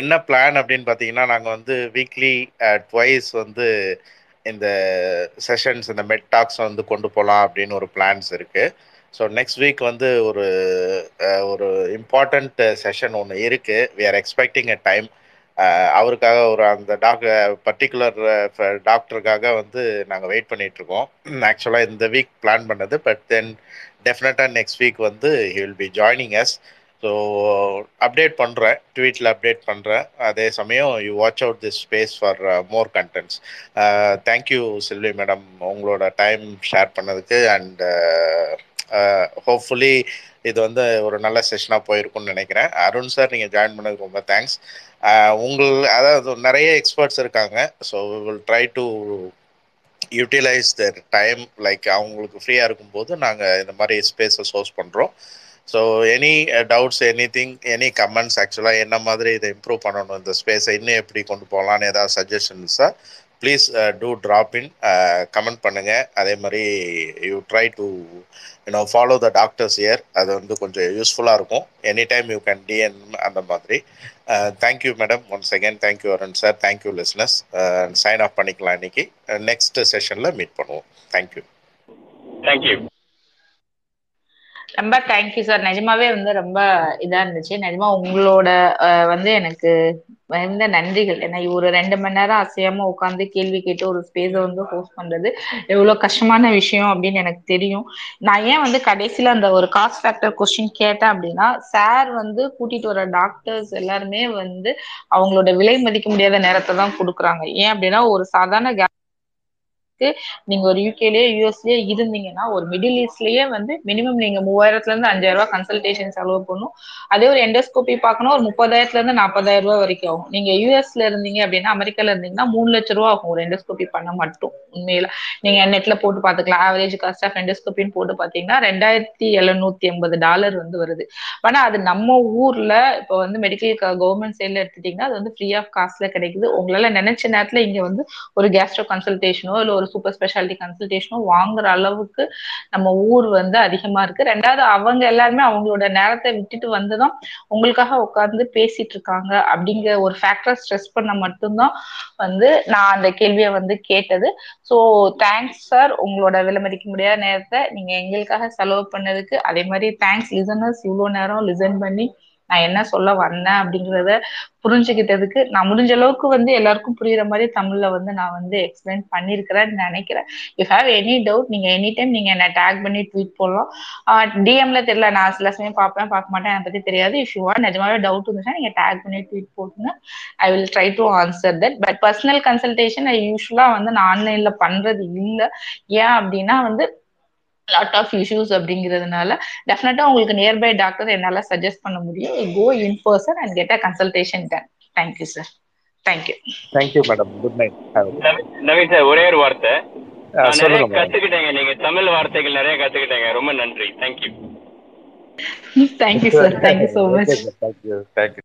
என்ன பிளான் அப்படின்னு பார்த்தீங்கன்னா நாங்கள் வந்து வீக்லி ட்வைஸ் வந்து இந்த செஷன்ஸ் இந்த மெட் டாக்ஸ் வந்து கொண்டு போகலாம் அப்படின்னு ஒரு பிளான்ஸ் இருக்குது ஸோ நெக்ஸ்ட் வீக் வந்து ஒரு ஒரு இம்பார்ட்டண்ட் செஷன் ஒன்று இருக்குது we are expecting a time அவருக்காக ஒரு அந்த டாக்டர் பர்டிகுலர் டாக்டருக்காக வந்து நாங்கள் வெயிட் பண்ணிட்டு இருக்கோம் ஆக்சுவலாக இந்த வீக் பிளான் பண்ணது பட் தென் டெஃபினட்டாக நெக்ஸ்ட் வீக் வந்து he will be joining yes so update பண்ணுறேன் ட்வீட்டில் அப்டேட் பண்ணுறேன் அதே சமயம் you watch out this space for more contents thank you Selvi madam உங்களோட டைம் ஷேர் பண்ணதுக்கு அண்ட் ஹோப்ஃபுல்லி இது வந்து ஒரு நல்ல செஷனாக போயிருக்கும்னு நினைக்கிறேன். அருண் சார் நீங்கள் ஜாயின் பண்ணதுக்கு ரொம்ப தேங்க்ஸ் உங்கள் அதாவது நிறைய எக்ஸ்பர்ட்ஸ் இருக்காங்க. So will try to utilise their time like அவங்களுக்கு ஃப்ரீயாக இருக்கும்போது நாங்கள் இந்த மாதிரி ஸ்பேஸை சோர்ஸ் பண்ணுறோம் so any doubts anything any comments ஆக்சுவலாக என்ன மாதிரி இதை இம்ப்ரூவ் பண்ணணும் இந்த ஸ்பேஸை இன்னும் எப்படி கொண்டு போகலான்னு ஏதாவது சஜஷன்ஸாக please do drop in comment பண்ணுங்கள் அதே மாதிரி you try to you know follow the doctors year அது வந்து கொஞ்சம் யூஸ்ஃபுல்லாக இருக்கும். Any time you can DN அந்த மாதிரி. Thank you madam once again thank you Arun sir thank you listeners sign off பண்ணிக்கலாம் இன்னைக்கு. நெக்ஸ்ட் செஷனில் மீட் பண்ணுவோம். தேங்க்யூ தேங்க்யூ ரொம்ப தேங்க்யூ சார் நிஜமாவே வந்து ரொம்ப இதா இருந்துச்சு. நிஜமா உங்களோட வந்து எனக்கு மிகுந்த நன்றிகள். ஏன்னா ஒரு ரெண்டு மணி நேரம் அசையாம உட்காந்து கேள்வி கேட்டு ஒரு ஸ்பேஸை வந்து ஹோஸ்ட் பண்றது எவ்வளவு கஷ்டமான விஷயம் அப்படின்னு எனக்கு தெரியும். நான் ஏன் வந்து கடைசியில அந்த ஒரு காஸ்ட் ஃபேக்டர் கொஸ்டின் கேட்டேன் அப்படின்னா சார் வந்து கூட்டிட்டு வர டாக்டர்ஸ் எல்லாருமே வந்து அவங்களோட விலை மதிக்க முடியாத நேரத்தை தான் கொடுக்குறாங்க. ஏன் அப்படின்னா ஒரு சாதாரண gas நீங்க ஒரு யூகேலயே யூஎஸ்லயே இருந்தீங்கன்னா ஒரு மிடில் ஈஸ்ட்லயே வந்து மினிமம் நீங்க மூவாயிரத்துல இருந்து அஞ்சாயிரம் ரூபாய் கன்சல்டேஷன் செலவு பண்ணும் அதே ஒரு எண்டோஸ்கோபி பார்க்கணும் ஒரு முப்பதாயிரத்துல இருந்து நாற்பதாயிரம் ரூபாய் வரைக்கும் ஆகும். நீங்க யூஎஸ்ல இருந்தீங்க அப்படின்னா அமெரிக்கால இருந்தீங்கன்னா மூணு லட்சம் ரூபா ஆகும் ஒரு எண்டோஸ்கோபி பண்ண மட்டும் உண்மையில. நீங்க நெட்ல போட்டு பாத்துக்கலாம் ஆவரேஜ் காஸ்ட் ஆஃப் எண்டோஸ்கோபின்னு போட்டு பாத்தீங்கன்னா ரெண்டாயிரத்தி எழுநூத்தி எண்பது டாலர் வந்து வருது. ஆனா அது நம்ம ஊர்ல இப்போ வந்து மெடிக்கல் கவர்மெண்ட் சைட்ல எடுத்துட்டீங்கன்னா அது வந்து ஃப்ரீ ஆஃப் காஸ்ட்ல கிடைக்குது. உங்களால நினைச்ச நேரத்துல இங்க வந்து ஒரு கேஸ்ட்ரோ கன்சல்டேஷனோ இல்ல ஒரு சூப்பர் ஸ்பெஷாலிட்டி கன்சல்டேஷனும் வாங்குற அளவுக்கு நம்ம ஊர் வந்து அதிகமா இருக்கு. ரெண்டாவது அவங்க எல்லாருமே அவங்களோட நேரத்தை விட்டுட்டு வந்துதான் உங்களுக்காக உட்கார்ந்து பேசிட்டு இருக்காங்க அப்படிங்கிற ஒரு ஃபேக்டரை ஸ்ட்ரெஸ் பண்ண மட்டும்தான் வந்து நான் அந்த கேள்வியை வந்து கேட்டது. ஸோ தேங்க்ஸ் சார் உங்களோட விலமதிக்க முடியாத நேரத்தை நீங்க எங்களுக்காக செலவு பண்ணதுக்கு அதே மாதிரி தேங்க்ஸ் லிசனர்ஸ் இவ்வளோ நேரம் லிசன் பண்ணி நான் என்ன சொல்ல வந்தேன் அப்படிங்கிறத புரிஞ்சுக்கிட்டதுக்கு நான் முடிஞ்ச அளவுக்கு வந்து எல்லாருக்கும் புரியுற மாதிரி தமிழ்ல வந்து நான் வந்து எக்ஸ்பிளைன் பண்ணிருக்கிறேன்னு நினைக்கிறேன். யூ ஹாவ் எனி டவுட் நீங்க எனி டைம் நீங்க என்ன டேக் பண்ணி ட்வீட் போடலாம். டிஎம்ல தெரியல நான் சில சமயம் பார்ப்பேன் பார்க்க மாட்டேன் அதை பத்தி தெரியாது. இஃப் யூ வாண்ட் நிஜமாவே டவுட் இருந்துச்சுன்னா நீங்க டேக் பண்ணி ட்வீட் போட்டுங்க I will try to answer that but personal consultation I யூஸ்வலா வந்து நான் ஆன்லைன்ல பண்றது இல்லை. ஏன் அப்படின்னா வந்து லாட் ஆஃப் இஷ்யூஸ் அப்படிங்கிறதுனால டெஃபினட்டா உங்களுக்கு நியர்பை டாக்டர் என்னால சஜஸ்ட் பண்ண முடியும். Go in person and get a consultation done thank you sir thank you thank you madam good night Naveen sir ஒரே ஒரு வார்த்தை. கத்துக்கிட்டேங்க. நீங்க தமிழ் வார்த்தைகள் நிறைய கத்துக்கிட்டேங்க. ரொம்ப நன்றி. Thank you thank you sir thank you so much thank you thank you